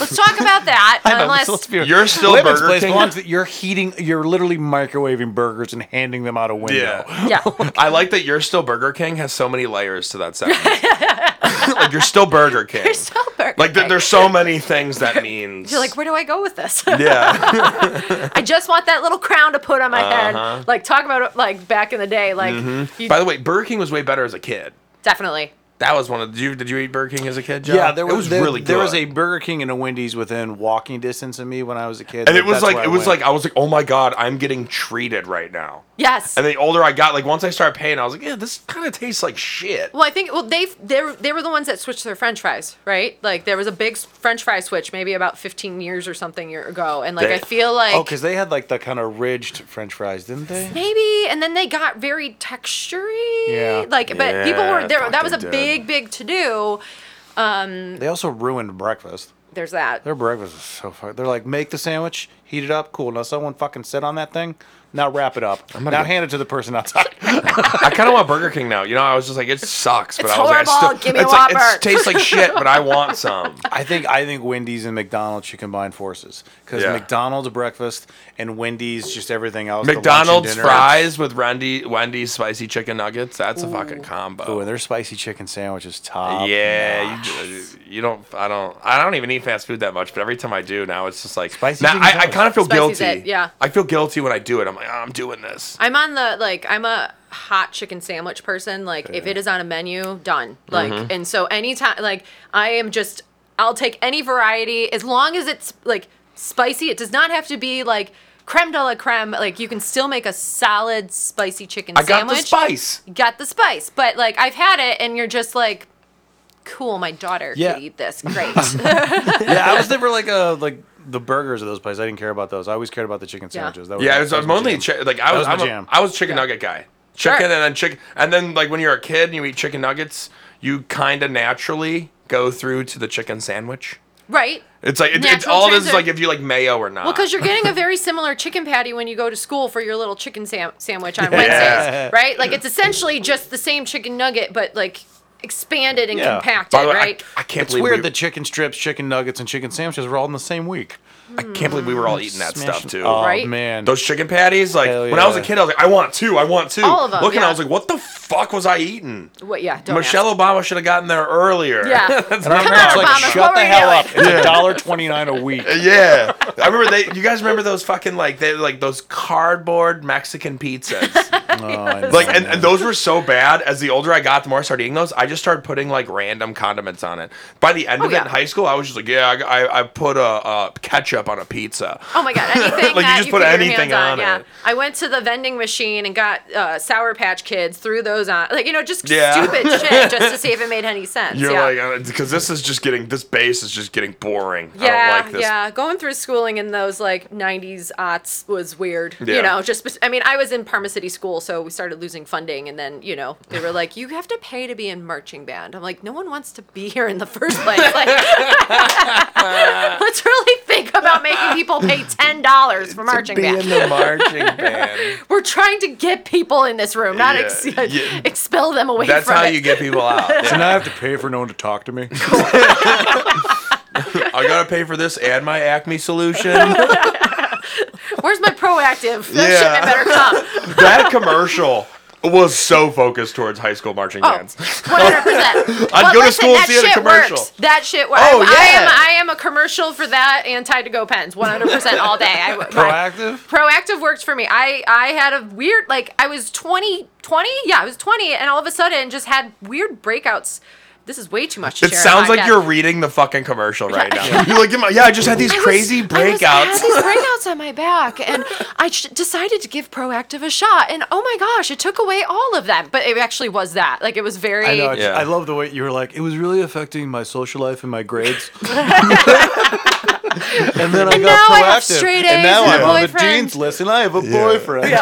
[SPEAKER 2] let's talk about that. unless
[SPEAKER 1] You're still
[SPEAKER 3] Women's
[SPEAKER 1] Burger
[SPEAKER 3] place
[SPEAKER 1] King.
[SPEAKER 3] belongs that you're heating, you're literally microwaving burgers and handing them out a window.
[SPEAKER 1] Yeah.
[SPEAKER 2] yeah.
[SPEAKER 1] I like that you're still Burger King has so many layers to that sentence. like you're still Burger King.
[SPEAKER 2] You're still Burger
[SPEAKER 1] like there,
[SPEAKER 2] King.
[SPEAKER 1] there's so many things that means.
[SPEAKER 2] You're like, where do I go with this?
[SPEAKER 1] yeah.
[SPEAKER 2] I just want that little crown to put on my
[SPEAKER 1] Uh-huh.
[SPEAKER 2] head. Like talk about it like back in the day. Like you,
[SPEAKER 1] By the way, Burger King was way better as a kid.
[SPEAKER 2] definitely.
[SPEAKER 1] That was one of. Did you did you eat Burger King as a kid? Joe?
[SPEAKER 3] Yeah, there was,
[SPEAKER 1] It was
[SPEAKER 3] there,
[SPEAKER 1] really good.
[SPEAKER 3] There was a Burger King and a Wendy's within walking distance of me when I was a kid.
[SPEAKER 1] and it was like
[SPEAKER 3] where I
[SPEAKER 1] it was
[SPEAKER 3] went.
[SPEAKER 1] like I was like, oh my god, I'm getting treated right now.
[SPEAKER 2] Yes.
[SPEAKER 1] And the older I got, like once I started paying, I was like, yeah, this kind of tastes like shit.
[SPEAKER 2] Well, I think well they they were, they were the ones that switched their French fries, right? Like there was a big French fry switch maybe about 15 years or something year ago, and like
[SPEAKER 1] They-
[SPEAKER 2] I feel like
[SPEAKER 3] oh, because they had like the kind of ridged French fries, didn't they?
[SPEAKER 2] maybe, and then they got very textury.
[SPEAKER 3] Yeah.
[SPEAKER 2] Like, but people were there. That was a
[SPEAKER 1] did.
[SPEAKER 2] big big big to do.
[SPEAKER 3] Um, they also ruined breakfast.
[SPEAKER 2] There's that.
[SPEAKER 3] Their breakfast is so fuck. They're like, make the sandwich, heat it up, cool. Now someone fucking sit on that thing. Now wrap it up. Now
[SPEAKER 1] go-
[SPEAKER 3] hand it to the person outside.
[SPEAKER 1] I kind of want Burger King now. You know, I was just like, it sucks, but
[SPEAKER 2] It's
[SPEAKER 1] I was like, I
[SPEAKER 2] horrible.
[SPEAKER 1] still,
[SPEAKER 2] Give me a
[SPEAKER 1] it's like,
[SPEAKER 2] Whopper.
[SPEAKER 1] it tastes like shit, but I want some.
[SPEAKER 3] I think I think Wendy's and McDonald's should combine forces because
[SPEAKER 1] Yeah.
[SPEAKER 3] McDonald's breakfast and Wendy's just everything else. the lunch and
[SPEAKER 1] McDonald's
[SPEAKER 3] dinner.
[SPEAKER 1] fries with Randy Wendy's spicy chicken nuggets. That's a fucking combo.
[SPEAKER 3] Ooh, and their spicy chicken sandwich is top.
[SPEAKER 1] yeah,
[SPEAKER 3] notch.
[SPEAKER 1] you, you don't. I don't. I don't even eat fast food that much. But every time I do now, it's just like
[SPEAKER 3] Spicy
[SPEAKER 1] Now,
[SPEAKER 3] chicken
[SPEAKER 1] I, I
[SPEAKER 3] sandwich.
[SPEAKER 1] kind of feel
[SPEAKER 2] Spicy's
[SPEAKER 1] guilty.
[SPEAKER 2] it, yeah.
[SPEAKER 1] I feel guilty when I do it. I'm like, oh, I'm doing this.
[SPEAKER 2] I'm on the like I'm a hot chicken sandwich person. Like if it is on a menu, done. Like
[SPEAKER 1] Mm-hmm.
[SPEAKER 2] and so anytime like I am just I'll take any variety as long as it's like spicy. It does not have to be like creme de la creme. Like you can still make a solid spicy chicken sandwich.
[SPEAKER 1] I got
[SPEAKER 2] sandwich.
[SPEAKER 1] the spice.
[SPEAKER 2] You got the spice. But like I've had it and you're just like cool, my daughter
[SPEAKER 3] Yeah.
[SPEAKER 2] could eat this. Great.
[SPEAKER 3] yeah, I was never like a like the burgers of those places. I didn't care about those. I always cared about the chicken
[SPEAKER 2] Yeah.
[SPEAKER 3] sandwiches. That was
[SPEAKER 1] Yeah,
[SPEAKER 3] my-
[SPEAKER 1] it was,
[SPEAKER 3] that
[SPEAKER 1] I was
[SPEAKER 3] my
[SPEAKER 1] mainly
[SPEAKER 3] jam.
[SPEAKER 1] chi- like I
[SPEAKER 3] That
[SPEAKER 1] was.
[SPEAKER 3] was my
[SPEAKER 1] I'm a,
[SPEAKER 3] jam.
[SPEAKER 1] I was chicken
[SPEAKER 2] Yeah.
[SPEAKER 1] nugget guy. Chicken
[SPEAKER 2] Sure.
[SPEAKER 1] and then chicken and then like when you're a kid and you eat chicken nuggets, you kind of naturally go through to the chicken sandwich.
[SPEAKER 2] Right.
[SPEAKER 1] It's like it, it's
[SPEAKER 2] Natural
[SPEAKER 1] all it is is
[SPEAKER 2] transit-
[SPEAKER 1] like if you like mayo or not.
[SPEAKER 2] Well, because you're getting a very similar chicken patty when you go to school for your little chicken sam- sandwich on Wednesdays, right? Like it's essentially just the same chicken nugget, but like expanded and
[SPEAKER 3] Yeah.
[SPEAKER 2] compacted,
[SPEAKER 1] By the way,
[SPEAKER 2] right?
[SPEAKER 1] I, I can't
[SPEAKER 3] It's
[SPEAKER 1] believe
[SPEAKER 3] weird
[SPEAKER 1] we,
[SPEAKER 3] that chicken strips, chicken nuggets, and chicken sandwiches were all in the same week.
[SPEAKER 1] I can't believe we were all mm. eating that stuff too.
[SPEAKER 3] Oh
[SPEAKER 2] Right?
[SPEAKER 3] man,
[SPEAKER 1] Those chicken patties, like
[SPEAKER 3] Hell
[SPEAKER 1] when I was a
[SPEAKER 3] yeah.
[SPEAKER 1] kid, I was like, I want two, I want two.
[SPEAKER 2] All of 'em,
[SPEAKER 1] Looking,
[SPEAKER 2] yeah.
[SPEAKER 1] I was like, what the fuck was I eating?
[SPEAKER 2] what? Yeah. Don't
[SPEAKER 1] Michelle
[SPEAKER 2] ask.
[SPEAKER 1] Obama should have gotten there earlier.
[SPEAKER 2] Yeah.
[SPEAKER 1] That's
[SPEAKER 3] And I
[SPEAKER 1] my
[SPEAKER 3] remember it's
[SPEAKER 1] problem.
[SPEAKER 3] like,
[SPEAKER 2] Obama,
[SPEAKER 3] shut
[SPEAKER 2] what
[SPEAKER 3] the
[SPEAKER 2] were you
[SPEAKER 3] hell up. It's a dollar twenty nine a week.
[SPEAKER 1] Yeah, I remember they. You guys remember those fucking like they like those cardboard Mexican pizzas.
[SPEAKER 3] Oh, I know,
[SPEAKER 1] Like and, and those were so bad. As the older I got, the more I started eating those. I just started putting like random condiments on it. By the end
[SPEAKER 2] Oh,
[SPEAKER 1] of it
[SPEAKER 2] yeah.
[SPEAKER 1] in high school, I was just like, yeah, I, I, I put a, a ketchup on a pizza.
[SPEAKER 2] Oh my god! Anything
[SPEAKER 1] Like, you just
[SPEAKER 2] you
[SPEAKER 1] put
[SPEAKER 2] put
[SPEAKER 1] anything
[SPEAKER 2] on,
[SPEAKER 1] on
[SPEAKER 2] yeah.
[SPEAKER 1] it.
[SPEAKER 2] I went to the vending machine and got uh, Sour Patch Kids, threw those on, like you know, just
[SPEAKER 1] Yeah.
[SPEAKER 2] stupid shit, just to see if it made any sense.
[SPEAKER 1] You're
[SPEAKER 2] yeah.
[SPEAKER 1] like, because this is just getting this base is just getting boring. I
[SPEAKER 2] Yeah,
[SPEAKER 1] don't like this.
[SPEAKER 2] yeah. Going through schooling in those like '90s aughts was weird.
[SPEAKER 1] Yeah.
[SPEAKER 2] You know, just I mean, I was in Parma City School, so we started losing funding, and then you know they were like, "You have to pay to be in marching band." I'm like, no one wants to be here in the first place. Like, let's really think about making people pay ten dollars for marching
[SPEAKER 1] Be
[SPEAKER 2] band.
[SPEAKER 1] in the marching band.
[SPEAKER 2] We're trying to get people in this room, not
[SPEAKER 1] Yeah,
[SPEAKER 2] ex-
[SPEAKER 1] yeah.
[SPEAKER 2] expel them away
[SPEAKER 1] That's
[SPEAKER 2] from
[SPEAKER 1] how
[SPEAKER 2] it.
[SPEAKER 1] you get people out.
[SPEAKER 3] So now I have to pay for no one to talk to me.
[SPEAKER 1] I gotta pay for this and my Acme solution.
[SPEAKER 2] Where's my proactiv? That
[SPEAKER 1] Yeah.
[SPEAKER 2] shipment better come.
[SPEAKER 1] that commercial was so focused towards high school marching
[SPEAKER 2] Oh,
[SPEAKER 1] bands.
[SPEAKER 2] 100%.
[SPEAKER 1] I'd go to school and
[SPEAKER 2] that
[SPEAKER 1] see the
[SPEAKER 2] shit
[SPEAKER 1] commercial.
[SPEAKER 2] Works. That shit works.
[SPEAKER 1] Oh,
[SPEAKER 2] I, I am
[SPEAKER 1] yeah.
[SPEAKER 2] I am a commercial for that and Tide to Go pens 100% all day. I, my-
[SPEAKER 3] Proactiv.
[SPEAKER 2] Proactiv works for me. I I had a weird like I was 20 20? Yeah, I was 20 and all of a sudden just had weird breakouts. This is way too much to
[SPEAKER 1] It
[SPEAKER 2] share
[SPEAKER 1] sounds like you're reading the fucking commercial right now. You're like, "Yeah, yeah, I just had these
[SPEAKER 2] I was-
[SPEAKER 1] crazy
[SPEAKER 2] I was-
[SPEAKER 1] breakouts.
[SPEAKER 2] I, had these breakouts on my back, and I sh- decided to give Proactiv a shot. And oh my gosh, it took away all of them. But it actually was that. Like it was very.
[SPEAKER 3] I know.
[SPEAKER 1] Yeah.
[SPEAKER 3] I love the way you were like. It was really affecting my social life and my grades. and then I
[SPEAKER 2] And
[SPEAKER 3] got
[SPEAKER 2] now I have
[SPEAKER 3] proactiv.
[SPEAKER 2] straight
[SPEAKER 3] and now
[SPEAKER 2] and
[SPEAKER 3] I'm
[SPEAKER 2] a
[SPEAKER 3] on the dean's list, and I have a boyfriend.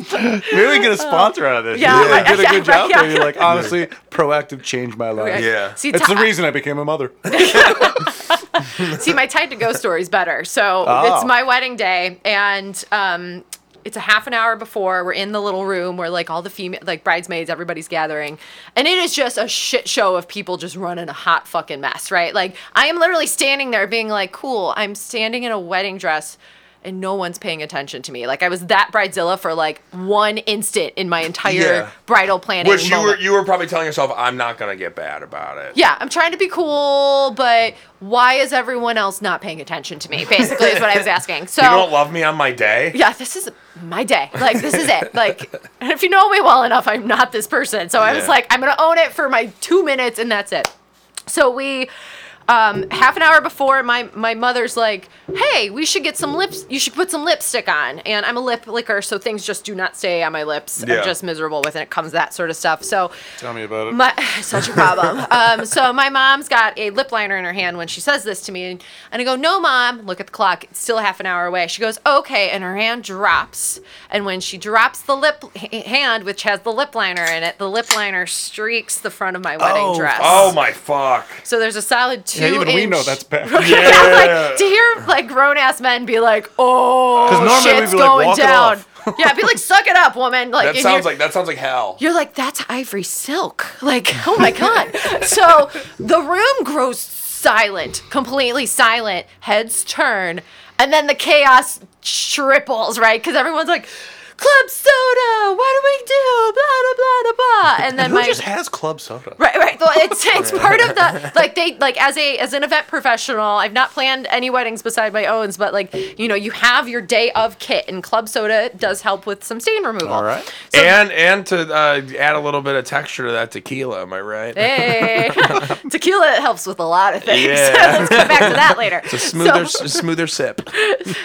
[SPEAKER 3] Maybe we get a sponsor out of this.
[SPEAKER 2] Yeah,
[SPEAKER 3] you
[SPEAKER 2] right,
[SPEAKER 3] did a
[SPEAKER 2] yeah,
[SPEAKER 3] good
[SPEAKER 2] right,
[SPEAKER 3] job
[SPEAKER 2] yeah.
[SPEAKER 3] there. You're like, honestly, proactiv changed my life.
[SPEAKER 1] Yeah.
[SPEAKER 2] See,
[SPEAKER 3] It's
[SPEAKER 2] Ti-
[SPEAKER 3] the reason I became a mother.
[SPEAKER 2] See, my Tide to Go story is better. So
[SPEAKER 3] Oh.
[SPEAKER 2] it's my wedding day, and um, it's a half an hour before. We're in the little room where like all the female, like bridesmaids, everybody's gathering, and it is just a shit show of people just running a hot fucking mess, right? Like I am literally standing there being like, cool, I'm standing in a wedding dress. And no one's paying attention to me. Like I was that bridezilla for like one instant in my entire
[SPEAKER 1] Yeah.
[SPEAKER 2] bridal planning.
[SPEAKER 1] Which you were you were probably telling yourself, I'm not gonna get bad about it.
[SPEAKER 2] Yeah, I'm trying to be cool, but why is everyone else not paying attention to me? Basically, is what I was asking. So
[SPEAKER 1] You don't love me on my day.
[SPEAKER 2] yeah, this is my day. Like this is it. Like and if you know me well enough, I'm not this person. So I was like, I'm gonna own it for my two minutes, and that's it. So we. Um, half an hour before, my my mother's like, "Hey, we should get some lips. You should put some lipstick on." And I'm a lip licker, so things just do not stay on my lips.
[SPEAKER 1] Yeah.
[SPEAKER 2] I'm just miserable with it. It comes that sort of stuff. So
[SPEAKER 3] Tell me about it.
[SPEAKER 2] my such a problem. um, so my mom's got a lip liner in her hand when she says this to me, and, and I go, "No, mom. Look at the clock. It's still half an hour away." She goes, "Okay," and her hand drops, and when she drops the lip h- hand, which has the lip liner in it, the lip liner streaks the front of my wedding
[SPEAKER 3] Oh,
[SPEAKER 2] dress.
[SPEAKER 1] Oh my fuck.
[SPEAKER 2] So there's a solid two.
[SPEAKER 3] Yeah, even we know that's bad.
[SPEAKER 2] yeah, like to hear like grown ass men be like, "Oh, shit's
[SPEAKER 3] be like,
[SPEAKER 2] going down." yeah, be like, "Suck it up, woman." Like
[SPEAKER 1] That sounds like that sounds like hell.
[SPEAKER 2] you're like, that's ivory silk. Like, oh my God. so the room grows silent, completely silent. Heads turn. And then the chaos triples, right? Because everyone's like, Club soda, what do we do? Blah, blah, blah, blah, blah. And then
[SPEAKER 3] Who
[SPEAKER 2] my.
[SPEAKER 3] just has club soda?
[SPEAKER 2] Right, right. Well, it's it's part of the like they like as a as an event professional. I've not planned any weddings beside my own, but like you know, you have your day of kit, and club soda does help with some stain removal.
[SPEAKER 3] All right.
[SPEAKER 2] So-
[SPEAKER 1] and and to uh, add a little bit of texture to that tequila, am I right?
[SPEAKER 2] Hey, tequila helps with a lot of things.
[SPEAKER 1] Yeah.
[SPEAKER 2] Let's get back to that later.
[SPEAKER 1] It's a smoother
[SPEAKER 2] So,
[SPEAKER 1] smoother sip.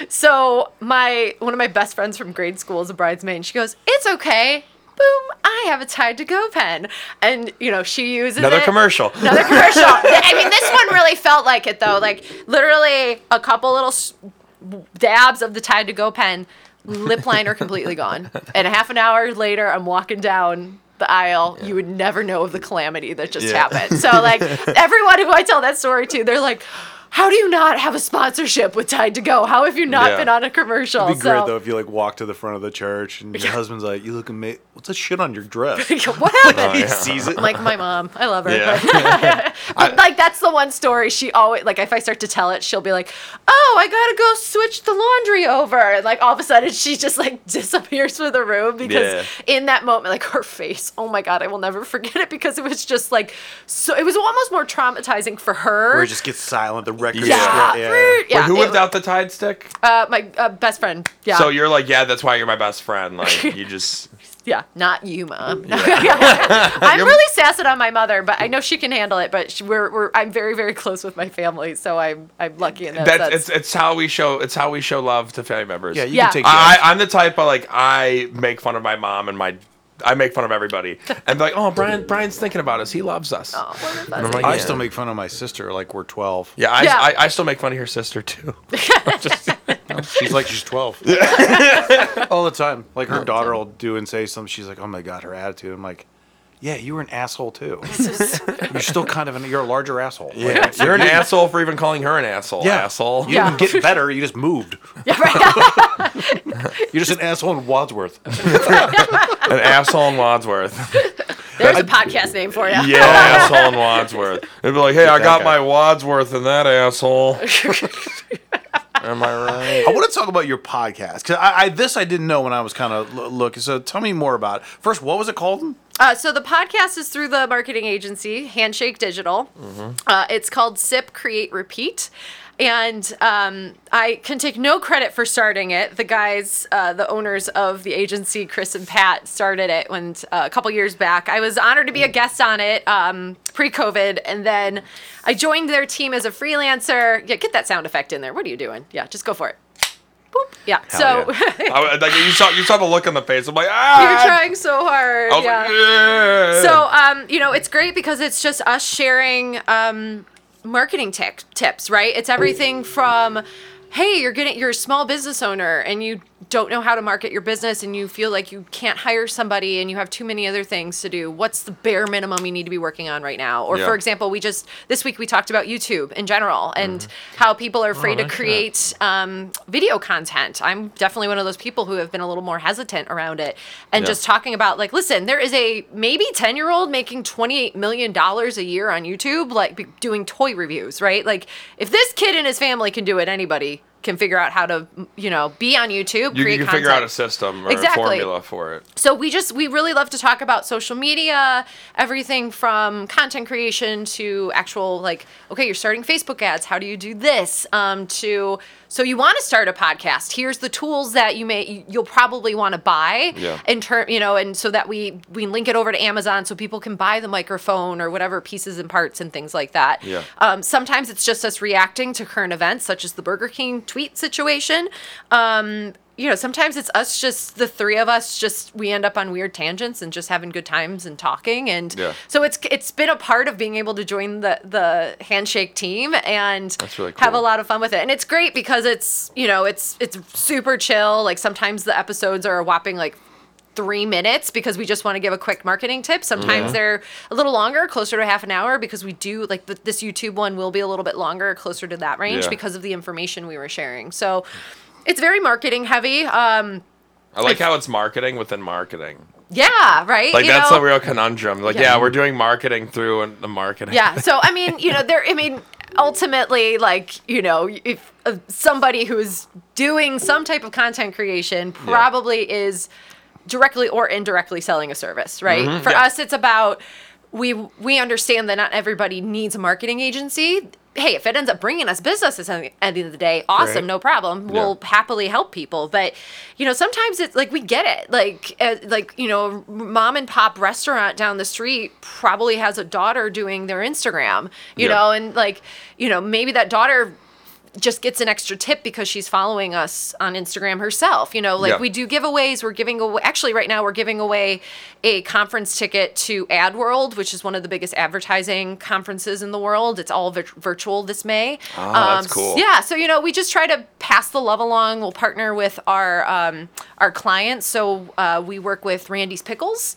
[SPEAKER 2] so my one of my best friends from grade school is a bridesmaid, and she goes, "It's okay." Boom! I have a Tide to Go pen, and you know she uses
[SPEAKER 1] Another
[SPEAKER 2] it.
[SPEAKER 1] commercial.
[SPEAKER 2] Another commercial. I mean, this one really felt like it though. Like literally a couple little dabs of the Tide to Go pen, lip liner completely gone. And a half an hour later, I'm walking down the aisle, you would never know of the calamity that just happened. So like everyone who I tell that story to, they're like. How do you not have a sponsorship with Tide to Go? How have you not
[SPEAKER 1] Yeah.
[SPEAKER 2] been on a commercial?
[SPEAKER 3] It'd be
[SPEAKER 2] so,
[SPEAKER 3] great though if you like walk to the front of the church and your husband's like, "You look amazing. What's that shit on your dress?"
[SPEAKER 2] what happened?
[SPEAKER 3] Oh, he sees it.
[SPEAKER 2] Like my mom. I love her.
[SPEAKER 1] Yeah.
[SPEAKER 2] But, but, like that's the one story she always like if I start to tell it, she'll be like, "Oh, I gotta go switch the laundry over," and like all of a sudden she just like disappears from the room because
[SPEAKER 1] Yeah.
[SPEAKER 2] in that moment, like her face, oh my god, I will never forget it because it was just like so. It was almost more traumatizing for her.
[SPEAKER 3] Where it just gets silent. The record.
[SPEAKER 2] yeah,
[SPEAKER 3] yeah.
[SPEAKER 2] rude. yeah.
[SPEAKER 1] Wait, who
[SPEAKER 2] it
[SPEAKER 1] whipped
[SPEAKER 2] was-
[SPEAKER 1] out the Tide stick?
[SPEAKER 2] Uh, my uh, best friend. Yeah.
[SPEAKER 1] So you're like, yeah, that's why you're my best friend. Like you just.
[SPEAKER 2] Yeah, not you, mom. I'm really sassing on my mother, but I know she can handle it. But she, we're, we're I'm very very close with my family, so I'm I'm lucky in that
[SPEAKER 1] That's
[SPEAKER 2] sense.
[SPEAKER 1] it's it's how we show it's how we show love to family members.
[SPEAKER 3] Yeah, you
[SPEAKER 2] Yeah.
[SPEAKER 3] can take.
[SPEAKER 1] I. I'm the type of like I make fun of my mom and my I make fun of everybody and be like, oh Brian Brian's thinking about us. He loves us.
[SPEAKER 2] Oh, what a
[SPEAKER 1] And I'm like,
[SPEAKER 3] I
[SPEAKER 1] yeah.
[SPEAKER 3] still make fun of my sister like we're 12.
[SPEAKER 1] Yeah, I,
[SPEAKER 2] Yeah.
[SPEAKER 1] I, I still make fun of your sister too. Just-
[SPEAKER 3] She's like she's 12. All the time. Like her daughter will do and say something. She's like, "Oh my god, her attitude." I'm like, "Yeah, you were an asshole too. you're still kind of an you're a larger asshole."
[SPEAKER 1] yeah, you're an asshole for even calling her an asshole.
[SPEAKER 3] Yeah.
[SPEAKER 1] asshole.
[SPEAKER 3] You
[SPEAKER 2] Yeah.
[SPEAKER 3] didn't get better. You just moved.
[SPEAKER 2] Yeah, right.
[SPEAKER 3] You're just an asshole in Wadsworth.
[SPEAKER 1] An asshole in Wadsworth.
[SPEAKER 2] There's a podcast name for you.
[SPEAKER 1] Yeah, asshole in Wadsworth. It'd be like, hey, I got
[SPEAKER 3] guy.
[SPEAKER 1] my Wadsworth in that asshole. Am I right?
[SPEAKER 3] I want to talk about your podcast because I, I this I didn't know when I was kind of l- looking. So tell me more about. It. First, what was it called?
[SPEAKER 2] Uh, so the podcast is through the marketing agency Handshake Digital. Uh, it's called Sip Create Repeat. And um, I can take no credit for starting it. The guys, uh, the owners of the agency, Chris and Pat, started it when uh, a couple years back. I was honored to be a guest on it um, pre-COVID, and then I joined their team as a freelancer. Yeah, get that sound effect in there. What are you doing? Yeah, just go for it. Boop. Yeah. so
[SPEAKER 1] I, like, you saw you saw the look on the face. I'm like, ah.
[SPEAKER 2] you're trying so hard.
[SPEAKER 1] I was
[SPEAKER 2] yeah.
[SPEAKER 1] like, yeah.
[SPEAKER 2] So, um, you know, it's great because it's just us sharing um, marketing tech tips, right? It's everything from, hey, you're getting you're a small business owner and you don't know how to market your business and you feel like you can't hire somebody and you have too many other things to do. What's the bare minimum you need to be working on right now? Or
[SPEAKER 1] Yeah.
[SPEAKER 2] for example, we just this week we talked about YouTube in general and how people are afraid to create um, video content. I'm definitely one of those people who have been a little more hesitant around it and
[SPEAKER 1] Yeah.
[SPEAKER 2] just talking about like, listen, there is a maybe 10 year old making 28 million dollars a year on YouTube, like be- doing toy reviews, right? Like, if this kid and his family can do it, anybody can figure out how to, you know, be on YouTube,
[SPEAKER 1] you,
[SPEAKER 2] create
[SPEAKER 1] you can figure out a system or
[SPEAKER 2] Exactly.
[SPEAKER 1] a formula for it.
[SPEAKER 2] So we just we really love to talk about social media, everything from content creation to actual like okay, you're starting Facebook ads. How do you do this? Um, to so you want to start a podcast. Here's the tools that you may you'll probably want to buy
[SPEAKER 1] Yeah.
[SPEAKER 2] in turn, you know, and so that we we link it over to Amazon so people can buy the microphone or whatever pieces and parts and things like that.
[SPEAKER 1] Yeah.
[SPEAKER 2] Um, sometimes it's just us reacting to current events, such as the Burger King tweet situation. Um, you know, sometimes it's us just the three of us just we end up on weird tangents and just having good times and talking and
[SPEAKER 1] Yeah.
[SPEAKER 2] so it's it's been a part of being able to join the the handshake team and
[SPEAKER 1] really
[SPEAKER 2] have a lot of fun with it. And it's great because it's, you know, it's it's super chill. Like sometimes the episodes are a whopping like three minutes because we just want to give a quick marketing tip. Sometimes they're a little longer, closer to half an hour, because we do like th- this YouTube one will be a little bit longer, closer to that range
[SPEAKER 1] Yeah.
[SPEAKER 2] because of the information we were sharing. So it's very marketing heavy. Um,
[SPEAKER 1] I like how it's marketing within marketing.
[SPEAKER 2] yeah, right.
[SPEAKER 1] Like
[SPEAKER 2] You
[SPEAKER 1] that's
[SPEAKER 2] know?
[SPEAKER 1] a real conundrum. Like,
[SPEAKER 2] Yeah.
[SPEAKER 1] yeah. we're doing marketing through the marketing.
[SPEAKER 2] Yeah. So I mean, you know, there. I mean, ultimately, like you know, if uh, somebody who's doing some type of content creation probably is directly or indirectly selling a service, right? For
[SPEAKER 1] Mm-hmm. yeah.
[SPEAKER 2] us, it's about we we understand that not everybody needs a marketing agency. Hey, if it ends up bringing us business at the end of the day, awesome,
[SPEAKER 3] Right.
[SPEAKER 2] no problem. We'll happily help people. But you know, sometimes it's like we get it. Like uh, like you know, mom and pop restaurant down the street probably has a daughter doing their Instagram. You
[SPEAKER 1] Yeah.
[SPEAKER 2] know, and like you know, maybe that daughter just gets an extra tip because she's following us on Instagram herself. You know, like
[SPEAKER 1] Yeah.
[SPEAKER 2] we do giveaways. We're giving away, actually, right now, we're giving away a conference ticket to AdWorld, which is one of the biggest advertising conferences in the world. It's all vir- virtual this May. Um,
[SPEAKER 1] Ah, that's cool.
[SPEAKER 2] Yeah. So, you know, we just try to pass the love along. We'll partner with our um, our clients. So uh, we work with Randy's Pickles,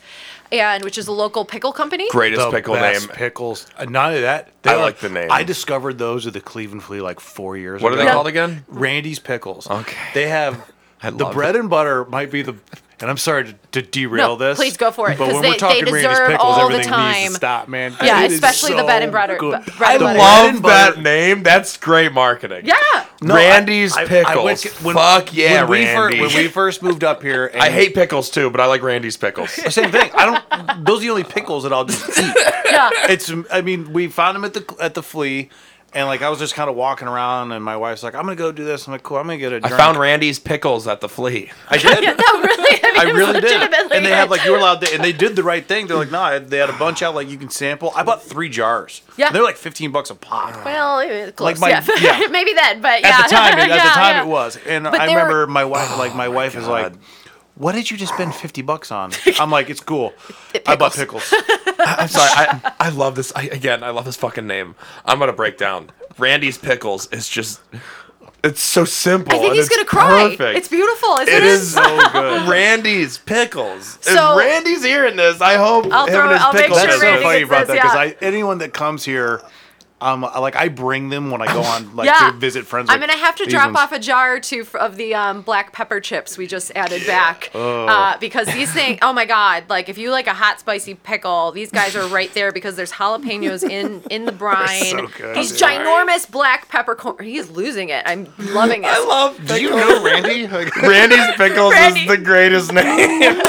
[SPEAKER 2] and which is a local pickle company.
[SPEAKER 1] Greatest
[SPEAKER 3] The
[SPEAKER 1] pickle
[SPEAKER 3] best
[SPEAKER 1] name.
[SPEAKER 3] pickles. Uh, not only that,
[SPEAKER 1] I
[SPEAKER 3] are-
[SPEAKER 1] like the name.
[SPEAKER 3] I discovered those at the Cleveland Flea like four years ago.
[SPEAKER 1] What are
[SPEAKER 3] ago.
[SPEAKER 1] they called again?
[SPEAKER 3] Randy's Pickles.
[SPEAKER 1] Okay.
[SPEAKER 3] They have the
[SPEAKER 1] love
[SPEAKER 3] bread and butter might be the. And I'm sorry to, to derail
[SPEAKER 2] No,
[SPEAKER 3] this.
[SPEAKER 2] please go for it,
[SPEAKER 3] But
[SPEAKER 2] 'cause
[SPEAKER 3] when
[SPEAKER 2] they-
[SPEAKER 3] we're talking Randy's
[SPEAKER 2] deserve
[SPEAKER 3] Pickles,
[SPEAKER 2] all the
[SPEAKER 3] everything needs
[SPEAKER 2] time.
[SPEAKER 3] to stop, man.
[SPEAKER 2] Yeah,
[SPEAKER 3] It is
[SPEAKER 2] especially the
[SPEAKER 3] so
[SPEAKER 2] bread and butter-
[SPEAKER 3] good.
[SPEAKER 2] b- bread
[SPEAKER 3] I
[SPEAKER 2] butter.
[SPEAKER 3] love
[SPEAKER 1] Love
[SPEAKER 3] that
[SPEAKER 1] that name. That's great marketing.
[SPEAKER 2] Yeah.
[SPEAKER 3] No, I-
[SPEAKER 1] Randy's
[SPEAKER 3] I- I
[SPEAKER 1] Pickles.
[SPEAKER 3] went- when-
[SPEAKER 1] Fuck yeah,
[SPEAKER 3] when we, fir-
[SPEAKER 1] Randy.
[SPEAKER 3] when we first moved up here, and
[SPEAKER 1] I hate pickles too, but I like Randy's pickles.
[SPEAKER 3] Same thing. I don't. Those are the only pickles that I'll just eat.
[SPEAKER 2] Yeah.
[SPEAKER 3] It's. I mean, we found them at the at the flea, and like I was just kind of walking around, and my wife's like, "I'm gonna go do this." I'm like, "Cool, I'm gonna get a
[SPEAKER 1] I
[SPEAKER 3] drink."
[SPEAKER 1] found Randy's pickles at the flea.
[SPEAKER 3] I did.
[SPEAKER 2] no, really. I, mean,
[SPEAKER 3] I really did. And they had
[SPEAKER 2] good.
[SPEAKER 3] like you were allowed to, and they did the right thing. They're like, no, they had a bunch out like you can sample. I bought three jars.
[SPEAKER 2] Yeah.
[SPEAKER 3] they're like fifteen bucks a pop.
[SPEAKER 2] Well, eh, close.
[SPEAKER 3] my-
[SPEAKER 2] yeah.
[SPEAKER 3] yeah.
[SPEAKER 2] Maybe then, but yeah.
[SPEAKER 3] At the time, at
[SPEAKER 2] yeah,
[SPEAKER 3] the time
[SPEAKER 2] yeah.
[SPEAKER 3] it was, and
[SPEAKER 2] But
[SPEAKER 3] I
[SPEAKER 2] they were-
[SPEAKER 3] remember my wife, like my, wife is like,
[SPEAKER 1] God.
[SPEAKER 3] "What did you just spend fifty bucks on?" I'm like, "It's cool. I bought pickles."
[SPEAKER 1] I'm sorry. I, I love this. I, again, I love this fucking name. I'm gonna break down. Randy's pickles is just. It's so simple.
[SPEAKER 2] I think he's gonna cry.
[SPEAKER 1] Perfect.
[SPEAKER 2] It's beautiful, isn't
[SPEAKER 1] It
[SPEAKER 2] it?
[SPEAKER 1] is
[SPEAKER 3] so good.
[SPEAKER 1] Randy's pickles.
[SPEAKER 2] So-
[SPEAKER 1] if Randy's hearing this, I hope
[SPEAKER 2] I'll
[SPEAKER 1] him
[SPEAKER 2] throw-
[SPEAKER 1] and his
[SPEAKER 2] I'll make
[SPEAKER 1] pickles.
[SPEAKER 2] sure
[SPEAKER 3] That's so
[SPEAKER 2] Randy
[SPEAKER 3] funny
[SPEAKER 2] gets
[SPEAKER 3] about
[SPEAKER 2] this,
[SPEAKER 3] that because
[SPEAKER 2] yeah.
[SPEAKER 3] I anyone that comes here, um, like I bring them when I go on like
[SPEAKER 2] Yeah.
[SPEAKER 3] to visit friends.
[SPEAKER 2] I'm
[SPEAKER 3] like,
[SPEAKER 2] gonna have to drop
[SPEAKER 3] ones-
[SPEAKER 2] off a jar or two f- of the um, black pepper chips we just added back uh, because these things. Oh my god! Like if you like a hot spicy pickle, these guys are right there because there's jalapenos in in the brine.
[SPEAKER 3] so good.
[SPEAKER 2] These
[SPEAKER 3] Yeah.
[SPEAKER 2] ginormous black pepper corn. He is losing it. I'm loving it.
[SPEAKER 1] I love.
[SPEAKER 3] Do you know Randy?
[SPEAKER 1] Randy's pickles
[SPEAKER 2] Randy.
[SPEAKER 1] is the greatest name.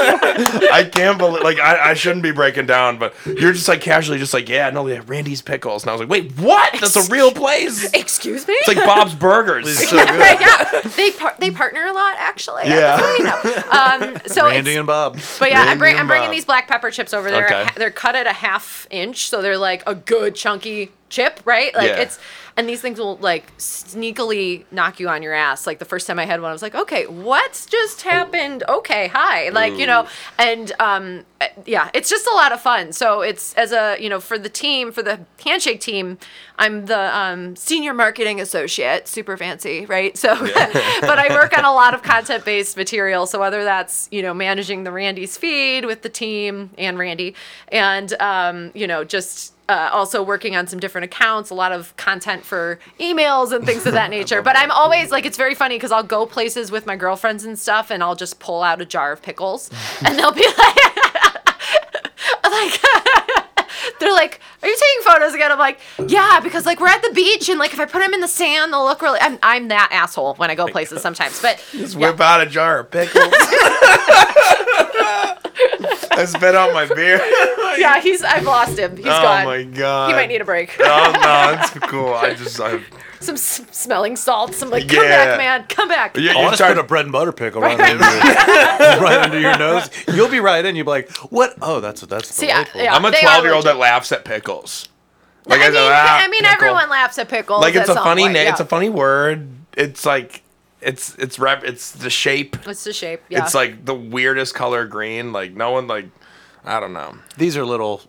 [SPEAKER 1] I can't believe. Like I, I shouldn't be breaking down, but you're just like casually, just like, yeah, no, yeah, Randy's pickles, and I was like, wait, what? That's a real place.
[SPEAKER 2] Excuse me.
[SPEAKER 1] It's like Bob's Burgers.
[SPEAKER 3] It's so good.
[SPEAKER 2] yeah, they par- they partner a lot actually.
[SPEAKER 1] Yeah.
[SPEAKER 2] You. Um, so
[SPEAKER 3] Randy
[SPEAKER 2] it's,
[SPEAKER 3] and Bob.
[SPEAKER 2] But yeah, I'm, bring,
[SPEAKER 1] and
[SPEAKER 2] I'm bringing
[SPEAKER 1] Bob.
[SPEAKER 2] these black pepper chips over there.
[SPEAKER 1] Okay.
[SPEAKER 2] They're cut at a half inch, so they're like a good chunky chip, right? Like
[SPEAKER 1] Yeah.
[SPEAKER 2] it's and these things will like sneakily knock you on your ass. Like the first time I had one, I was like, okay, what's just happened? Okay, hi, like you know, and um, yeah, it's just a lot of fun. So it's as a you know for the team for the handshake team, I'm the um, senior marketing associate, super fancy, right? So, but I work on a lot of content based material. So whether that's you know managing the Randy's feed with the team and Randy, and um, you know just uh, also working on some different accounts, a lot of content for emails and things of that nature. But I'm always like, it's very funny because I'll go places with my girlfriends and stuff, and I'll just pull out a jar of pickles, and they'll be like, like. They're like, "Are you taking photos again?" I'm like, "Yeah, because like we're at the beach and like if I put them in the sand, they'll look really." I'm, I'm that asshole when I go places sometimes, but
[SPEAKER 1] Just
[SPEAKER 2] yeah.
[SPEAKER 1] whip out a jar of pickles. I spit out my beer.
[SPEAKER 2] yeah, he's I've lost him. He's
[SPEAKER 1] oh
[SPEAKER 2] gone.
[SPEAKER 1] Oh my god.
[SPEAKER 2] He might need a break.
[SPEAKER 1] Oh no, it's cool. I just I.
[SPEAKER 2] some s- smelling salts. I'm like, come
[SPEAKER 1] Yeah.
[SPEAKER 2] back, man, come back.
[SPEAKER 1] You,
[SPEAKER 3] I
[SPEAKER 1] you
[SPEAKER 3] want to
[SPEAKER 1] start
[SPEAKER 3] put a bread and butter pickle right, under, right under your nose. You'll be right in. You'll be like, "What? Oh, that's what that's
[SPEAKER 2] See, I, yeah,
[SPEAKER 1] I'm a 12 year old that laughs at pickles.
[SPEAKER 2] I
[SPEAKER 1] I
[SPEAKER 2] mean,
[SPEAKER 1] go, "Ah,
[SPEAKER 2] I mean,
[SPEAKER 1] pickle."
[SPEAKER 2] everyone laughs at pickles.
[SPEAKER 1] Like it's a funny
[SPEAKER 2] point,
[SPEAKER 1] name.
[SPEAKER 2] yeah.
[SPEAKER 1] It's a funny word. It's like it's it's rep. It's the shape.
[SPEAKER 2] It's the shape. Yeah.
[SPEAKER 1] It's like the weirdest color green. Like no one like. I don't know.
[SPEAKER 3] These are little.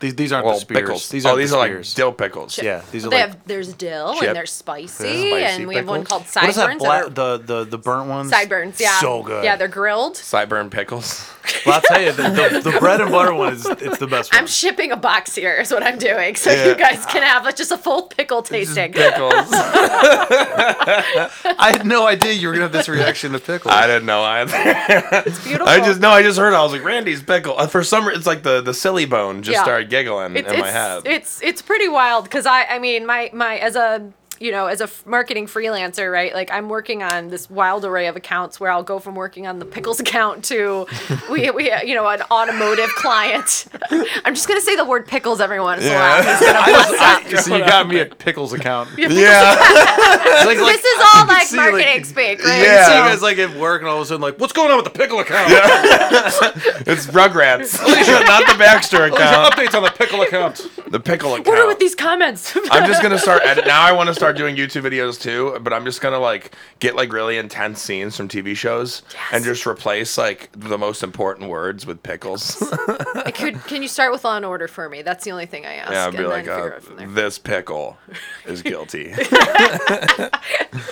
[SPEAKER 3] These these aren't
[SPEAKER 1] Well,
[SPEAKER 3] the spears.
[SPEAKER 1] pickles.
[SPEAKER 3] These
[SPEAKER 1] oh,
[SPEAKER 3] aren't
[SPEAKER 1] these
[SPEAKER 3] the
[SPEAKER 1] are like dill pickles.
[SPEAKER 3] Yeah, these are
[SPEAKER 2] they
[SPEAKER 3] like.
[SPEAKER 2] have there's dill
[SPEAKER 1] Chip.
[SPEAKER 2] and they're spicy,
[SPEAKER 1] Spicy
[SPEAKER 2] and we have one
[SPEAKER 1] pickles.
[SPEAKER 2] called
[SPEAKER 3] what is that? Black,
[SPEAKER 2] that are
[SPEAKER 3] the the the burnt ones.
[SPEAKER 2] sideburns. Yeah.
[SPEAKER 3] So good.
[SPEAKER 2] Yeah, they're grilled.
[SPEAKER 1] Sideburn pickles.
[SPEAKER 3] Well, I'll tell you, the, the, the bread and butter one is it's the best one.
[SPEAKER 2] I'm shipping a box here. Is what I'm doing, so
[SPEAKER 1] Yeah.
[SPEAKER 2] you guys can have like, just a full pickle tasting.
[SPEAKER 1] pickles.
[SPEAKER 3] I had no idea you were gonna have this reaction to pickles.
[SPEAKER 1] I didn't know either.
[SPEAKER 2] It's beautiful.
[SPEAKER 1] I just no. I just heard. it. I was like Randy's pickle. Uh, For some, reason, it's like the the silly bone just
[SPEAKER 2] Yeah.
[SPEAKER 1] started giggling
[SPEAKER 2] it's,
[SPEAKER 1] in my head.
[SPEAKER 2] It's it's pretty wild because I I mean my my as a you know as a f- marketing freelancer right like I'm working on this wild array of accounts where I'll go from working on the pickles account to we we you know an automotive client. I'm just gonna say the word pickles every once in a while.
[SPEAKER 1] Yeah.
[SPEAKER 2] Gonna bust up.
[SPEAKER 3] I, so you got me a pickles account.
[SPEAKER 1] yeah.
[SPEAKER 3] Like, like,
[SPEAKER 2] This is all like
[SPEAKER 3] see, like-
[SPEAKER 2] marketing speak, right?
[SPEAKER 1] Yeah.
[SPEAKER 2] So-
[SPEAKER 3] you guys like at work and all of a sudden like, what's going on with the pickle account? Yeah.
[SPEAKER 1] it's Rugrats, not the Baxter account.
[SPEAKER 3] updates on the pickle account.
[SPEAKER 1] The pickle account.
[SPEAKER 2] What are with these comments?
[SPEAKER 1] I'm just gonna start edit now. I want to start doing YouTube videos too, but I'm just gonna like get like really intense scenes from TV shows and just replace like the most important words with pickles.
[SPEAKER 2] Could, can you start with Law and Order for me? That's the only thing I ask.
[SPEAKER 1] yeah, I'd be
[SPEAKER 2] and
[SPEAKER 1] like, uh,
[SPEAKER 2] it from there.
[SPEAKER 1] this pickle is guilty.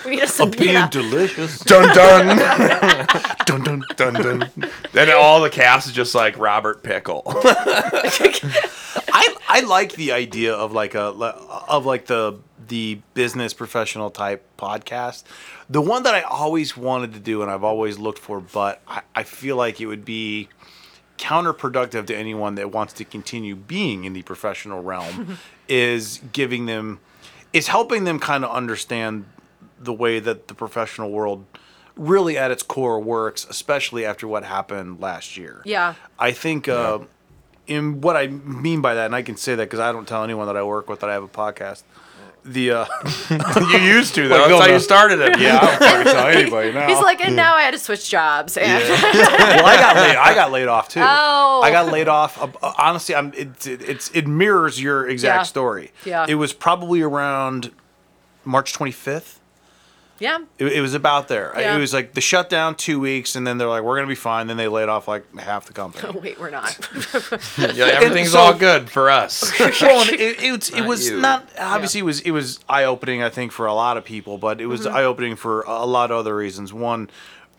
[SPEAKER 2] We need a Yeah.
[SPEAKER 3] delicious.
[SPEAKER 1] Dun dun
[SPEAKER 3] dun, dun.
[SPEAKER 1] dun dun. Then all the cast is just like Robert Pickle.
[SPEAKER 3] I I like the idea of like a of like the the business professional type podcast. The one that I always wanted to do and I've always looked for, but I, I feel like it would be counterproductive to anyone that wants to continue being in the professional realm is giving them is helping them kind of understand the way that the professional world really at its core works, especially after what happened last year.
[SPEAKER 2] Yeah.
[SPEAKER 3] I think uh, in what I mean by that, and I can say that because I don't tell anyone that I work with that I have a podcast. The uh,
[SPEAKER 1] you used to though.
[SPEAKER 3] Like
[SPEAKER 1] That's
[SPEAKER 3] Bill
[SPEAKER 1] how you started it.
[SPEAKER 3] yeah, I don't fucking tell anybody now.
[SPEAKER 2] He's like, and now I had to switch jobs. And
[SPEAKER 3] well, I got laid. I got laid off too.
[SPEAKER 2] Oh.
[SPEAKER 3] I got laid off. Uh, honestly, I'm. It, it, it's it mirrors your exact
[SPEAKER 2] Yeah.
[SPEAKER 3] story.
[SPEAKER 2] Yeah.
[SPEAKER 3] It was probably around March 25th.
[SPEAKER 2] Yeah.
[SPEAKER 3] It, it was about there.
[SPEAKER 2] Yeah.
[SPEAKER 3] It was like the shutdown two weeks, and then they're like, "We're gonna be fine." Then they laid off like half the company.
[SPEAKER 2] Oh, wait, we're not.
[SPEAKER 1] Yeah, everything's
[SPEAKER 3] so-
[SPEAKER 1] all good for us.
[SPEAKER 3] well, and it, it, it was
[SPEAKER 1] you.
[SPEAKER 3] not obviously it was it was eye opening I think for a lot of people, but it was
[SPEAKER 2] Mm-hmm.
[SPEAKER 3] eye opening for a lot of other reasons. One,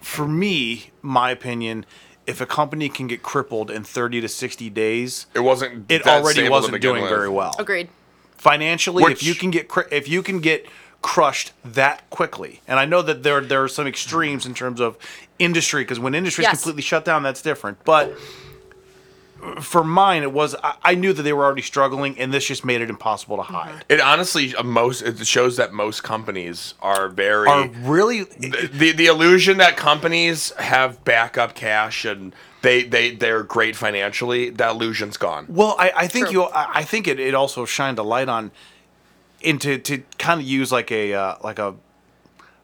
[SPEAKER 3] for me, my opinion, if a company can get crippled in thirty to sixty days,
[SPEAKER 1] It wasn't.
[SPEAKER 3] it
[SPEAKER 1] that
[SPEAKER 3] already wasn't doing
[SPEAKER 1] with.
[SPEAKER 3] very well
[SPEAKER 2] Agreed.
[SPEAKER 3] financially. if you can get if you can get crushed that quickly, and I know that there there are some extremes in terms of industry because when industry is
[SPEAKER 2] Yes.
[SPEAKER 3] completely shut down, that's different, but. For mine, it was I, I knew that they were already struggling, and this just made it impossible to hide.
[SPEAKER 1] It honestly uh, most it shows that most companies are very
[SPEAKER 3] are really
[SPEAKER 1] the, the the illusion that companies have backup cash and they they they're great financially. That illusion's gone.
[SPEAKER 3] well I, I think
[SPEAKER 2] True.
[SPEAKER 3] you I I think it, it also shined a light on into to kind of use like a uh, like a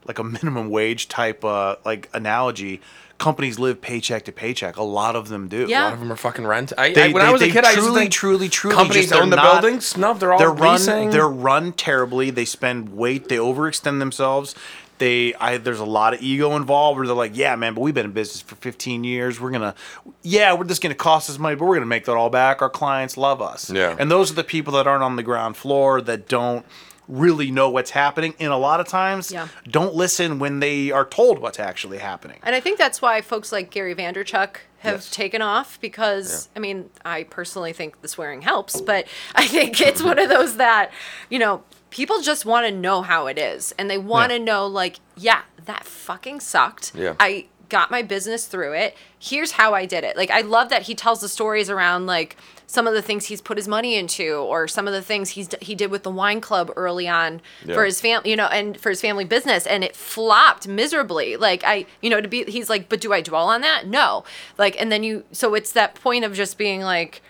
[SPEAKER 3] like a minimum wage type uh like analogy companies live paycheck to paycheck a lot of them do
[SPEAKER 2] yeah.
[SPEAKER 1] A lot of them are fucking rent. I,
[SPEAKER 3] They-
[SPEAKER 1] I, when
[SPEAKER 3] they-
[SPEAKER 1] I was a
[SPEAKER 3] they
[SPEAKER 1] kid, I used to
[SPEAKER 3] truly,
[SPEAKER 1] think
[SPEAKER 3] truly, truly
[SPEAKER 1] companies
[SPEAKER 3] just- they're
[SPEAKER 1] own the
[SPEAKER 3] not-
[SPEAKER 1] buildings. No, they're all
[SPEAKER 3] they're run
[SPEAKER 1] leasing.
[SPEAKER 3] they're run terribly they spend weight they overextend themselves they I there's a lot of ego involved where they're like yeah man but we've been in business for 15 years we're gonna yeah we're just gonna cost us money but we're gonna make that all back our clients love us
[SPEAKER 1] Yeah.
[SPEAKER 3] and those are the people that aren't on the ground floor that don't really know what's happening and a lot of times
[SPEAKER 2] Yeah.
[SPEAKER 3] don't listen when they are told what's actually happening
[SPEAKER 2] And I think that's why folks like Gary Vaynerchuk have
[SPEAKER 3] Yes.
[SPEAKER 2] taken off because I mean, I personally think the swearing helps, but I think it's one of those that, you know, people just want to know how it is and they want to
[SPEAKER 3] Yeah.
[SPEAKER 2] know like, yeah, that fucking sucked.
[SPEAKER 1] Yeah.
[SPEAKER 2] I got my business through it. Here's how I did it. Like I love that he tells the stories around like some of the things he's put his money into or some of the things he's he did with the wine club early on
[SPEAKER 1] Yeah.
[SPEAKER 2] for his family, you know, and for his family business and it flopped miserably. Like I, you know, to be he's like, "But do I dwell on that?" No. Like and then you so it's that point of just being like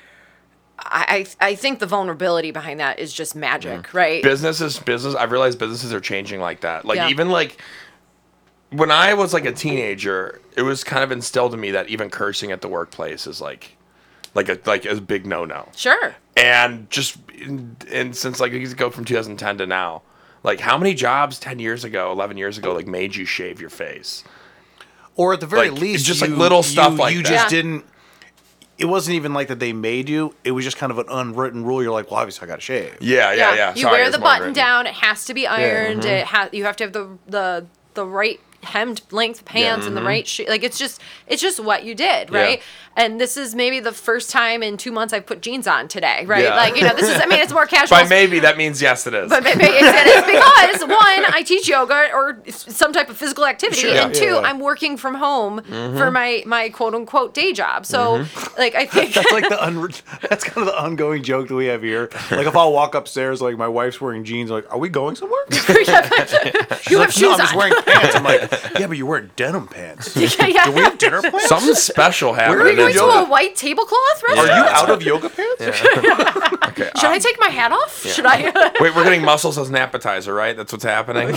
[SPEAKER 2] I I I think the vulnerability behind that is just magic, mm. right?
[SPEAKER 1] businesses business i've realized businesses are changing like that like
[SPEAKER 2] Yeah.
[SPEAKER 1] even like when i was like a teenager it was kind of instilled in me that even cursing at the workplace is like like a like a big no-no
[SPEAKER 2] Sure.
[SPEAKER 1] and just and since like you go from 2010 to now like how many jobs 10 years ago 11 years ago like made you shave your face
[SPEAKER 3] or at the very
[SPEAKER 1] Like,
[SPEAKER 3] least
[SPEAKER 1] it's just, like, little stuff
[SPEAKER 3] you,
[SPEAKER 1] like
[SPEAKER 3] you
[SPEAKER 1] that.
[SPEAKER 3] just
[SPEAKER 2] Yeah.
[SPEAKER 3] didn't it wasn't even like that they made you it was just kind of an unwritten rule you're like well obviously i gotta shave
[SPEAKER 1] yeah yeah yeah,
[SPEAKER 2] You
[SPEAKER 1] Sorry,
[SPEAKER 2] wear the button
[SPEAKER 1] written.
[SPEAKER 2] down. It has to be ironed.
[SPEAKER 3] mm-hmm.
[SPEAKER 2] It ha- you have to have the the the right hemmed length pants and the right shoe. Like it's just it's just what you did,
[SPEAKER 1] mm-hmm. Yeah.
[SPEAKER 2] right? And this is maybe the first time in two months I've put jeans on today, right?
[SPEAKER 1] Yeah.
[SPEAKER 2] Like you know, this is I mean it's more casual.
[SPEAKER 1] by maybe that means yes it is
[SPEAKER 2] But maybe it's, it is because one, I teach yoga or some type of physical activity,
[SPEAKER 3] Sure.
[SPEAKER 2] and
[SPEAKER 3] Yeah,
[SPEAKER 2] two,
[SPEAKER 3] yeah, yeah.
[SPEAKER 2] I'm working from home for my my quote unquote day job. So, like, I think
[SPEAKER 3] that's like the un- that's kind of the ongoing joke that we have here like if i'll walk upstairs like my wife's wearing jeans like are we going somewhere She's
[SPEAKER 2] you have
[SPEAKER 3] like,
[SPEAKER 2] shoes
[SPEAKER 3] no, i'm just wearing pants i'm like yeah but you're wearing denim pants
[SPEAKER 2] yeah, yeah.
[SPEAKER 3] do we have dinner plans
[SPEAKER 1] something special happened
[SPEAKER 2] Are we going
[SPEAKER 1] in
[SPEAKER 2] to a white tablecloth restaurant?
[SPEAKER 3] are you out of yoga pants
[SPEAKER 1] okay
[SPEAKER 2] Should I um, take my hat off? Should I?
[SPEAKER 1] Wait, we're getting mussels as an appetizer, right? That's what's happening.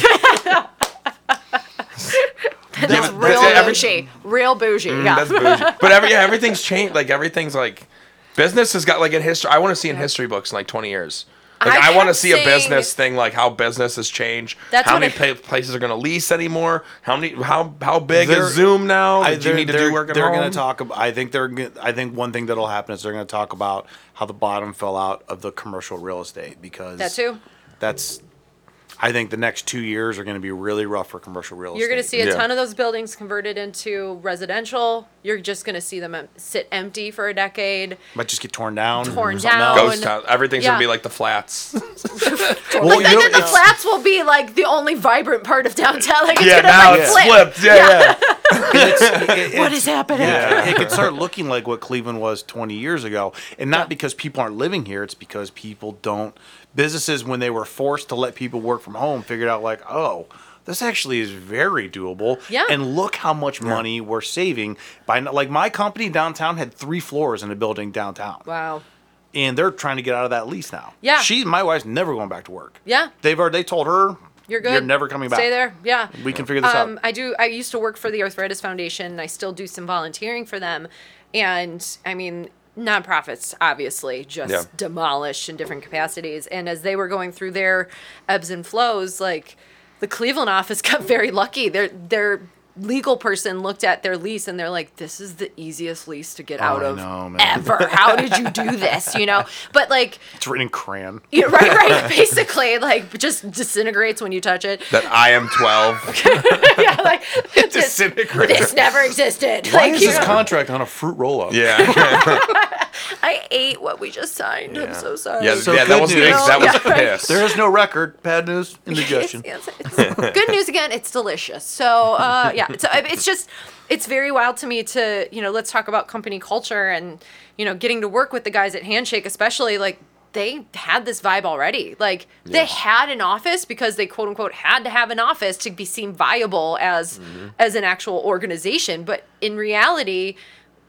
[SPEAKER 2] That's
[SPEAKER 1] Yeah, but
[SPEAKER 2] real
[SPEAKER 1] that's- every-
[SPEAKER 2] bougie. Real bougie. Mm, yeah.
[SPEAKER 1] That's bougie. But every yeah, everything's changed. Like everything's like business has got like in history. I want to see in history books in like twenty years. Like
[SPEAKER 2] I
[SPEAKER 1] I, want to
[SPEAKER 2] kept
[SPEAKER 1] see a business thing, like how business has changed.
[SPEAKER 2] That's
[SPEAKER 1] how many
[SPEAKER 2] I-
[SPEAKER 1] pa- places are going to lease anymore? How many? How how big is Zoom now?
[SPEAKER 3] I,
[SPEAKER 1] Do you
[SPEAKER 3] they're-
[SPEAKER 1] need to do work at
[SPEAKER 3] They're going to talk. About, I think they're. I think one thing that'll happen is they're going to talk about how the bottom fell out of the commercial real estate because
[SPEAKER 2] That too.
[SPEAKER 3] That's. I think the next two years are going to be really rough for commercial real estate.
[SPEAKER 2] You're going to see a
[SPEAKER 1] Yeah.
[SPEAKER 2] ton of those buildings converted into residential. You're just going to see them em- sit empty for a decade.
[SPEAKER 3] might just get torn down.
[SPEAKER 2] Torn
[SPEAKER 3] something
[SPEAKER 2] down.
[SPEAKER 3] else.
[SPEAKER 1] Ghost town. Everything's
[SPEAKER 2] Yeah.
[SPEAKER 1] gonna be like the flats.
[SPEAKER 3] Well,
[SPEAKER 2] But
[SPEAKER 3] you
[SPEAKER 2] then,
[SPEAKER 3] know,
[SPEAKER 2] then the
[SPEAKER 3] it's-
[SPEAKER 2] flats will be like the only vibrant part of downtown. Like it's
[SPEAKER 1] yeah,
[SPEAKER 2] gonna
[SPEAKER 1] now
[SPEAKER 2] like
[SPEAKER 1] it's
[SPEAKER 2] flip.
[SPEAKER 1] flipped. Yeah, yeah.
[SPEAKER 3] it's, it-
[SPEAKER 2] What
[SPEAKER 3] it's-
[SPEAKER 2] is happening?
[SPEAKER 3] Yeah, it could start looking like what Cleveland was 20 years ago, and not because people aren't living here. It's because people don't. Businesses, when they were forced to let people work from home, figured out like, oh, this actually is very doable.
[SPEAKER 2] Yeah.
[SPEAKER 3] And look how much money we're saving by like my company downtown had three floors in a building downtown,
[SPEAKER 2] Wow.
[SPEAKER 3] and they're trying to get out of that lease now.
[SPEAKER 2] Yeah.
[SPEAKER 3] she, my wife's never going back to work.
[SPEAKER 2] Yeah.
[SPEAKER 3] They've already they told her
[SPEAKER 2] You're good.
[SPEAKER 3] You're never coming back.
[SPEAKER 2] Stay there. Yeah.
[SPEAKER 3] We can figure this
[SPEAKER 2] Um,
[SPEAKER 3] out.
[SPEAKER 2] I do. I used to work for the Arthritis Foundation. and I still do some volunteering for them, and I mean nonprofits obviously just
[SPEAKER 1] Yeah.
[SPEAKER 2] demolished in different capacities. And as they were going through their ebbs and flows, like the Cleveland office got very lucky. Their their legal person looked at their lease and they're like, "This is the easiest lease to get out
[SPEAKER 3] Oh, I
[SPEAKER 2] of
[SPEAKER 3] know,
[SPEAKER 2] ever. How did you do this? You know?" But like.
[SPEAKER 3] It's written in crayon.
[SPEAKER 2] Yeah, right, right. Basically, like just disintegrates when you touch it.
[SPEAKER 1] That I am 12.
[SPEAKER 2] yeah, like this,
[SPEAKER 1] disintegrates.
[SPEAKER 2] this never existed.
[SPEAKER 3] Why
[SPEAKER 2] like,
[SPEAKER 3] is
[SPEAKER 2] you
[SPEAKER 3] this
[SPEAKER 2] know,
[SPEAKER 3] contract on a fruit roll up?
[SPEAKER 1] Yeah.
[SPEAKER 2] I ate what we just signed. I'm so sorry.
[SPEAKER 1] Yeah,
[SPEAKER 3] So
[SPEAKER 1] yeah that was
[SPEAKER 3] news.
[SPEAKER 1] that was
[SPEAKER 2] Yeah, right.
[SPEAKER 3] There is no record. Bad news.
[SPEAKER 2] It's,
[SPEAKER 3] Indigestion.
[SPEAKER 2] it's, it's good news again. It's delicious. So uh, yeah, it's, it's just it's very wild to me to you know let's talk about company culture and you know getting to work with the guys at Handshake, especially like they had this vibe already. Like they had an office because they quote unquote had to have an office to be seen viable as mm-hmm. as an actual organization. But in reality,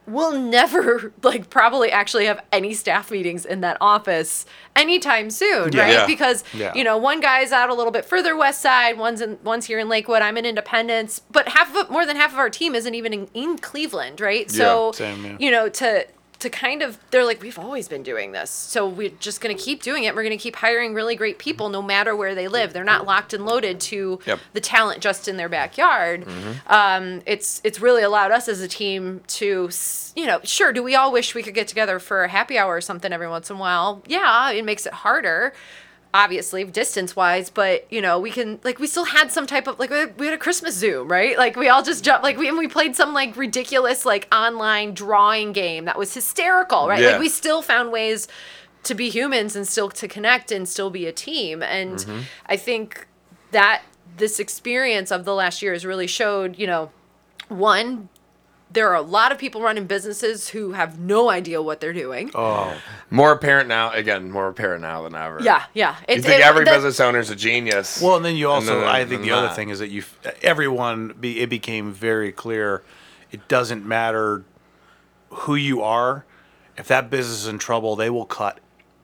[SPEAKER 2] we'll never like probably actually have any staff meetings in that office anytime soon,
[SPEAKER 3] Yeah.
[SPEAKER 2] right?
[SPEAKER 1] Yeah.
[SPEAKER 2] Because
[SPEAKER 3] Yeah.
[SPEAKER 2] you know, one guy's out a little bit further west side, one's in one's here in Lakewood, I'm in Independence, but half of more than half of our team isn't even in, in Cleveland, right? so
[SPEAKER 3] same, yeah.
[SPEAKER 2] you know, to to kind of they're like we've always been doing this so we're just going to keep doing it. We're going to keep hiring really great people no matter where they live. They're not locked and loaded to
[SPEAKER 1] Yep.
[SPEAKER 2] the talent just in their backyard. Um, it's it's really allowed us as a team to you know sure do we all wish we could get together for a happy hour or something every once in a while? Yeah it makes it harder obviously distance wise but you know we can like we still had some type of like we had- a christmas zoom right like we all just jumped like we and we played some like ridiculous like online drawing game that was hysterical right
[SPEAKER 1] Yeah.
[SPEAKER 2] like we still found ways to be humans and still to connect and still be a team and
[SPEAKER 1] Mm-hmm.
[SPEAKER 2] i think that this experience of the last year has really showed you know one there are a lot of people running businesses who have no idea what they're doing
[SPEAKER 3] Oh,
[SPEAKER 1] More apparent now. Again, more apparent now than ever.
[SPEAKER 2] yeah yeah
[SPEAKER 1] You think
[SPEAKER 2] it-
[SPEAKER 1] every
[SPEAKER 2] that-
[SPEAKER 1] business owner's a genius?
[SPEAKER 3] well, and then you also,
[SPEAKER 1] then-
[SPEAKER 3] I think
[SPEAKER 1] then
[SPEAKER 3] the other thing is that you, everyone, be, it became very clear, it doesn't matter who you are. If that business is in trouble, they will cut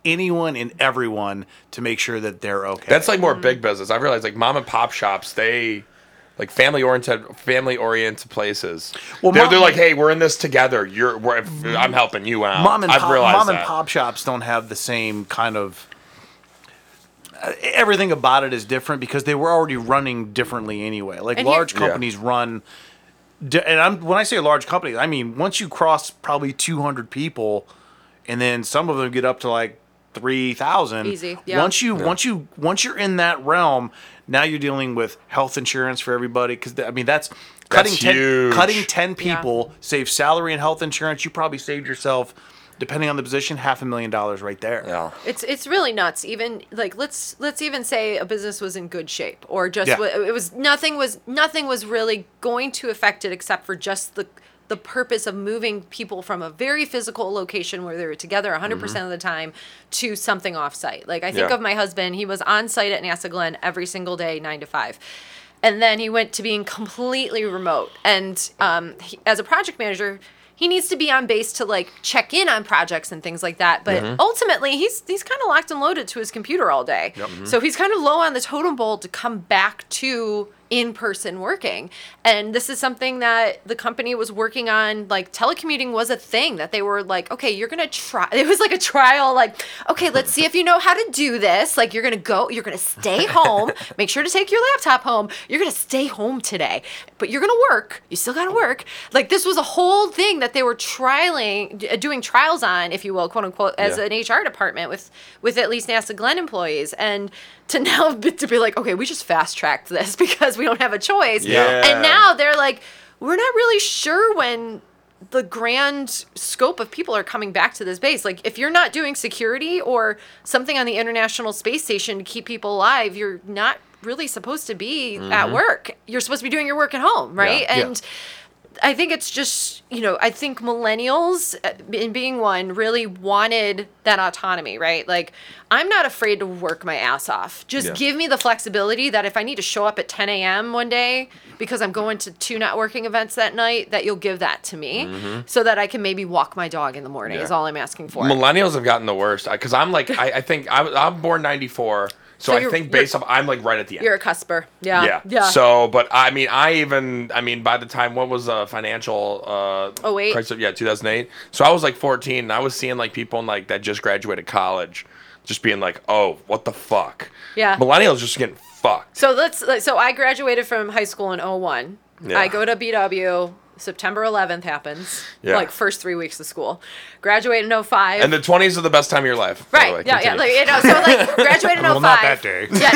[SPEAKER 3] anyone and everyone to make sure that they're okay.
[SPEAKER 1] That's like
[SPEAKER 2] Mm-hmm.
[SPEAKER 1] more big business. I've realized like mom and pop shops, they like family oriented family oriented places.
[SPEAKER 3] Well,
[SPEAKER 1] they're,
[SPEAKER 3] mom-
[SPEAKER 1] they're like, hey, we're in this together. You're, we're, I'm helping you out.
[SPEAKER 3] mom and
[SPEAKER 1] I've
[SPEAKER 3] pop,
[SPEAKER 1] realized
[SPEAKER 3] mom
[SPEAKER 1] that.
[SPEAKER 3] and pop shops don't have the same kind of everything about it is different because they were already running differently anyway like
[SPEAKER 2] And here-
[SPEAKER 3] large
[SPEAKER 1] Yeah.
[SPEAKER 3] companies run and I'm, when i say large companies i mean once you cross probably 200 people and then some of them get up to like 3000
[SPEAKER 2] Easy, yeah.
[SPEAKER 3] once you once you once you're in that realm now you're dealing with health insurance for everybody because i mean that's cutting
[SPEAKER 1] That's
[SPEAKER 3] 10
[SPEAKER 1] huge.
[SPEAKER 3] cutting 10
[SPEAKER 2] Yeah.
[SPEAKER 3] people save salary and health insurance you probably saved yourself depending on the position half a million dollars right there
[SPEAKER 1] Yeah.
[SPEAKER 2] It's it's really nuts. Even like let's let's even say a business was in good shape, or just
[SPEAKER 3] Yeah.
[SPEAKER 2] wa- it was nothing was nothing was really going to affect it except for just the the purpose of moving people from a very physical location where they were together 100% of the time to something off site. Like I think
[SPEAKER 1] Yeah.
[SPEAKER 2] of my husband, he was on site at NASA Glen every single day, nine to five. And then he went to being completely remote. And um, he, as a project manager, he needs to be on base to like check in on projects and things like that. But ultimately, he's he's kind of locked and loaded to his computer all day. So he's kind of low on the totem pole to come back to in-person working. And this is something that the company was working on like telecommuting was a thing that they were like, okay, you're going to try it was like a trial like, okay, let's see if you know how to do this. Like you're going to go, you're going to stay home, make sure to take your laptop home. You're going to stay home today, but you're going to work. You still got to work. Like this was a whole thing that they were trialing uh, doing trials on, if you will, quote unquote, as
[SPEAKER 1] Yeah.
[SPEAKER 2] an HR department with with at least NASA Glenn employees and to now be, to be like, okay, we just fast tracked this because we don't have a choice.
[SPEAKER 1] Yeah.
[SPEAKER 2] And now they're like, we're not really sure when the grand scope of people are coming back to this base. Like, if you're not doing security or something on the International Space Station to keep people alive, you're not really supposed to be at work. You're supposed to be doing your work at home, right?
[SPEAKER 3] Mm-hmm. Yeah.
[SPEAKER 2] And I think it's just, you know, I think millennials, uh, in being one, really wanted that autonomy, right? Like, I'm not afraid to work my ass off. Just
[SPEAKER 1] Yeah.
[SPEAKER 2] give me the flexibility that if I need to show up at 10 a.m. one day because I'm going to two networking events that night, that you'll give that to me so that I can maybe walk my dog in the morning, is
[SPEAKER 1] Mm-hmm.
[SPEAKER 2] All I'm asking for.
[SPEAKER 1] Millennials have gotten the worst because I'm like I, I think I, I'm born '94, so,
[SPEAKER 2] So
[SPEAKER 1] I think based off I'm like right at the end.
[SPEAKER 2] You're a cusper. Yeah.
[SPEAKER 1] yeah.
[SPEAKER 2] Yeah.
[SPEAKER 1] So, but I mean, I even, I mean, by the time what was the financial uh,
[SPEAKER 2] Oh, wait.
[SPEAKER 1] crisis? Yeah, 2008. So I was like 14, and I was seeing like people in, like that just graduated college, just being like, "Oh, what the fuck?"
[SPEAKER 2] Yeah.
[SPEAKER 1] Millennials just getting fucked.
[SPEAKER 2] So let's. So I graduated from high school in 01.
[SPEAKER 1] Yeah.
[SPEAKER 2] I go to BW. September 11th happens.
[SPEAKER 1] Yeah.
[SPEAKER 2] Like first three weeks of school. Graduate in 05.
[SPEAKER 1] And the 20s are the best time of your life.
[SPEAKER 2] right.
[SPEAKER 1] way.
[SPEAKER 2] yeah. Yeah. Like, you know. So like graduated in 05.
[SPEAKER 3] Well, not oh that day.
[SPEAKER 2] Yeah.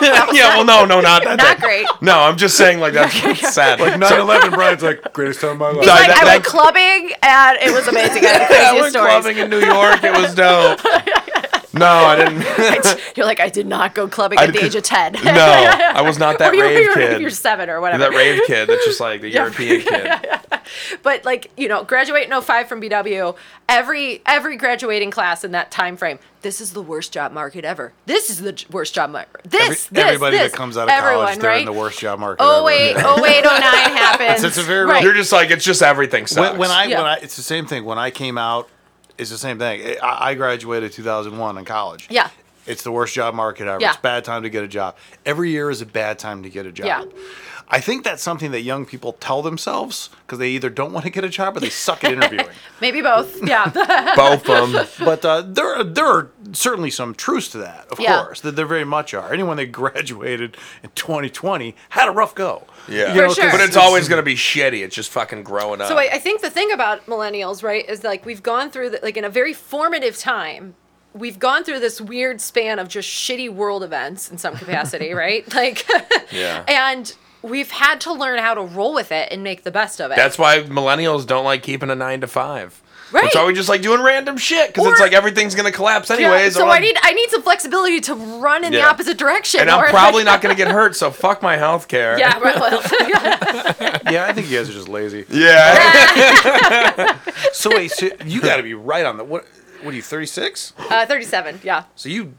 [SPEAKER 2] no,
[SPEAKER 1] yeah. Well, no, no, not that. Day.
[SPEAKER 2] Not
[SPEAKER 1] day.
[SPEAKER 2] great.
[SPEAKER 1] No, I'm just saying like that's sad.
[SPEAKER 3] Like 9/11, Brian's like greatest time of my life.
[SPEAKER 2] He's like,
[SPEAKER 1] that-
[SPEAKER 2] I went clubbing and it was amazing. I had the
[SPEAKER 1] I went
[SPEAKER 2] stories.
[SPEAKER 1] clubbing in New York. It was dope. No, I didn't.
[SPEAKER 2] You're like, I did not go clubbing
[SPEAKER 1] I
[SPEAKER 2] at the age of 10.
[SPEAKER 1] no, I was not that
[SPEAKER 2] or you're,
[SPEAKER 1] rave
[SPEAKER 2] you're,
[SPEAKER 1] kid.
[SPEAKER 2] you're seven or whatever.
[SPEAKER 1] that rave kid that's just like the
[SPEAKER 2] Yeah.
[SPEAKER 1] European kid.
[SPEAKER 2] but like you know graduate in 05 from bw every every graduating class in that time frame this is the worst job market ever this is the worst job market this
[SPEAKER 3] Every-
[SPEAKER 2] this
[SPEAKER 3] everybody
[SPEAKER 2] this.
[SPEAKER 3] that comes out of
[SPEAKER 2] Everyone,
[SPEAKER 3] college, they're
[SPEAKER 2] right?
[SPEAKER 3] in the worst job market.
[SPEAKER 2] Oh
[SPEAKER 3] ever.
[SPEAKER 2] wait, oh wait, oh nine happens.
[SPEAKER 3] It's- it's a very
[SPEAKER 2] right.
[SPEAKER 1] You're just like it's just everything sucks.
[SPEAKER 3] When, when I
[SPEAKER 2] Yeah.
[SPEAKER 3] when I it's the same thing. When I came out, it's the same thing. I, I graduated 2001 in college.
[SPEAKER 2] Yeah.
[SPEAKER 3] It's the worst job market ever.
[SPEAKER 2] Yeah.
[SPEAKER 3] It's a bad time to get a job. Every year is a bad time to get a job.
[SPEAKER 2] Yeah.
[SPEAKER 3] I think that's something that young people tell themselves because they either don't want to get a job or they suck at interviewing.
[SPEAKER 2] Maybe both. Yeah.
[SPEAKER 1] both of them.
[SPEAKER 3] but uh, there are, there are certainly some truths to that, of
[SPEAKER 2] Yeah.
[SPEAKER 3] course. That there very much are. Anyone that graduated in 2020 had a rough go.
[SPEAKER 1] Yeah, You
[SPEAKER 2] For sure.
[SPEAKER 1] but it's always gonna be shitty. It's just fucking growing up.
[SPEAKER 2] So I, I think the thing about millennials, right, is like we've gone through the, like in a very formative time. We've gone through this weird span of just shitty world events in some capacity, right? Like,
[SPEAKER 1] Yeah.
[SPEAKER 2] and we've had to learn how to roll with it and make the best of it.
[SPEAKER 1] That's why millennials don't like keeping a nine to five.
[SPEAKER 2] Right.
[SPEAKER 1] That's why we just like doing random shit because it's like everything's gonna collapse
[SPEAKER 2] Yeah,
[SPEAKER 1] anyways.
[SPEAKER 2] so
[SPEAKER 1] or
[SPEAKER 2] I need I need some flexibility to run in the opposite direction.
[SPEAKER 1] and I'm
[SPEAKER 2] or-
[SPEAKER 1] probably not gonna get hurt. So fuck my health care.
[SPEAKER 2] Yeah, right. Well,
[SPEAKER 3] Yeah, I think you guys are just lazy.
[SPEAKER 1] Yeah.
[SPEAKER 3] So wait, so you got to be right on the what? What are you, 36?
[SPEAKER 2] uh, 37. Yeah.
[SPEAKER 3] So you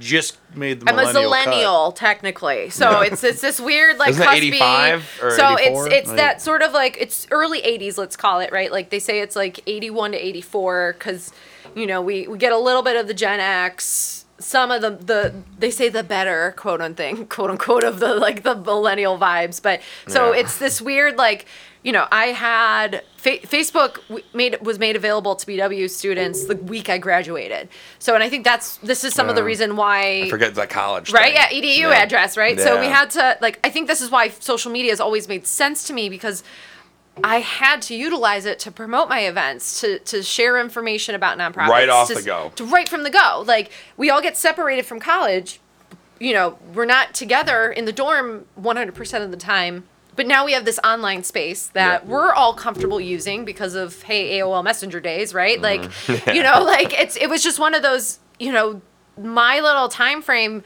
[SPEAKER 3] just made the
[SPEAKER 2] I'm a
[SPEAKER 3] millennial
[SPEAKER 2] technically, so it's it's this weird like
[SPEAKER 1] Isn't
[SPEAKER 2] cuspy.
[SPEAKER 1] 85 or
[SPEAKER 2] so
[SPEAKER 1] 84?
[SPEAKER 2] it's it's
[SPEAKER 3] Like-
[SPEAKER 2] that sort of like it's early 80s, let's call it right. Like they say it's like 81 to 84 because you know we we get a little bit of the Gen X, some of the the they say the better quote unquote quote unquote of the like the millennial vibes, but so
[SPEAKER 1] Yeah.
[SPEAKER 2] it's this weird like you know I had fa- Facebook w- made was made available to BW students the week I graduated. So and I think that's this is some of the reason why
[SPEAKER 1] Forget the college.
[SPEAKER 2] right
[SPEAKER 1] thing.
[SPEAKER 2] yeah edu
[SPEAKER 1] Yeah.
[SPEAKER 2] address right so we had to like i think this is why social media has always made sense to me because i had to utilize it to promote my events to to share information about nonprofits
[SPEAKER 1] Right off
[SPEAKER 2] to,
[SPEAKER 1] the go.
[SPEAKER 2] to right from the go like we all get separated from college you know we're not together in the dorm 100% of the time but now we have this online space that
[SPEAKER 1] Yeah.
[SPEAKER 2] we're all comfortable using because of hey AOL Messenger days, right? Like,
[SPEAKER 1] Mm-hmm.
[SPEAKER 2] you know, like it's it was just one of those, you know, my little time frame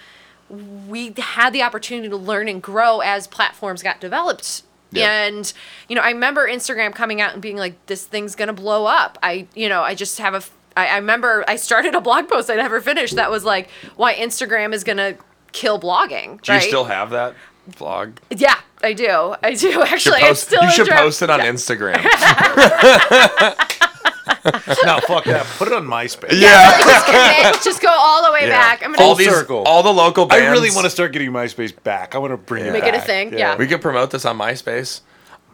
[SPEAKER 2] we had the opportunity to learn and grow as platforms got developed.
[SPEAKER 1] Yeah.
[SPEAKER 2] And you know, I remember Instagram coming out and being like, "This thing's gonna blow up." I, you know, I just have a. I, I remember I started a blog post I never finished that was like, "Why Instagram is gonna kill blogging."
[SPEAKER 1] Do you still have that vlog?
[SPEAKER 2] Yeah, I do. I do actually.
[SPEAKER 1] post,
[SPEAKER 2] it's still
[SPEAKER 1] you should
[SPEAKER 2] draft.
[SPEAKER 1] post it on Instagram.
[SPEAKER 3] No, fuck that. Put it on MySpace.
[SPEAKER 1] yeah.
[SPEAKER 2] just, commit, just go all the way
[SPEAKER 1] Yeah.
[SPEAKER 2] back. I'm gonna
[SPEAKER 1] all
[SPEAKER 3] Full
[SPEAKER 1] these,
[SPEAKER 3] circle.
[SPEAKER 1] all the local bands.
[SPEAKER 3] I really want to start getting MySpace back. I want to bring it
[SPEAKER 2] Make it a
[SPEAKER 3] back.
[SPEAKER 2] thing, yeah.
[SPEAKER 1] We could promote this on MySpace.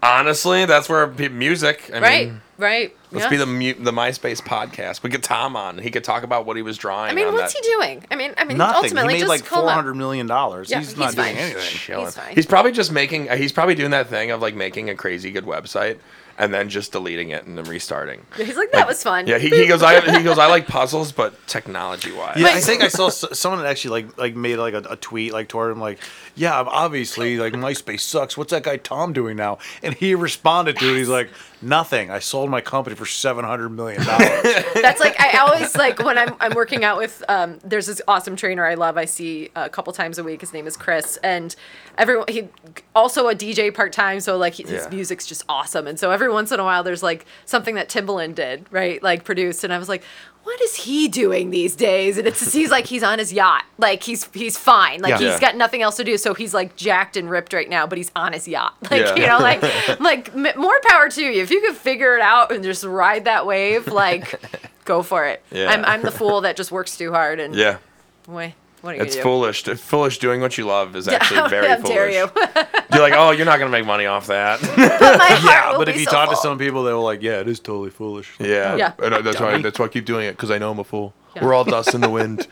[SPEAKER 1] Honestly, that's where music. I
[SPEAKER 2] right,
[SPEAKER 1] mean,
[SPEAKER 2] right.
[SPEAKER 1] let's
[SPEAKER 2] yeah.
[SPEAKER 1] be the mu- the MySpace podcast. We get Tom on. He could talk about what he was drawing.
[SPEAKER 2] I mean,
[SPEAKER 1] on
[SPEAKER 2] what's
[SPEAKER 1] that.
[SPEAKER 2] he doing? I mean, I mean,
[SPEAKER 3] Nothing.
[SPEAKER 2] ultimately,
[SPEAKER 3] he made
[SPEAKER 2] just
[SPEAKER 3] like
[SPEAKER 2] call him
[SPEAKER 3] four
[SPEAKER 2] up.
[SPEAKER 3] hundred million dollars.
[SPEAKER 2] Yeah,
[SPEAKER 3] he's,
[SPEAKER 2] he's
[SPEAKER 3] not
[SPEAKER 2] fine.
[SPEAKER 3] doing anything.
[SPEAKER 1] Chilling.
[SPEAKER 2] He's fine.
[SPEAKER 1] He's probably just making. uh, He's probably doing that thing of like making a crazy good website and then just deleting it and then restarting.
[SPEAKER 2] He's like, that was fun.
[SPEAKER 1] Yeah, he, he goes. I he goes. I like puzzles, but technology wise.
[SPEAKER 3] Yeah, I think I saw s- someone actually like like made like a, a tweet like toward him like, yeah, obviously like MySpace sucks. What's that guy Tom doing now? And he responded to it. He's like, nothing. I sold my company for seven hundred million dollars.
[SPEAKER 2] That's like I always like when I'm I'm working out with um there's this awesome trainer I love I see a couple times a week his name is Chris and everyone he also a DJ part time so like he, his
[SPEAKER 1] Yeah.
[SPEAKER 2] music's just awesome and so every once in a while there's like something that Timbaland did right like produced and I was like what is he doing these days and it's he's like he's on his yacht like he's he's fine like
[SPEAKER 3] Yeah.
[SPEAKER 2] he's
[SPEAKER 1] Yeah.
[SPEAKER 2] got nothing else to do so he's like jacked and ripped right now but he's on his yacht like
[SPEAKER 1] Yeah.
[SPEAKER 2] you know like like m- more power to you if you could figure it out and just ride that wave like go for it.
[SPEAKER 1] Yeah.
[SPEAKER 2] I'm, I'm the fool that just works too hard and
[SPEAKER 1] Yeah,
[SPEAKER 2] boy, what are you
[SPEAKER 1] it's
[SPEAKER 2] gonna do?
[SPEAKER 1] foolish. Foolish doing what you love is actually
[SPEAKER 2] How-
[SPEAKER 1] very
[SPEAKER 2] how
[SPEAKER 1] foolish.
[SPEAKER 2] dare you?
[SPEAKER 1] You're like, oh, you're not gonna make money off that.
[SPEAKER 2] but my heart
[SPEAKER 3] yeah,
[SPEAKER 2] will
[SPEAKER 3] but
[SPEAKER 2] be
[SPEAKER 3] if you
[SPEAKER 2] so
[SPEAKER 3] talk to some people, they were like, yeah, it is totally foolish.
[SPEAKER 1] yeah,
[SPEAKER 2] Yeah.
[SPEAKER 1] And, that's why. That's why I keep doing it because I know I'm a fool.
[SPEAKER 2] Yeah.
[SPEAKER 1] We're all dust in the wind.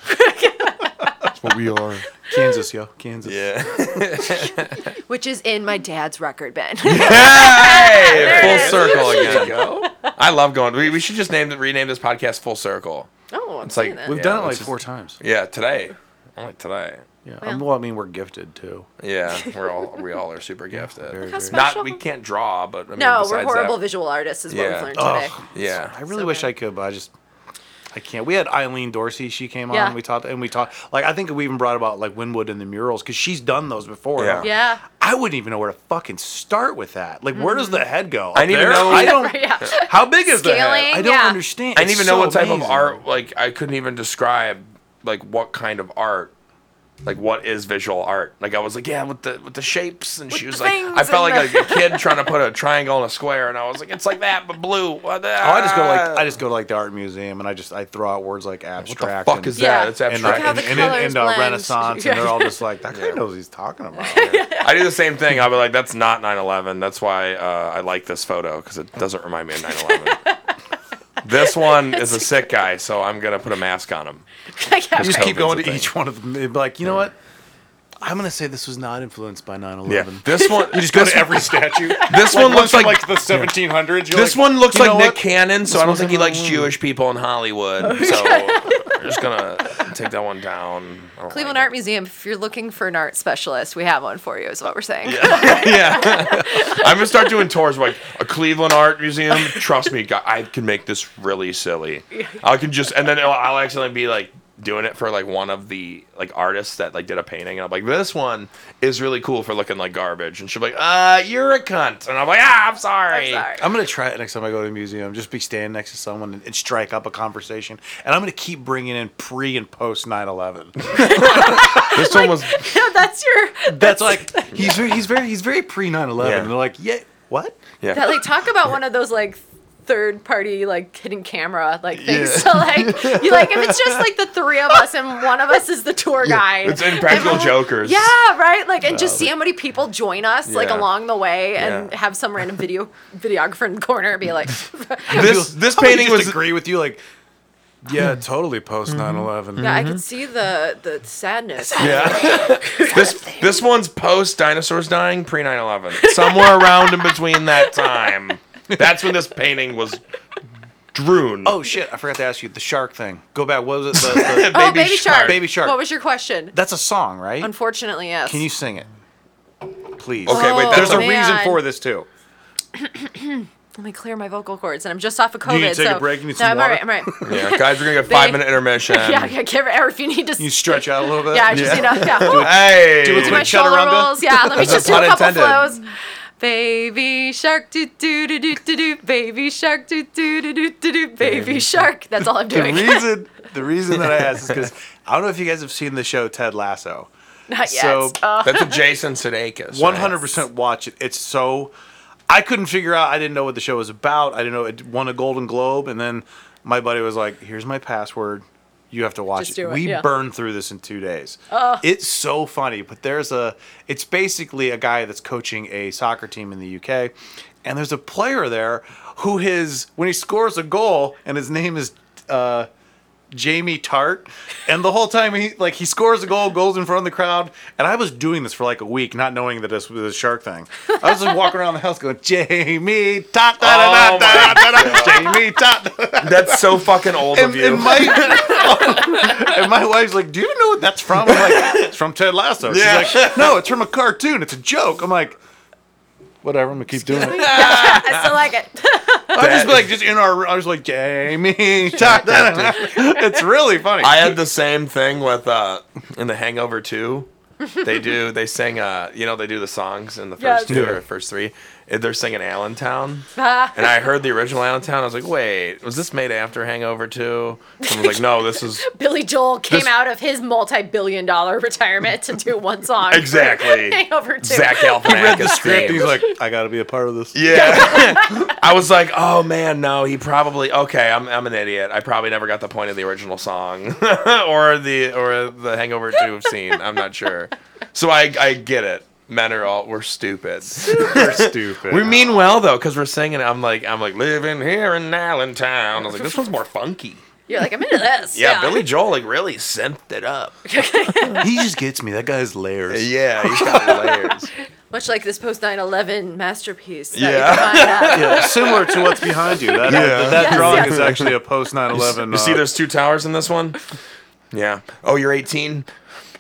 [SPEAKER 1] that's what we are.
[SPEAKER 3] Kansas, yo, Kansas.
[SPEAKER 1] Yeah.
[SPEAKER 2] which is in my dad's record bin.
[SPEAKER 1] hey, full circle again. Go. I love going. We, we should just name rename this podcast Full Circle.
[SPEAKER 2] oh, I'm
[SPEAKER 1] It's like-
[SPEAKER 2] that.
[SPEAKER 3] We've
[SPEAKER 1] Yeah,
[SPEAKER 3] done it like
[SPEAKER 1] let's just-
[SPEAKER 3] four times.
[SPEAKER 1] Yeah, today. Only today.
[SPEAKER 3] Yeah,
[SPEAKER 2] Well.
[SPEAKER 3] well, I mean, we're gifted too.
[SPEAKER 1] Yeah, we're all we all are super gifted.
[SPEAKER 3] very, very-
[SPEAKER 1] Not we can't draw, but I mean,
[SPEAKER 2] no, we're horrible
[SPEAKER 1] that,
[SPEAKER 2] visual artists, is what
[SPEAKER 1] Yeah.
[SPEAKER 2] we've learned today.
[SPEAKER 3] Ugh.
[SPEAKER 1] Yeah.
[SPEAKER 3] I really
[SPEAKER 2] So
[SPEAKER 3] wish
[SPEAKER 2] bad.
[SPEAKER 3] I could, but I just I can't. We had Eileen Dorsey. She came on.
[SPEAKER 2] Yeah.
[SPEAKER 3] We talked and we talked. Like I think we even brought about like Wynwood and the murals because she's done those before.
[SPEAKER 1] Yeah.
[SPEAKER 2] Yeah.
[SPEAKER 3] I wouldn't even know where to fucking start with that. Like, where does mm-hmm. the head go?
[SPEAKER 1] I
[SPEAKER 3] Up
[SPEAKER 1] need to know-
[SPEAKER 3] I don't.
[SPEAKER 2] yeah.
[SPEAKER 3] How big is the head? I don't
[SPEAKER 2] yeah.
[SPEAKER 3] understand.
[SPEAKER 1] I didn't
[SPEAKER 3] It's
[SPEAKER 1] even know what type of art. Like I couldn't even describe like what kind of art. Like what is visual art? Like I was like, yeah, with the with the shapes, and she was like, I felt like
[SPEAKER 2] the-
[SPEAKER 1] a kid trying to put a triangle in a square, and I was like, it's like that, but blue.
[SPEAKER 3] Oh, I just go to, like I just go to like the art museum and I just I throw out words like abstract
[SPEAKER 1] what the
[SPEAKER 3] abstract.
[SPEAKER 1] fuck
[SPEAKER 3] and,
[SPEAKER 1] is
[SPEAKER 2] Yeah.
[SPEAKER 1] that? It's
[SPEAKER 3] uh,
[SPEAKER 1] abstract.
[SPEAKER 3] and,
[SPEAKER 2] the
[SPEAKER 3] and, and,
[SPEAKER 2] colors
[SPEAKER 3] uh. Renaissance, and they're all just like that guy
[SPEAKER 1] Yeah.
[SPEAKER 3] knows what he's talking about.
[SPEAKER 1] I do the same thing. I'll be like, that's not 9/11. That's why uh, I like this photo because it doesn't remind me of 9/11. this one is a sick guy, so I'm gonna put a mask on him.
[SPEAKER 2] yeah,
[SPEAKER 3] You just
[SPEAKER 2] right.
[SPEAKER 3] keep going to
[SPEAKER 1] thing.
[SPEAKER 3] each one of them. and be like, you know what? I'm gonna say this was not influenced by 9/11.
[SPEAKER 1] Yeah, this one.
[SPEAKER 3] You just go to every statue.
[SPEAKER 1] This one looks like,
[SPEAKER 3] the 1700s. You're
[SPEAKER 1] this
[SPEAKER 3] like,
[SPEAKER 1] one looks
[SPEAKER 3] you know
[SPEAKER 1] like Nick
[SPEAKER 3] what?
[SPEAKER 1] Cannon, so I don't think he likes Jewish people in Hollywood. So we're just gonna take that one down.
[SPEAKER 2] Cleveland
[SPEAKER 1] like
[SPEAKER 2] Art Museum, if you're looking for an art specialist, we have one for you, is what we're saying.
[SPEAKER 1] it. yeah, I'm gonna start doing tours like a Cleveland Art Museum. Trust me, guy- I can make this really silly. I can just and then I'll, I'll be like doing it for like one of the like artists that like did a painting and I'm like this one is really cool for looking like garbage and she'll be like uh you're a cunt and I'm like ah I'm sorry.
[SPEAKER 2] I'm sorry.
[SPEAKER 3] I'm gonna try it next time I go to the museum. Just be standing next to someone and, and strike up a conversation. And I'm gonna keep bringing in pre and post 9/11.
[SPEAKER 1] This one was
[SPEAKER 2] Yeah, that's your.
[SPEAKER 3] That's like he's very, he's very he's very pre 9/11.
[SPEAKER 1] Yeah.
[SPEAKER 3] And they're like, yeah, what?
[SPEAKER 1] yeah.
[SPEAKER 2] That like talk about one of those like third party like hidden camera like things.
[SPEAKER 1] Yeah.
[SPEAKER 2] So like you like if it's just like the three of us and one of us is the tour guide.
[SPEAKER 1] It's Impractical
[SPEAKER 2] and-
[SPEAKER 1] Jokers.
[SPEAKER 2] Yeah, right. Like and just see how many people join us like along the way and
[SPEAKER 1] Yeah.
[SPEAKER 2] have some random video videographer in the corner be like
[SPEAKER 1] This this painting
[SPEAKER 3] just
[SPEAKER 1] was
[SPEAKER 3] agree with you like yeah, hmm. totally post 9/11. Mm-hmm.
[SPEAKER 2] Yeah, I can mm-hmm. see the the sadness.
[SPEAKER 1] yeah. this this one's post dinosaurs dying, pre 9/11. Somewhere around in between that time. That's when this painting was drewn.
[SPEAKER 3] Oh shit! I forgot to ask you the shark thing. Go back. What was it? The, the,
[SPEAKER 2] Oh, baby shark.
[SPEAKER 3] Baby shark.
[SPEAKER 2] What was your question?
[SPEAKER 3] that's a song, right?
[SPEAKER 2] Unfortunately, yes.
[SPEAKER 3] Can you sing it, please?
[SPEAKER 1] Okay, wait,
[SPEAKER 2] Oh,
[SPEAKER 1] that's
[SPEAKER 3] There's a
[SPEAKER 1] a-
[SPEAKER 3] reason for this too.
[SPEAKER 2] Let me clear my vocal cords, and I'm just off of COVID.
[SPEAKER 3] you need to take a
[SPEAKER 2] so
[SPEAKER 3] break? You need
[SPEAKER 2] no,
[SPEAKER 3] some
[SPEAKER 2] I'm
[SPEAKER 3] water?
[SPEAKER 2] all right. I'm all right.
[SPEAKER 1] Yeah, guys, we're gonna get a five minute intermission.
[SPEAKER 2] yeah, yeah, give it, or if you need to.
[SPEAKER 3] You stretch out a little bit.
[SPEAKER 2] yeah, just you know, yeah. Woo,
[SPEAKER 1] Hey,
[SPEAKER 3] Do it
[SPEAKER 2] do
[SPEAKER 3] with
[SPEAKER 2] my
[SPEAKER 3] Chaturanga?
[SPEAKER 2] shoulder rolls. Yeah, let me just do a couple
[SPEAKER 1] intended.
[SPEAKER 2] flows. Baby shark, do do do do do do. Baby shark, do do do do do do. Baby shark. That's all I'm doing.
[SPEAKER 3] The
[SPEAKER 2] doing.
[SPEAKER 3] reason the reason that I asked is because I don't know if you guys have seen the show Ted Lasso.
[SPEAKER 2] Not yet.
[SPEAKER 3] So-
[SPEAKER 2] Uh,
[SPEAKER 1] That's a Jason Sudeikis.
[SPEAKER 3] Hundred percent watch it. It's so I couldn't figure out. I didn't know what the show was about. I didn't know it won a Golden Globe, and then my buddy was like, "Here's my password. You have to watch
[SPEAKER 2] Just
[SPEAKER 3] it."
[SPEAKER 2] do it,
[SPEAKER 3] we
[SPEAKER 2] yeah.
[SPEAKER 3] burned through this in two days. It's so funny, but there's a. It's basically a guy that's coaching a soccer team in the UK, and there's a player there who his when he scores a goal, and his name is. Uh, Jamie Tartt, and the whole time he like he scores a goal, goes in front of the crowd, and I was doing this for like a week, not knowing that this was a shark thing. I was just walking around the house going, Jamie Tartt, da da
[SPEAKER 1] Oh
[SPEAKER 3] da da da da, Jamie Tartt.
[SPEAKER 1] That's so fucking old
[SPEAKER 3] And,
[SPEAKER 1] of you.
[SPEAKER 3] and my and my wife's like, "Do you know what that's from?" I'm like, "It's from Ted Lasso." She's
[SPEAKER 1] Yeah.
[SPEAKER 3] like, "No, it's from a cartoon. It's a joke." I'm like, "Whatever. I'm gonna keep doing it."
[SPEAKER 2] I still like it.
[SPEAKER 3] I just be like, just in our. I was like, "Jamie." da, da, da, da." It's really funny.
[SPEAKER 1] I had the same thing with uh in the Hangover 2. They do they sing uh you know they do the songs in the first
[SPEAKER 2] Yes.
[SPEAKER 1] two or first three. And They're singing Allentown. And I heard the original Allentown. I was like, "Wait, was this made after Hangover 2?" Someone was like, "No, this is
[SPEAKER 2] Billy Joel came
[SPEAKER 1] This-
[SPEAKER 2] out of his multi-billion dollar retirement to do one song.
[SPEAKER 1] Exactly.
[SPEAKER 2] for Hangover two.
[SPEAKER 1] Zach Galifianakis
[SPEAKER 3] script. He's like, "I got to be a part of this."
[SPEAKER 1] Yeah. I was like, oh man, no, he probably okay, I'm I'm an idiot. I probably never got the point of the original song or the or the hangover 2 scene. I'm not sure. So I I get it. Men are all we're stupid.
[SPEAKER 3] Super stupid.
[SPEAKER 1] We mean well though, because we're singing. I'm like I'm like living here in Allentown. I was like, this one's more funky.
[SPEAKER 2] You're like, I'm into this.
[SPEAKER 1] Yeah, Billy Joel like really synthed it up.
[SPEAKER 3] he just gets me. That guy's layers.
[SPEAKER 1] Yeah, he's got layers.
[SPEAKER 2] Much like this post 9/11 masterpiece. that
[SPEAKER 1] Yeah.
[SPEAKER 2] you can find out.
[SPEAKER 3] Yeah, similar to what's behind you. That,
[SPEAKER 1] Yeah.
[SPEAKER 3] that
[SPEAKER 2] Yes,
[SPEAKER 3] drawing
[SPEAKER 2] yes.
[SPEAKER 3] is actually a post 9/11.
[SPEAKER 1] You see,
[SPEAKER 3] uh,
[SPEAKER 1] there's two towers in this one. Yeah. Oh, you're 18.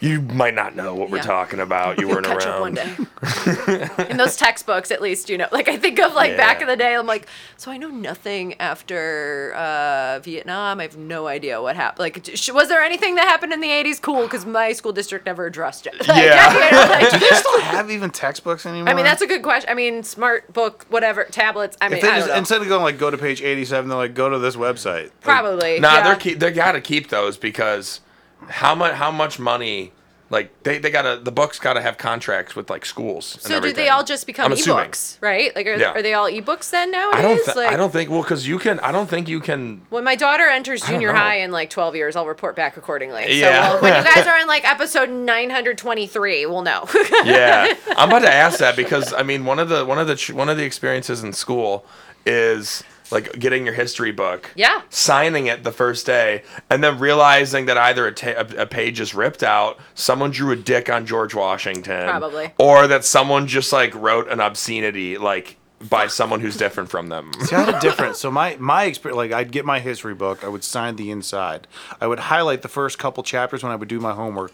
[SPEAKER 1] You might not know what we're talking about. You weren't
[SPEAKER 2] catch
[SPEAKER 1] around.
[SPEAKER 2] up one day. in those textbooks, at least, you know. Like I think of like back in the day, I'm like, so I know nothing after uh, Vietnam. I have no idea what happened. Like, sh- was there anything that happened in the '80s? Cool, because my school district never addressed it. Like,
[SPEAKER 1] Yeah.
[SPEAKER 2] you know, like-
[SPEAKER 3] do they still have even textbooks anymore?
[SPEAKER 2] I mean, that's a good question. I mean, smart book, whatever, tablets. I mean,
[SPEAKER 3] If they
[SPEAKER 2] I
[SPEAKER 3] just,
[SPEAKER 2] don't know.
[SPEAKER 3] instead of going like go to page 87, they're like go to this website. Like,
[SPEAKER 2] Probably.
[SPEAKER 1] Nah,
[SPEAKER 2] yeah.
[SPEAKER 1] they're keep, they gotta keep those because how much how much money like they, they gotta the books gotta have contracts with like schools. and
[SPEAKER 2] So do they all just become
[SPEAKER 1] I'm assuming.
[SPEAKER 2] right? Like, are,
[SPEAKER 1] Yeah.
[SPEAKER 2] are they all ebooks then nowadays?
[SPEAKER 1] I don't th-
[SPEAKER 2] like,
[SPEAKER 1] I don't think well because you can I don't think you can
[SPEAKER 2] When my daughter enters junior high in like 12 years, I'll report back accordingly.
[SPEAKER 1] Yeah.
[SPEAKER 2] So well, when you guys are in like episode 923, we'll know.
[SPEAKER 1] yeah i'm about to ask that because i mean one of the one of the one of the experiences in school is like getting your history book
[SPEAKER 2] Yeah.
[SPEAKER 1] signing it the first day and then realizing that either a, ta- a, a page is ripped out someone drew a dick on george washington
[SPEAKER 2] Probably.
[SPEAKER 1] or that someone just like wrote an obscenity like by someone who's different from them
[SPEAKER 3] See, I had a different. So my my experience, like I'd get my history book, I would sign the inside, I would highlight the first couple chapters when I would do my homework,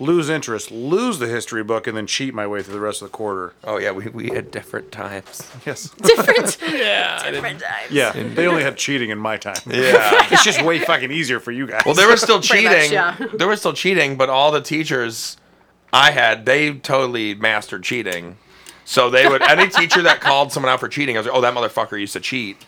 [SPEAKER 3] lose interest, lose the history book, and then cheat my way through the rest of the quarter.
[SPEAKER 1] oh yeah we, we had different times
[SPEAKER 3] Yes.
[SPEAKER 2] different,
[SPEAKER 1] yeah
[SPEAKER 2] different times.
[SPEAKER 3] Yeah, they only had cheating in my time.
[SPEAKER 1] yeah
[SPEAKER 3] It's just way fucking easier for you guys.
[SPEAKER 1] Well, they were still
[SPEAKER 2] Pretty
[SPEAKER 1] cheating.
[SPEAKER 2] much, yeah.
[SPEAKER 1] They were still cheating, but all the teachers I had, they totally mastered cheating. So they would any teacher that called someone out for cheating, I was like, "Oh, that motherfucker used to cheat."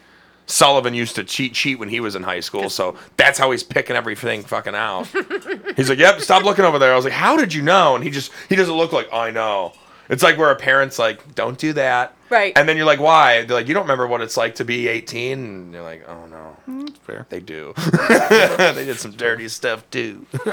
[SPEAKER 1] Sullivan used to cheat cheat when he was in high school, so that's how he's picking everything fucking out. he's like, "Yep, stop looking over there." I was like, "How did you know?" And he just he doesn't look like I know. It's like where a parent's like, "Don't do that,"
[SPEAKER 2] Right.
[SPEAKER 1] And then you're like, "Why?" They're like, "You don't remember what it's like to be 18," and you're like, "Oh no."
[SPEAKER 3] fair.
[SPEAKER 1] They do. they did some dirty stuff too.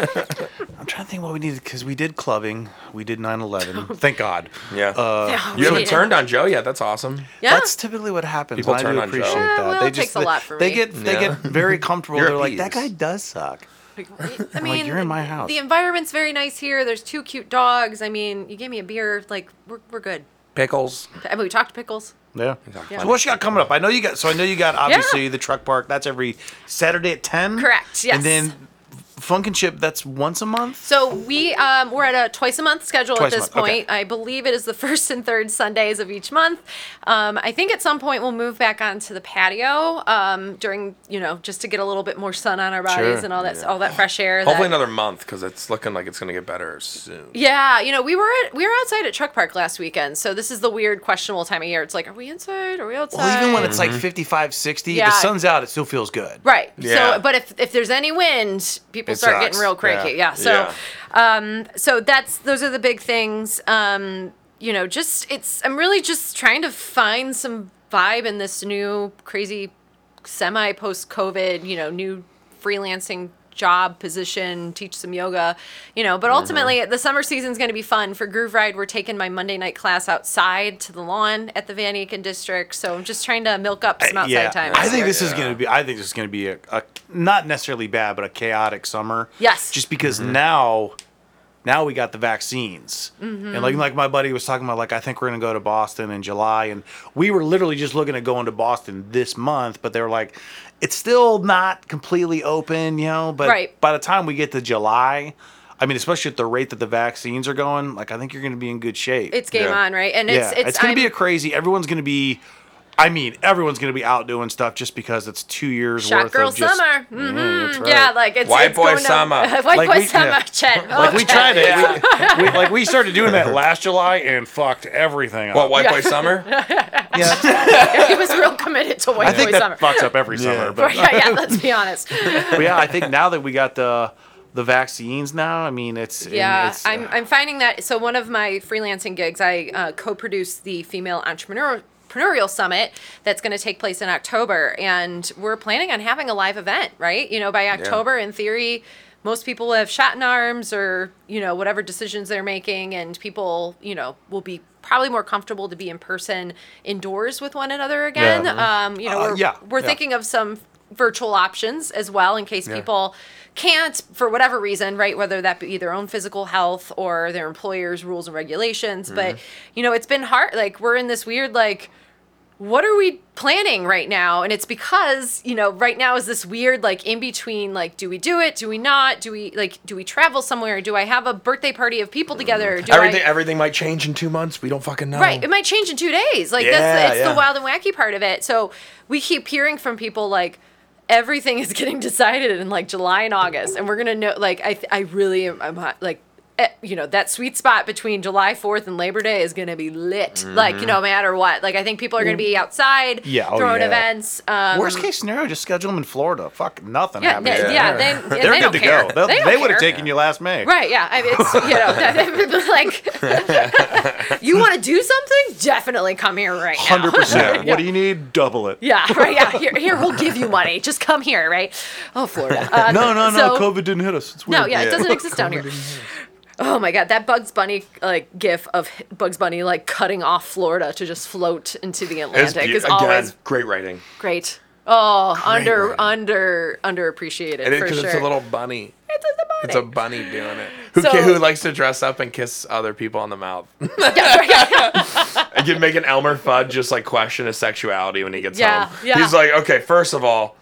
[SPEAKER 3] I'm trying to think what we needed because we did clubbing, we did 9/11. Thank God.
[SPEAKER 1] Yeah.
[SPEAKER 3] Uh,
[SPEAKER 2] Yeah,
[SPEAKER 1] you haven't
[SPEAKER 2] we-
[SPEAKER 1] turned on Joe yet. That's awesome.
[SPEAKER 2] Yeah.
[SPEAKER 3] That's typically what happens.
[SPEAKER 1] People
[SPEAKER 3] and I
[SPEAKER 1] turn
[SPEAKER 3] do
[SPEAKER 1] on Joe.
[SPEAKER 3] appreciate
[SPEAKER 1] Yeah,
[SPEAKER 3] that.
[SPEAKER 2] well,
[SPEAKER 3] they
[SPEAKER 2] it takes a
[SPEAKER 3] they-
[SPEAKER 2] lot for
[SPEAKER 3] they
[SPEAKER 2] me.
[SPEAKER 3] get they
[SPEAKER 1] Yeah.
[SPEAKER 3] get very comfortable.
[SPEAKER 1] You're
[SPEAKER 3] They're like that
[SPEAKER 1] appeased.
[SPEAKER 3] guy does suck.
[SPEAKER 2] I mean,
[SPEAKER 3] you're in my house.
[SPEAKER 2] The environment's very nice here. There's two cute dogs. I mean, you gave me a beer. Like, we're, we're good.
[SPEAKER 1] Pickles.
[SPEAKER 2] I mean, we talked pickles.
[SPEAKER 3] Yeah.
[SPEAKER 2] Yeah.
[SPEAKER 3] So what you got coming up? I know you got. So I know you got obviously the truck park. That's every Saturday at ten.
[SPEAKER 2] Correct, yes.
[SPEAKER 3] And then Phunkenship. That's once a month.
[SPEAKER 2] So we um, we're at a twice a month schedule
[SPEAKER 3] Twice a
[SPEAKER 2] at this
[SPEAKER 3] month, okay.
[SPEAKER 2] point. I believe it is the first and third Sundays of each month. Um, I think at some point we'll move back onto the patio um, during you know just to get a little bit more sun on our bodies
[SPEAKER 3] Sure.
[SPEAKER 2] and all that all that fresh air.
[SPEAKER 1] Hopefully
[SPEAKER 2] that-
[SPEAKER 1] another month because it's looking like it's gonna get better soon.
[SPEAKER 2] Yeah, you know, we were at, we were outside at Truck Park last weekend, so this is the weird, questionable time of year. It's like, are we inside? Are we outside?
[SPEAKER 3] Well, even when it's like 55, 60,
[SPEAKER 2] Yeah.
[SPEAKER 3] the sun's out, it still feels good.
[SPEAKER 2] right.
[SPEAKER 1] Yeah.
[SPEAKER 2] So, but if if there's any wind, people
[SPEAKER 3] It
[SPEAKER 2] start
[SPEAKER 3] sucks.
[SPEAKER 2] getting real cranky. Yeah.
[SPEAKER 3] Yeah.
[SPEAKER 2] So, um, so that's those are the big things. Um, you know, just it's I'm really just trying to find some vibe in this new crazy semi post COVID, you know, new freelancing job position, teach some yoga, you know.
[SPEAKER 3] Mm-hmm.
[SPEAKER 2] But ultimately, the summer season's going to be fun for Groove Ride. We're taking my Monday night class outside to the lawn at the Van Aken district, so I'm just trying to milk up some outside time.
[SPEAKER 3] I think this is going to be. I think this is going to be a, a not necessarily bad, but a chaotic summer.
[SPEAKER 2] Yes.
[SPEAKER 3] Just because now, now we got the vaccines,
[SPEAKER 2] Mm-hmm.
[SPEAKER 3] and like like my buddy was talking about, like I think we're going to go to Boston in July, and we were literally just looking at going to Boston this month, but they were like, it's still not completely open, you know. But
[SPEAKER 2] Right.
[SPEAKER 3] by the time we get to July. I mean, especially at the rate that the vaccines are going, like I think you're going to be in good shape.
[SPEAKER 2] it's game
[SPEAKER 1] Yeah.
[SPEAKER 2] on, right? And
[SPEAKER 3] yeah,
[SPEAKER 2] it's it's,
[SPEAKER 3] going to be a crazy. Everyone's going to be. I mean, everyone's going to be out doing stuff just because it's two years
[SPEAKER 2] Shot
[SPEAKER 3] worth
[SPEAKER 2] girl
[SPEAKER 3] of just.
[SPEAKER 2] summer. hmm
[SPEAKER 3] Yeah, right.
[SPEAKER 2] Yeah, like it's
[SPEAKER 1] White
[SPEAKER 2] it's
[SPEAKER 1] boy
[SPEAKER 2] going to-
[SPEAKER 1] summer.
[SPEAKER 2] White
[SPEAKER 3] Like
[SPEAKER 2] boy
[SPEAKER 3] we-
[SPEAKER 2] summer,
[SPEAKER 3] yeah.
[SPEAKER 2] Chet.
[SPEAKER 3] Like we tried it. We, we- like we started doing that last July and fucked everything up.
[SPEAKER 1] What, White
[SPEAKER 2] Yeah.
[SPEAKER 1] Boy Summer?
[SPEAKER 3] Yeah,
[SPEAKER 2] he was real committed to white
[SPEAKER 3] I think
[SPEAKER 2] boy
[SPEAKER 3] that
[SPEAKER 2] summer.
[SPEAKER 3] fucks up every summer. But,
[SPEAKER 2] yeah, yeah. Let's be honest.
[SPEAKER 3] but yeah, I think now that we got the the vaccines now, I mean, it's
[SPEAKER 2] Yeah,
[SPEAKER 3] it's,
[SPEAKER 2] I'm, I'm finding that. So one of my freelancing gigs, I uh, co-produced the Female Entrepreneur Entrepreneurial Summit that's going to take place in October, and we're planning on having a live event. Right, you know, by October, in theory, most people have shot in arms or you know whatever decisions they're making, and people you know will be probably more comfortable to be in person indoors with one another again.
[SPEAKER 3] Yeah.
[SPEAKER 2] Um, you know,
[SPEAKER 3] Uh,
[SPEAKER 2] we're,
[SPEAKER 3] yeah,
[SPEAKER 2] we're
[SPEAKER 3] yeah.
[SPEAKER 2] thinking of some virtual options as well in case people can't for whatever reason right whether that be their own physical health or their employer's rules and regulations but
[SPEAKER 3] Mm-hmm.
[SPEAKER 2] you know it's been hard like we're in this weird like what are we planning right now and it's because you know right now is this weird like in between like do we do it do we not do we like do we travel somewhere do i have a birthday party of people together do
[SPEAKER 1] everything
[SPEAKER 2] I,
[SPEAKER 1] everything might change in two months. We don't fucking know.
[SPEAKER 2] Right. It might change in two days. Like
[SPEAKER 1] Yeah,
[SPEAKER 2] that's it's
[SPEAKER 1] yeah.
[SPEAKER 2] the wild and wacky part of it. So we keep hearing from people like everything is getting decided in like July and August, and we're gonna know. Like I, I really am. I'm like. Eh, You know that sweet spot between July Fourth and Labor Day is gonna be lit. Like you know, no matter what. Like I think people are gonna be outside,
[SPEAKER 3] Yeah, oh,
[SPEAKER 2] throwing
[SPEAKER 3] yeah.
[SPEAKER 2] events. Um,
[SPEAKER 3] worst case scenario, just schedule them in Florida. Fuck, nothing
[SPEAKER 2] Yeah,
[SPEAKER 3] happens.
[SPEAKER 2] yeah, yeah, they,
[SPEAKER 3] they're
[SPEAKER 2] they
[SPEAKER 3] good
[SPEAKER 2] don't
[SPEAKER 3] to
[SPEAKER 2] care.
[SPEAKER 3] go. They'll-
[SPEAKER 2] They
[SPEAKER 3] They, would have taken you last May.
[SPEAKER 2] Right, yeah. I mean, it's, you know, like, you want to do something? Definitely come here right now.
[SPEAKER 3] Hundred percent. What do you need? Double it.
[SPEAKER 2] Yeah, right. Yeah, here, here we'll give you money. Just come here, right? Oh, Florida. Uh,
[SPEAKER 3] No, no, no.
[SPEAKER 2] so-
[SPEAKER 3] COVID didn't hit us. It's weird.
[SPEAKER 2] No, yeah, it doesn't exist down here. Oh my god, that Bugs Bunny like gif of Bugs Bunny like cutting off Florida to just float into the Atlantic
[SPEAKER 1] be-
[SPEAKER 2] is
[SPEAKER 1] again,
[SPEAKER 2] always
[SPEAKER 1] great writing.
[SPEAKER 2] great. Oh, under
[SPEAKER 1] writing.
[SPEAKER 2] under underappreciated for
[SPEAKER 1] because
[SPEAKER 2] sure.
[SPEAKER 1] it's a little bunny.
[SPEAKER 2] It's a bunny.
[SPEAKER 1] It's a bunny doing it. Who,
[SPEAKER 2] So-
[SPEAKER 1] who likes to dress up and kiss other people on the mouth? I can make an Elmer Fudd just like question his sexuality when he gets
[SPEAKER 2] Yeah,
[SPEAKER 1] home.
[SPEAKER 2] yeah.
[SPEAKER 1] He's like, okay, first of all,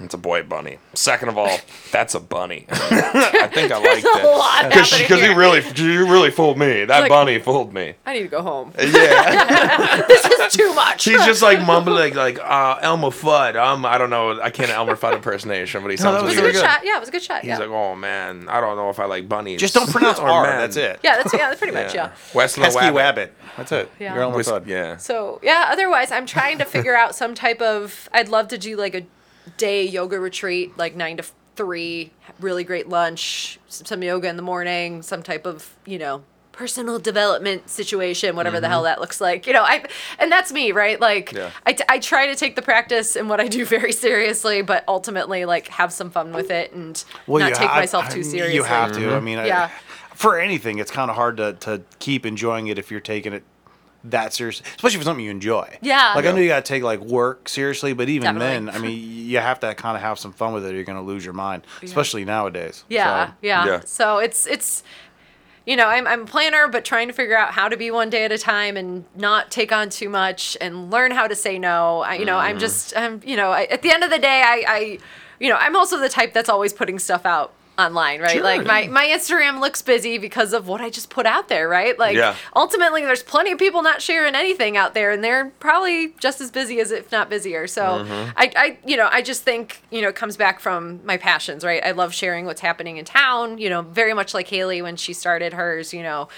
[SPEAKER 1] it's a boy bunny. Second of all, that's a bunny. I think I liked
[SPEAKER 2] There's
[SPEAKER 1] it because
[SPEAKER 2] happening
[SPEAKER 1] he really you really fooled me. That
[SPEAKER 2] Like-
[SPEAKER 1] bunny fooled me.
[SPEAKER 2] I need to go home.
[SPEAKER 1] Yeah,
[SPEAKER 2] this is too much.
[SPEAKER 1] he's just like mumbling like uh, Elmer Fudd. Um, I don't know. I can't Elmer Fudd impersonation, but he sounds
[SPEAKER 3] that was
[SPEAKER 2] it was a
[SPEAKER 1] weird.
[SPEAKER 2] good,
[SPEAKER 3] really good.
[SPEAKER 2] shot. Yeah, it was a good shot.
[SPEAKER 1] He's
[SPEAKER 2] yeah.
[SPEAKER 1] like, oh man, I don't know if I like bunnies.
[SPEAKER 3] Just don't pronounce
[SPEAKER 1] Or
[SPEAKER 3] R.
[SPEAKER 1] men.
[SPEAKER 3] That's it.
[SPEAKER 2] yeah, that's yeah, that's pretty much yeah.
[SPEAKER 1] Wesley Wabbit.
[SPEAKER 3] Wabbit. That's it.
[SPEAKER 2] Yeah.
[SPEAKER 3] You're Elmer
[SPEAKER 1] Whis-
[SPEAKER 3] Fudd.
[SPEAKER 1] yeah.
[SPEAKER 2] So yeah, otherwise I'm trying to figure out some type of I'd love to do like a day yoga retreat, like nine to three, really great lunch, some yoga in the morning, some type of, you know, personal development situation, whatever the mm-hmm. hell that looks like. You know, I and that's me, right? Like
[SPEAKER 1] Yeah.
[SPEAKER 2] I, t- I try to take the practice and what I do very seriously, but ultimately like have some fun with it and not
[SPEAKER 3] you
[SPEAKER 2] take myself
[SPEAKER 3] I-
[SPEAKER 2] too
[SPEAKER 3] I-
[SPEAKER 2] seriously.
[SPEAKER 3] You have to. I mm-hmm. mean, I-
[SPEAKER 2] Yeah.
[SPEAKER 3] for anything, it's kind of hard to, to keep enjoying it if you're taking it that seriously, especially for something you enjoy.
[SPEAKER 2] Yeah.
[SPEAKER 3] Like I know you got to take like work seriously, but even
[SPEAKER 2] Definitely.
[SPEAKER 3] then, I mean, you have to kind of have some fun with it. or You're going to lose your mind, especially nowadays.
[SPEAKER 2] Yeah,
[SPEAKER 3] So,
[SPEAKER 2] yeah.
[SPEAKER 1] Yeah.
[SPEAKER 2] So it's it's you know, I'm I'm a planner but trying to figure out how to be one day at a time and not take on too much and learn how to say no. I, you know,
[SPEAKER 3] Mm.
[SPEAKER 2] I'm just I'm you know, I, at the end of the day I I you know, I'm also the type that's always putting stuff out online, right?
[SPEAKER 1] Sure,
[SPEAKER 2] like my my Instagram looks busy because of what I just put out there, right? Like
[SPEAKER 1] Yeah.
[SPEAKER 2] ultimately there's plenty of people not sharing anything out there and they're probably just as busy as if not busier. So
[SPEAKER 1] Mm-hmm.
[SPEAKER 2] I, I you know, I just think, you know, it comes back from my passions, right? I love sharing what's happening in town, you know, very much like Haley when she started hers, you know.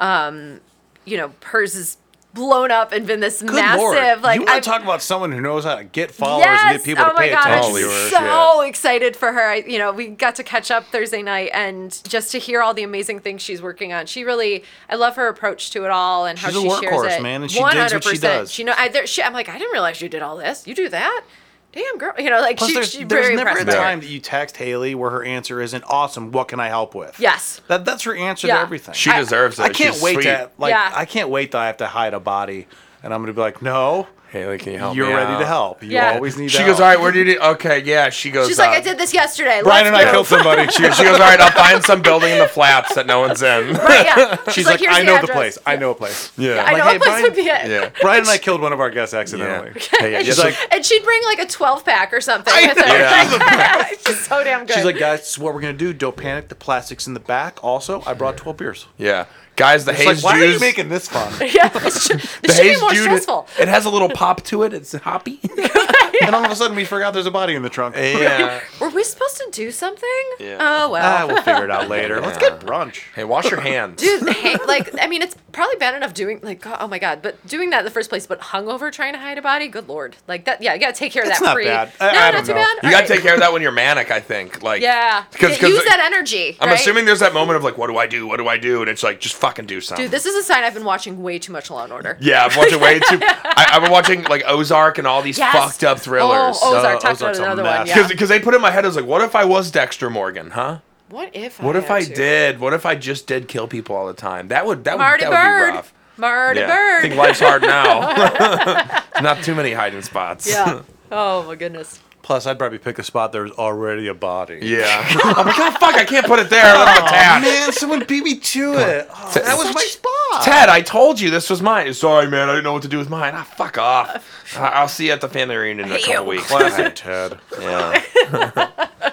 [SPEAKER 2] Um, you know, hers is blown up and been this
[SPEAKER 3] Good
[SPEAKER 2] massive
[SPEAKER 3] Lord.
[SPEAKER 2] like
[SPEAKER 3] you want
[SPEAKER 2] I've-
[SPEAKER 3] to talk about someone who knows how to get followers and get people
[SPEAKER 2] oh
[SPEAKER 3] to pay
[SPEAKER 2] God,
[SPEAKER 3] attention
[SPEAKER 2] I'm
[SPEAKER 3] to
[SPEAKER 1] Holy
[SPEAKER 3] her.
[SPEAKER 2] so excited for her. I, you know, we got to catch up Thursday night, and just to hear all the amazing things she's working on. She really, I love her approach to it all and how
[SPEAKER 3] She's a
[SPEAKER 2] she shares it.
[SPEAKER 3] man, and she digs what she
[SPEAKER 2] 100%.
[SPEAKER 3] does.
[SPEAKER 2] She know. I, there, she, I'm like, I didn't realize you did all this. You do that. Damn girl, you know, like
[SPEAKER 3] Plus,
[SPEAKER 2] she,
[SPEAKER 3] there's,
[SPEAKER 2] she's
[SPEAKER 3] there's
[SPEAKER 2] very
[SPEAKER 3] never a
[SPEAKER 2] impressed. by
[SPEAKER 3] time that you text Haley where her answer isn't awesome. What can I help with?
[SPEAKER 2] Yes.
[SPEAKER 3] that that's her answer
[SPEAKER 2] Yeah.
[SPEAKER 3] to everything.
[SPEAKER 1] She
[SPEAKER 2] I-
[SPEAKER 1] deserves it.
[SPEAKER 3] I can't
[SPEAKER 1] She's
[SPEAKER 3] wait
[SPEAKER 1] sweet.
[SPEAKER 3] to like.
[SPEAKER 2] Yeah.
[SPEAKER 3] I can't wait till I have to hide a body, and I'm gonna be like, no,
[SPEAKER 1] Haley, can you help me?
[SPEAKER 3] you're
[SPEAKER 1] me
[SPEAKER 3] ready
[SPEAKER 1] out?
[SPEAKER 3] to help. You
[SPEAKER 2] Yeah.
[SPEAKER 3] always need.
[SPEAKER 1] She
[SPEAKER 3] help.
[SPEAKER 1] goes, all right, where did you? Okay, yeah. She goes.
[SPEAKER 2] She's like,
[SPEAKER 1] uh,
[SPEAKER 2] I did this yesterday.
[SPEAKER 3] Brian
[SPEAKER 2] Let's
[SPEAKER 3] and I
[SPEAKER 2] go."
[SPEAKER 3] killed somebody.
[SPEAKER 1] She, she goes, all right, I'll find some building in the flats that no one's in.
[SPEAKER 2] Right, yeah.
[SPEAKER 3] She's like,
[SPEAKER 2] "Here's
[SPEAKER 3] I know the
[SPEAKER 2] address."
[SPEAKER 3] place. I know a place.
[SPEAKER 1] Yeah.
[SPEAKER 2] I
[SPEAKER 3] Like,
[SPEAKER 2] know
[SPEAKER 3] hey,
[SPEAKER 2] a place
[SPEAKER 3] Brian-
[SPEAKER 2] would be it.
[SPEAKER 1] Yeah.
[SPEAKER 3] Brian and I killed one of our guests
[SPEAKER 1] Yeah.
[SPEAKER 3] accidentally.
[SPEAKER 1] Hey, yeah,
[SPEAKER 3] She's
[SPEAKER 1] just
[SPEAKER 3] like,
[SPEAKER 2] And she'd bring like a 12 pack or something. with her.
[SPEAKER 1] Yeah.
[SPEAKER 2] She's so damn good.
[SPEAKER 3] she's like, guys, this is what we're gonna do. Don't panic. The plastic's in the back. Also, I brought 12 beers.
[SPEAKER 1] yeah. Guys, the
[SPEAKER 3] It's
[SPEAKER 1] haze
[SPEAKER 3] like, why are you making this fun?
[SPEAKER 2] yeah, this should, this should be
[SPEAKER 1] haze
[SPEAKER 2] more
[SPEAKER 1] juice.
[SPEAKER 2] stressful.
[SPEAKER 1] It has a little pop to it. It's hoppy.
[SPEAKER 3] and all of a sudden, we forgot there's a body in the trunk.
[SPEAKER 1] yeah.
[SPEAKER 2] Were we supposed to do something?
[SPEAKER 1] Yeah.
[SPEAKER 2] Oh, well.
[SPEAKER 3] Ah, we'll figure it out later. Let's get brunch.
[SPEAKER 1] Hey, wash your hands.
[SPEAKER 2] Dude, hey, like, I mean, it's probably bad enough doing, like, oh my God, but doing that in the first place, but hungover trying to hide a body, good Lord. Like, that, yeah, you gotta take care of
[SPEAKER 3] It's
[SPEAKER 2] that
[SPEAKER 3] not
[SPEAKER 2] pre.
[SPEAKER 3] bad.
[SPEAKER 2] No,
[SPEAKER 3] I- I
[SPEAKER 2] not
[SPEAKER 3] don't
[SPEAKER 2] too
[SPEAKER 3] know.
[SPEAKER 2] bad.
[SPEAKER 1] You
[SPEAKER 2] All
[SPEAKER 1] got
[SPEAKER 2] right.
[SPEAKER 1] to take care of that when you're manic, I think. Like,
[SPEAKER 2] Yeah.
[SPEAKER 1] Because-
[SPEAKER 2] Yeah, use
[SPEAKER 1] 'cause
[SPEAKER 2] that energy.
[SPEAKER 1] I'm
[SPEAKER 2] right?
[SPEAKER 1] assuming there's that moment of like, what do I do? What do I do? And it's like, just fucking do something.
[SPEAKER 2] Dude, this is a sign I've been watching way too much Law and Order.
[SPEAKER 1] yeah, I'm watching way too. I, I've been watching like Ozark and all these
[SPEAKER 2] Yes.
[SPEAKER 1] fucked up thrillers.
[SPEAKER 2] Oh, Ozark.
[SPEAKER 3] Uh,
[SPEAKER 2] Talk
[SPEAKER 3] Ozark's
[SPEAKER 2] about another one.
[SPEAKER 1] Because
[SPEAKER 2] Yeah.
[SPEAKER 1] they put in my head, I was like, what if I was Dexter Morgan, huh?
[SPEAKER 2] What if?
[SPEAKER 1] What if I
[SPEAKER 2] to?
[SPEAKER 1] did? What if I just did kill people all the time? That would that would
[SPEAKER 2] Marty
[SPEAKER 1] that would
[SPEAKER 2] Byrde.
[SPEAKER 1] be rough.
[SPEAKER 2] Marty
[SPEAKER 1] Yeah.
[SPEAKER 2] Byrde.
[SPEAKER 1] I think life's hard now. Not too many hiding spots.
[SPEAKER 2] yeah. Oh my goodness.
[SPEAKER 3] Plus, I'd probably pick a spot there's already a body.
[SPEAKER 1] Yeah. I'm like, oh fuck, I can't put it there. That's my tat.
[SPEAKER 3] man, someone beat me to it. Oh, that was my spot.
[SPEAKER 1] Ted, I told you this was mine. Sorry, man. I didn't know what to do with mine. Ah, fuck off. I- I'll see you at the family reunion in a couple
[SPEAKER 2] you.
[SPEAKER 1] weeks.
[SPEAKER 3] Classic Ted.
[SPEAKER 1] Yeah.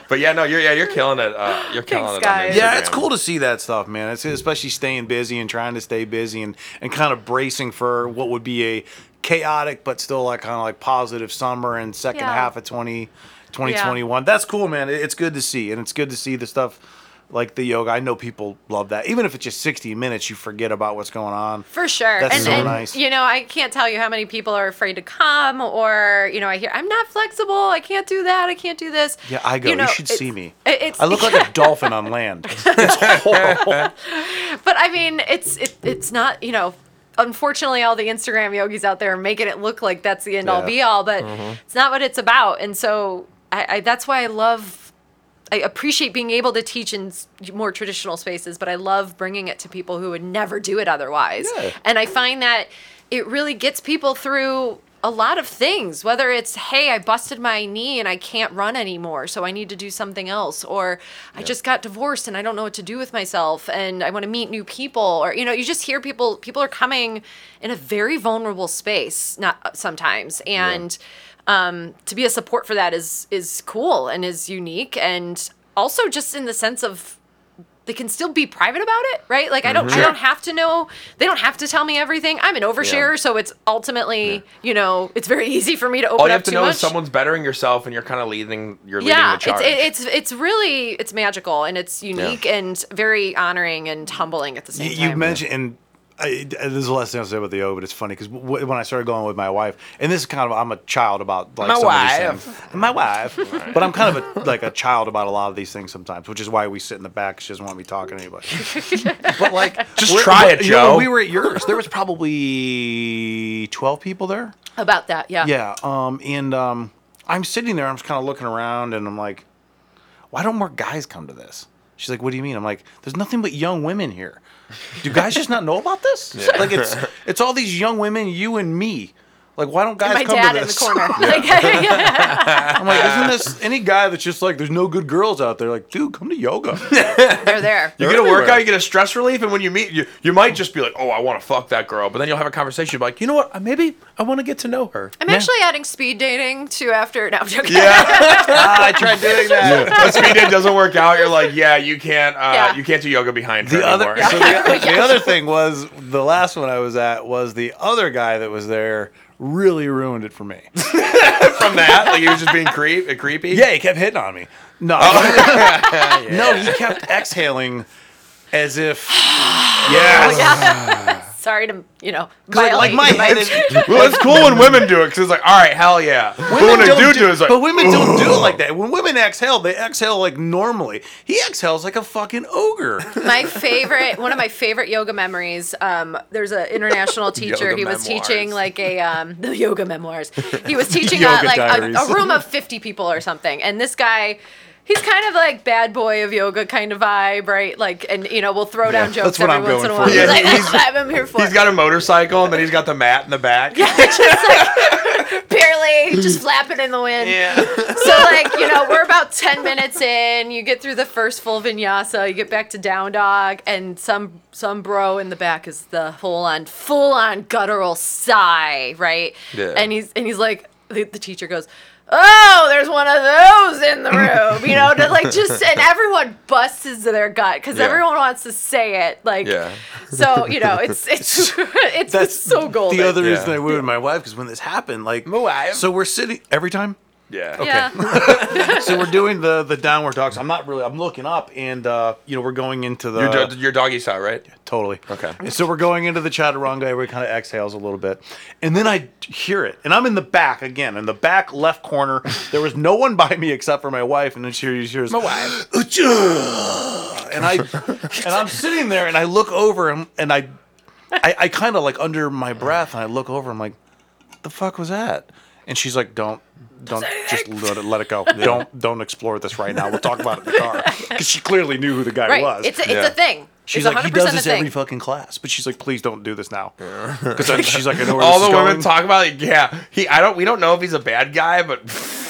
[SPEAKER 1] but yeah, no, you're yeah, you're killing it. Uh, you're killing
[SPEAKER 2] Thanks,
[SPEAKER 1] it.
[SPEAKER 2] guys.
[SPEAKER 1] On
[SPEAKER 3] Yeah, it's cool to see that stuff, man. It's especially staying busy and trying to stay busy and, and kind of bracing for what would be a chaotic but still like kind of like positive summer and second
[SPEAKER 2] Yeah.
[SPEAKER 3] half of 20, 2021. That's cool, man. It's good to see. And it's good to see the stuff like the yoga. I know people love that. Even if it's just 60 minutes, you forget about what's going on.
[SPEAKER 2] For sure.
[SPEAKER 3] That's
[SPEAKER 2] and,
[SPEAKER 3] so
[SPEAKER 2] and,
[SPEAKER 3] nice.
[SPEAKER 2] You know, I can't tell you how many people are afraid to come or, you know, I hear, I'm not flexible. I can't do that. I can't do this.
[SPEAKER 3] Yeah, I go. You,
[SPEAKER 2] know,
[SPEAKER 3] should
[SPEAKER 2] it's-
[SPEAKER 3] see me.
[SPEAKER 2] It's,
[SPEAKER 3] I look like a dolphin on land. It's horrible.
[SPEAKER 2] But I mean, it's it, it's not you know. Unfortunately, all the Instagram yogis out there are making it look like that's the end all be all, but
[SPEAKER 1] Mm-hmm.
[SPEAKER 2] it's not what it's about. And so I, I that's why I love. I appreciate being able to teach in more traditional spaces, but I love bringing it to people who would never do it otherwise.
[SPEAKER 3] Yeah.
[SPEAKER 2] And I find that it really gets people through a lot of things, whether it's, hey, I busted my knee and I can't run anymore, so I need to do something else, or I just got divorced and I don't know what to do with myself and I want to meet new people, or, you know, you just hear people, people are coming in a very vulnerable space, not sometimes. And, um, to be a support for that is, is cool and is unique. And also just in the sense of, they can still be private about it, right? Like I don't, I mm-hmm. don't have to know. They don't have to tell me everything. I'm an overshare,
[SPEAKER 1] Yeah.
[SPEAKER 2] so it's ultimately, you know, it's very easy for me to open up.
[SPEAKER 1] All you have to know
[SPEAKER 2] much.
[SPEAKER 1] is someone's bettering yourself, and you're kind of leading. You're leading the
[SPEAKER 2] it's
[SPEAKER 1] charge.
[SPEAKER 2] it, it's it's really it's magical and it's unique and very honoring and humbling at the same
[SPEAKER 3] You,
[SPEAKER 2] time.
[SPEAKER 3] you mentioned, and I, there's a less thing to say about the yoga, but it's funny because w- when I started going with my wife, and this is kind of I'm a child about like
[SPEAKER 1] My
[SPEAKER 3] some of
[SPEAKER 1] wife.
[SPEAKER 3] these things. My wife, but I'm kind of a, like a child about a lot of these things sometimes, which is why we sit in the back. 'cause She doesn't want me talking to anybody. but like,
[SPEAKER 1] Just try it,
[SPEAKER 3] you know,
[SPEAKER 1] Joe.
[SPEAKER 3] when we were at yours. There was probably 12 people there.
[SPEAKER 2] about that. Yeah.
[SPEAKER 3] Yeah. Um, and um, I'm sitting there. I'm just kind of looking around, and I'm like, why don't more guys come to this? She's like, what do you mean? I'm like, there's nothing but young women here. Do guys just not know about this? Like it's it's all these young women, you and me. Like, why don't guys
[SPEAKER 2] My
[SPEAKER 3] come
[SPEAKER 2] dad
[SPEAKER 3] to
[SPEAKER 2] in the
[SPEAKER 3] this?
[SPEAKER 2] corner. Yeah,
[SPEAKER 3] I'm like, isn't this any guy that's just like, there's no good girls out there? Like, dude, come to yoga.
[SPEAKER 2] they're there.
[SPEAKER 1] you
[SPEAKER 3] They're
[SPEAKER 1] get a
[SPEAKER 3] everywhere.
[SPEAKER 1] workout, you get a stress relief, and when you meet, you you might just be like, "Oh, I want to fuck that girl," but then you'll have a conversation like, "You know what? Maybe I want to get to know her."
[SPEAKER 2] I'm actually adding speed dating to after. No, I'm joking.
[SPEAKER 1] Yeah.
[SPEAKER 3] ah, I tried doing that.
[SPEAKER 1] when speed date doesn't work out, you're like, "Yeah, you can't. Uh,
[SPEAKER 2] Yeah.
[SPEAKER 1] You can't do yoga behind her
[SPEAKER 3] The other,
[SPEAKER 1] anymore."
[SPEAKER 3] so the, the other thing was the last one I was at was the other guy that was there really ruined it for me.
[SPEAKER 1] From that, like he was just being creep, uh, creepy.
[SPEAKER 3] Yeah, he kept hitting on me. No,
[SPEAKER 1] Oh.
[SPEAKER 3] no, he kept exhaling as if
[SPEAKER 1] Yes.
[SPEAKER 2] Sorry to you know.
[SPEAKER 3] like, like my head is.
[SPEAKER 1] well, it's cool when women do it because it's like, all right, hell yeah. but when a dude do it, it's like,
[SPEAKER 3] but women don't do it like that. When women exhale, they exhale like normally. He exhales like a fucking ogre.
[SPEAKER 2] my favorite one of my favorite yoga memories um, there's an international teacher
[SPEAKER 1] Yoga
[SPEAKER 2] he was
[SPEAKER 1] memoirs.
[SPEAKER 2] teaching like a um, the yoga memoirs he was teaching
[SPEAKER 3] Yoga
[SPEAKER 2] uh, like a, a room of 50 people or something and this guy He's kind of like bad boy of yoga kind of vibe, right? Like, and you know, we'll throw down jokes
[SPEAKER 3] that's what
[SPEAKER 2] every
[SPEAKER 3] I'm
[SPEAKER 2] once in a
[SPEAKER 3] going
[SPEAKER 2] while.
[SPEAKER 3] for.
[SPEAKER 1] Yeah,
[SPEAKER 2] like, that's what I'm here for.
[SPEAKER 1] he's got a motorcycle and then he's got the mat in the back.
[SPEAKER 2] Yeah, just like barely just flapping in the wind.
[SPEAKER 1] Yeah.
[SPEAKER 2] So like, you know, we're about 10 minutes in, you get through the first full vinyasa, you get back to down dog and some some bro in the back is the full on full on guttural sigh, right?
[SPEAKER 1] Yeah.
[SPEAKER 2] And he's and he's like the, the teacher goes Oh, there's one of those in the room, you know, to like just and everyone busts into their gut because
[SPEAKER 1] Yeah.
[SPEAKER 2] everyone wants to say it, like,
[SPEAKER 1] Yeah.
[SPEAKER 2] so you know, it's it's it's, it's so golden.
[SPEAKER 3] The other
[SPEAKER 1] Yeah.
[SPEAKER 3] reason I went with my wife because when this happened, like,
[SPEAKER 1] My wife.
[SPEAKER 3] so we're sitting every time.
[SPEAKER 1] Yeah.
[SPEAKER 2] yeah.
[SPEAKER 3] So we're doing the the downward dogs. I'm not really. I'm looking up, and uh, you know, we're going into the
[SPEAKER 1] Your, do- your doggy style, right?
[SPEAKER 3] totally.
[SPEAKER 1] Okay.
[SPEAKER 3] And so we're going into the chaturanga. Everybody kind of exhales a little bit, and then I hear it, and I'm in the back again, in the back left corner. There was no one by me except for my wife, and then she hears my
[SPEAKER 1] wife.
[SPEAKER 3] and I and I'm sitting there, and I look over, and, and I I, I kind of like under my breath, and I look over. I'm like, the fuck was that?" And she's like, "Don't, don't, just let it, let it go. Don't, don't explore this right now. We'll talk about it in the car." Because she clearly knew who the guy
[SPEAKER 2] Right.
[SPEAKER 3] was.
[SPEAKER 2] It's a, it's
[SPEAKER 1] Yeah.
[SPEAKER 2] a thing.
[SPEAKER 3] she's
[SPEAKER 2] it's
[SPEAKER 3] like, he
[SPEAKER 2] 100%
[SPEAKER 3] does this
[SPEAKER 2] thing.
[SPEAKER 3] every fucking class, but she's like, "Please don't do this now." Because she's like, "I know where
[SPEAKER 1] All
[SPEAKER 3] this
[SPEAKER 1] the
[SPEAKER 3] is
[SPEAKER 1] women
[SPEAKER 3] going.
[SPEAKER 1] talk about it. Yeah, he. I don't. We don't know if he's a bad guy, but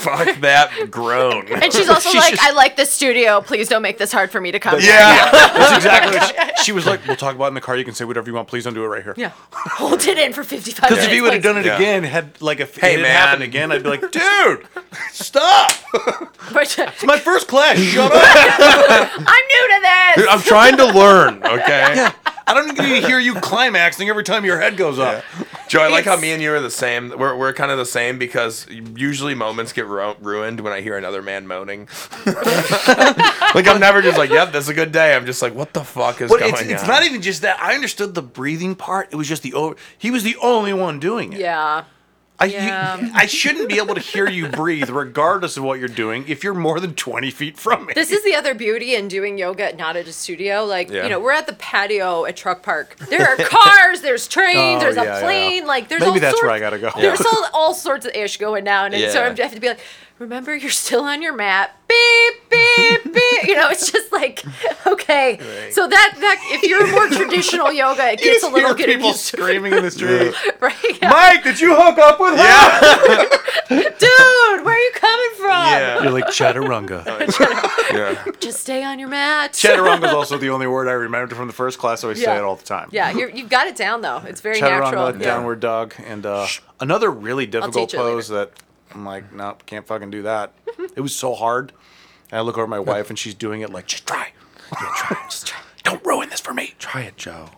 [SPEAKER 1] fuck that groan.
[SPEAKER 2] And she's also
[SPEAKER 3] She's
[SPEAKER 2] like,
[SPEAKER 3] just-
[SPEAKER 2] I like this studio. Please don't make this hard for me to come.
[SPEAKER 1] yeah.
[SPEAKER 3] That's exactly. What she, she was like, "We'll talk about it in the car. You can say whatever you want. Please don't do it right here."
[SPEAKER 2] Yeah. Hold it in for 55 minutes.
[SPEAKER 3] Because if he would have done it
[SPEAKER 1] Yeah.
[SPEAKER 3] again, had like if
[SPEAKER 1] Hey,
[SPEAKER 3] it had
[SPEAKER 1] man.
[SPEAKER 3] happened again, I'd be like, "Dude, stop!
[SPEAKER 2] Which- uh,
[SPEAKER 3] It's my first class. Shut up!
[SPEAKER 2] I'm new to this.
[SPEAKER 1] I'm trying to learn. Okay.
[SPEAKER 3] I don't need to hear you climaxing every time your head goes up."
[SPEAKER 1] Joe, I like how me and you are the same. We're, we're kind of the same because usually moments get ru- ruined when I hear another man moaning. like I'm never just like, "Yep, that's a good day." I'm just like, "What the fuck is
[SPEAKER 3] But
[SPEAKER 1] going
[SPEAKER 3] it's, it's not even just that. I understood the breathing part. It was just the over. He was the only one doing it.
[SPEAKER 2] Yeah.
[SPEAKER 3] I,
[SPEAKER 2] Yeah.
[SPEAKER 3] you, I shouldn't be able to hear you breathe, regardless of what you're doing, if you're more than 20 feet from me.
[SPEAKER 2] This is the other beauty in doing yoga not at a studio. Like,
[SPEAKER 1] Yeah.
[SPEAKER 2] you know, we're at the patio at Truck Park. There are cars, there's trains,
[SPEAKER 3] Oh,
[SPEAKER 2] there's
[SPEAKER 3] yeah,
[SPEAKER 2] a plane. Like, there's
[SPEAKER 3] Maybe
[SPEAKER 2] all
[SPEAKER 3] that's
[SPEAKER 2] sorts,
[SPEAKER 3] where I gotta go.
[SPEAKER 2] There's all, all sorts of ish going down. And so. I have to be like, remember, you're still on your mat. Beep, beep, beep. You know, it's just like, okay. So that, that, if you're more traditional yoga, it gets a little
[SPEAKER 3] hear
[SPEAKER 2] getting
[SPEAKER 3] people
[SPEAKER 2] used to,
[SPEAKER 3] screaming in the street.
[SPEAKER 2] right? Yeah.
[SPEAKER 3] Mike, did you hook up with her?
[SPEAKER 1] yeah.
[SPEAKER 2] Dude, where are you coming from?
[SPEAKER 1] Yeah.
[SPEAKER 3] You're like chaturanga.
[SPEAKER 1] yeah.
[SPEAKER 2] Just stay on your mat.
[SPEAKER 3] chaturanga is also the only word I remembered from the first class, so I say it all the time.
[SPEAKER 2] Yeah, you're, you've got it down though. It's very
[SPEAKER 3] Chaturanga,
[SPEAKER 2] natural.
[SPEAKER 3] downward dog, and uh, another really difficult
[SPEAKER 2] teach you later.
[SPEAKER 3] pose that I'm like, nope, can't fucking do that. it was so hard. And I look over at my wife, and she's doing it like, just try. Yeah, try. just try. Don't ruin this for me.
[SPEAKER 1] Try it, Joe.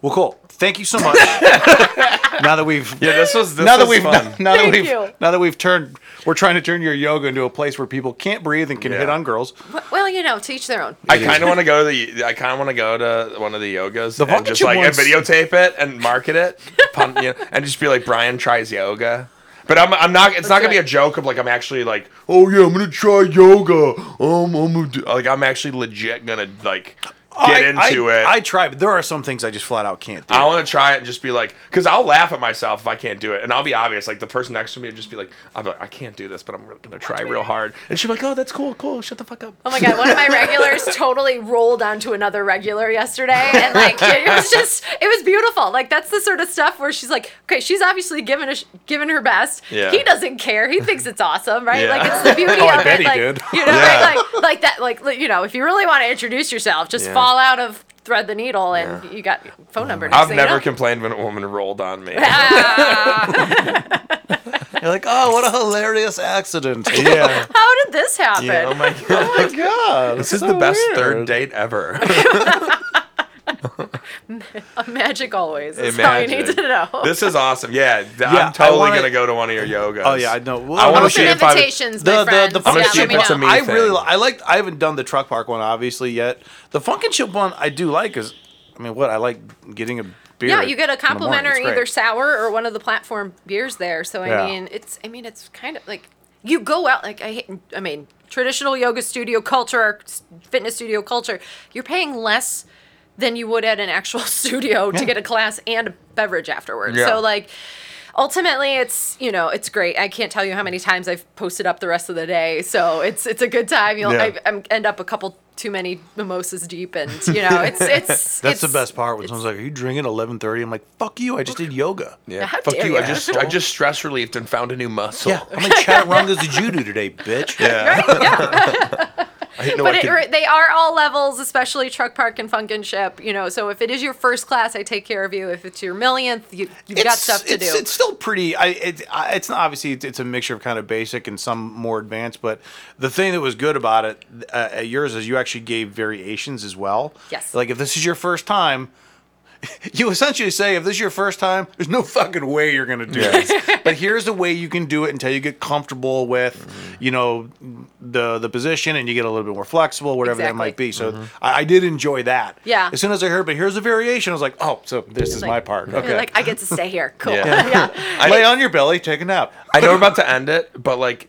[SPEAKER 3] Well, cool. Thank you so much. now that we've
[SPEAKER 1] Yeah, this was this
[SPEAKER 3] now that
[SPEAKER 1] was
[SPEAKER 3] we've
[SPEAKER 1] fun.
[SPEAKER 3] now that
[SPEAKER 2] Thank
[SPEAKER 3] we've
[SPEAKER 2] you.
[SPEAKER 3] now that we've turned, we're trying to turn your yoga into a place where people can't breathe and can
[SPEAKER 1] Yeah.
[SPEAKER 3] hit on girls.
[SPEAKER 2] Well, you know, to each their own.
[SPEAKER 1] I kind of want to go to the. I kind of want to go to one of the yogas
[SPEAKER 3] The
[SPEAKER 1] and
[SPEAKER 3] Funkin'
[SPEAKER 1] just like and
[SPEAKER 3] ones-
[SPEAKER 1] videotape it and market it, pun, you know, and just be like Brian tries yoga. But I'm, I'm not. It's not gonna be a joke of like I'm actually like, oh yeah, I'm gonna try yoga. Um, I'm gonna do, like I'm actually legit gonna like get
[SPEAKER 3] I,
[SPEAKER 1] into
[SPEAKER 3] I,
[SPEAKER 1] it.
[SPEAKER 3] I try, but there are some things I just flat out can't do.
[SPEAKER 1] I want to try it and just be like, because I'll laugh at myself if I can't do it, and I'll be obvious. Like the person next to me would just be like, "I'm like, I can't do this, but I'm gonna try real hard," and she'll be like, "Oh, that's cool, cool. Shut the fuck up."
[SPEAKER 2] Oh my god, one of my regulars totally rolled onto another regular yesterday, and like it was just, it was beautiful. Like that's the sort of stuff where she's like, okay, she's obviously given a, given her best.
[SPEAKER 1] Yeah.
[SPEAKER 2] He doesn't care. He thinks it's awesome, right?
[SPEAKER 1] Yeah.
[SPEAKER 2] Like it's the beauty
[SPEAKER 3] Oh, I
[SPEAKER 2] of
[SPEAKER 3] bet
[SPEAKER 2] it.
[SPEAKER 3] he
[SPEAKER 2] like
[SPEAKER 3] did.
[SPEAKER 2] you know,
[SPEAKER 1] Yeah.
[SPEAKER 2] right? Like like that. Like you know, if you really want to introduce yourself, just
[SPEAKER 1] Yeah.
[SPEAKER 2] Fall out of thread the needle, and you got your phone number. Next
[SPEAKER 1] I've
[SPEAKER 2] thing you
[SPEAKER 1] never
[SPEAKER 2] know.
[SPEAKER 1] complained when a woman rolled on me. Ah.
[SPEAKER 3] You're like, oh, what a hilarious accident.
[SPEAKER 1] yeah.
[SPEAKER 2] How did this happen?
[SPEAKER 1] Oh yeah, oh my god.
[SPEAKER 3] oh my god,
[SPEAKER 1] This is the best third date ever.
[SPEAKER 2] Magic always. That's all you need to know.
[SPEAKER 1] this is awesome. Yeah, th-
[SPEAKER 3] Yeah,
[SPEAKER 1] I'm totally
[SPEAKER 3] wanna-
[SPEAKER 1] gonna go to one of your yogas.
[SPEAKER 3] Oh yeah, I know. Well,
[SPEAKER 1] I wanna
[SPEAKER 2] Open
[SPEAKER 1] see if I-
[SPEAKER 2] invitations,
[SPEAKER 3] the,
[SPEAKER 2] my
[SPEAKER 3] the,
[SPEAKER 2] friends.
[SPEAKER 3] the
[SPEAKER 1] I'm gonna
[SPEAKER 2] yeah,
[SPEAKER 1] see
[SPEAKER 2] let
[SPEAKER 1] if
[SPEAKER 2] me
[SPEAKER 1] it's
[SPEAKER 2] know.
[SPEAKER 1] a me
[SPEAKER 3] I
[SPEAKER 1] thing.
[SPEAKER 3] really, li- I like. I haven't done the truck park one obviously yet. The Phunkenship one I do like because, I mean, what I like getting a beer.
[SPEAKER 2] Yeah, you get a
[SPEAKER 3] in the morning.
[SPEAKER 2] complimentary
[SPEAKER 3] It's great.
[SPEAKER 2] either sour or one of the platform beers there. So I
[SPEAKER 3] Yeah.
[SPEAKER 2] mean, it's I mean, it's kind of like you go out like I hate, I mean, traditional yoga studio culture, s- fitness studio culture. You're paying less than you would at an actual studio to get a class and a beverage afterwards.
[SPEAKER 1] Yeah.
[SPEAKER 2] So like ultimately it's you know it's great i can't tell you how many times i've posted up the rest of the day so it's it's a good time you'll
[SPEAKER 3] Yeah.
[SPEAKER 2] I, I'm, end up a couple too many mimosas deep and you know it's it's
[SPEAKER 3] That's the best part when someone's like, "Are you drinking 11:30?" I'm like, "Fuck you! I just did yoga."
[SPEAKER 1] Yeah.
[SPEAKER 2] How
[SPEAKER 1] Fuck
[SPEAKER 2] dare
[SPEAKER 1] you. I just I just stress relieved and found a new muscle.
[SPEAKER 3] Yeah, how many chaturangas did you do today, bitch?
[SPEAKER 1] Yeah.
[SPEAKER 2] yeah
[SPEAKER 1] I didn't know
[SPEAKER 2] but
[SPEAKER 1] I
[SPEAKER 2] it,
[SPEAKER 1] could-
[SPEAKER 2] they are all levels, especially truck park and Phunkenship. You know, so if it is your first class, I take care of you. If it's your millionth, you, you've got stuff to
[SPEAKER 3] it's,
[SPEAKER 2] do.
[SPEAKER 3] It's still pretty. I, it, I, it's not obviously it's, it's a mixture of kind of basic and some more advanced. But the thing that was good about it uh, at yours is you actually gave variations as well.
[SPEAKER 2] Yes.
[SPEAKER 3] Like if this is your first time. You essentially say, if this is your first time, there's no fucking way you're gonna do this. but here's the way you can do it until you get comfortable with, you know, the the position and you get a little bit more flexible, whatever that might be. So mm-hmm. I, I did enjoy that.
[SPEAKER 2] Yeah.
[SPEAKER 3] As soon as I heard, but here's a variation, I was like, oh, so this is
[SPEAKER 2] Like-
[SPEAKER 3] my part.
[SPEAKER 2] You're
[SPEAKER 3] Okay.
[SPEAKER 2] like I get to stay here. Cool.
[SPEAKER 1] Yeah.
[SPEAKER 2] yeah.
[SPEAKER 3] Lay on your belly, take a nap.
[SPEAKER 1] I know we're about to end it, but like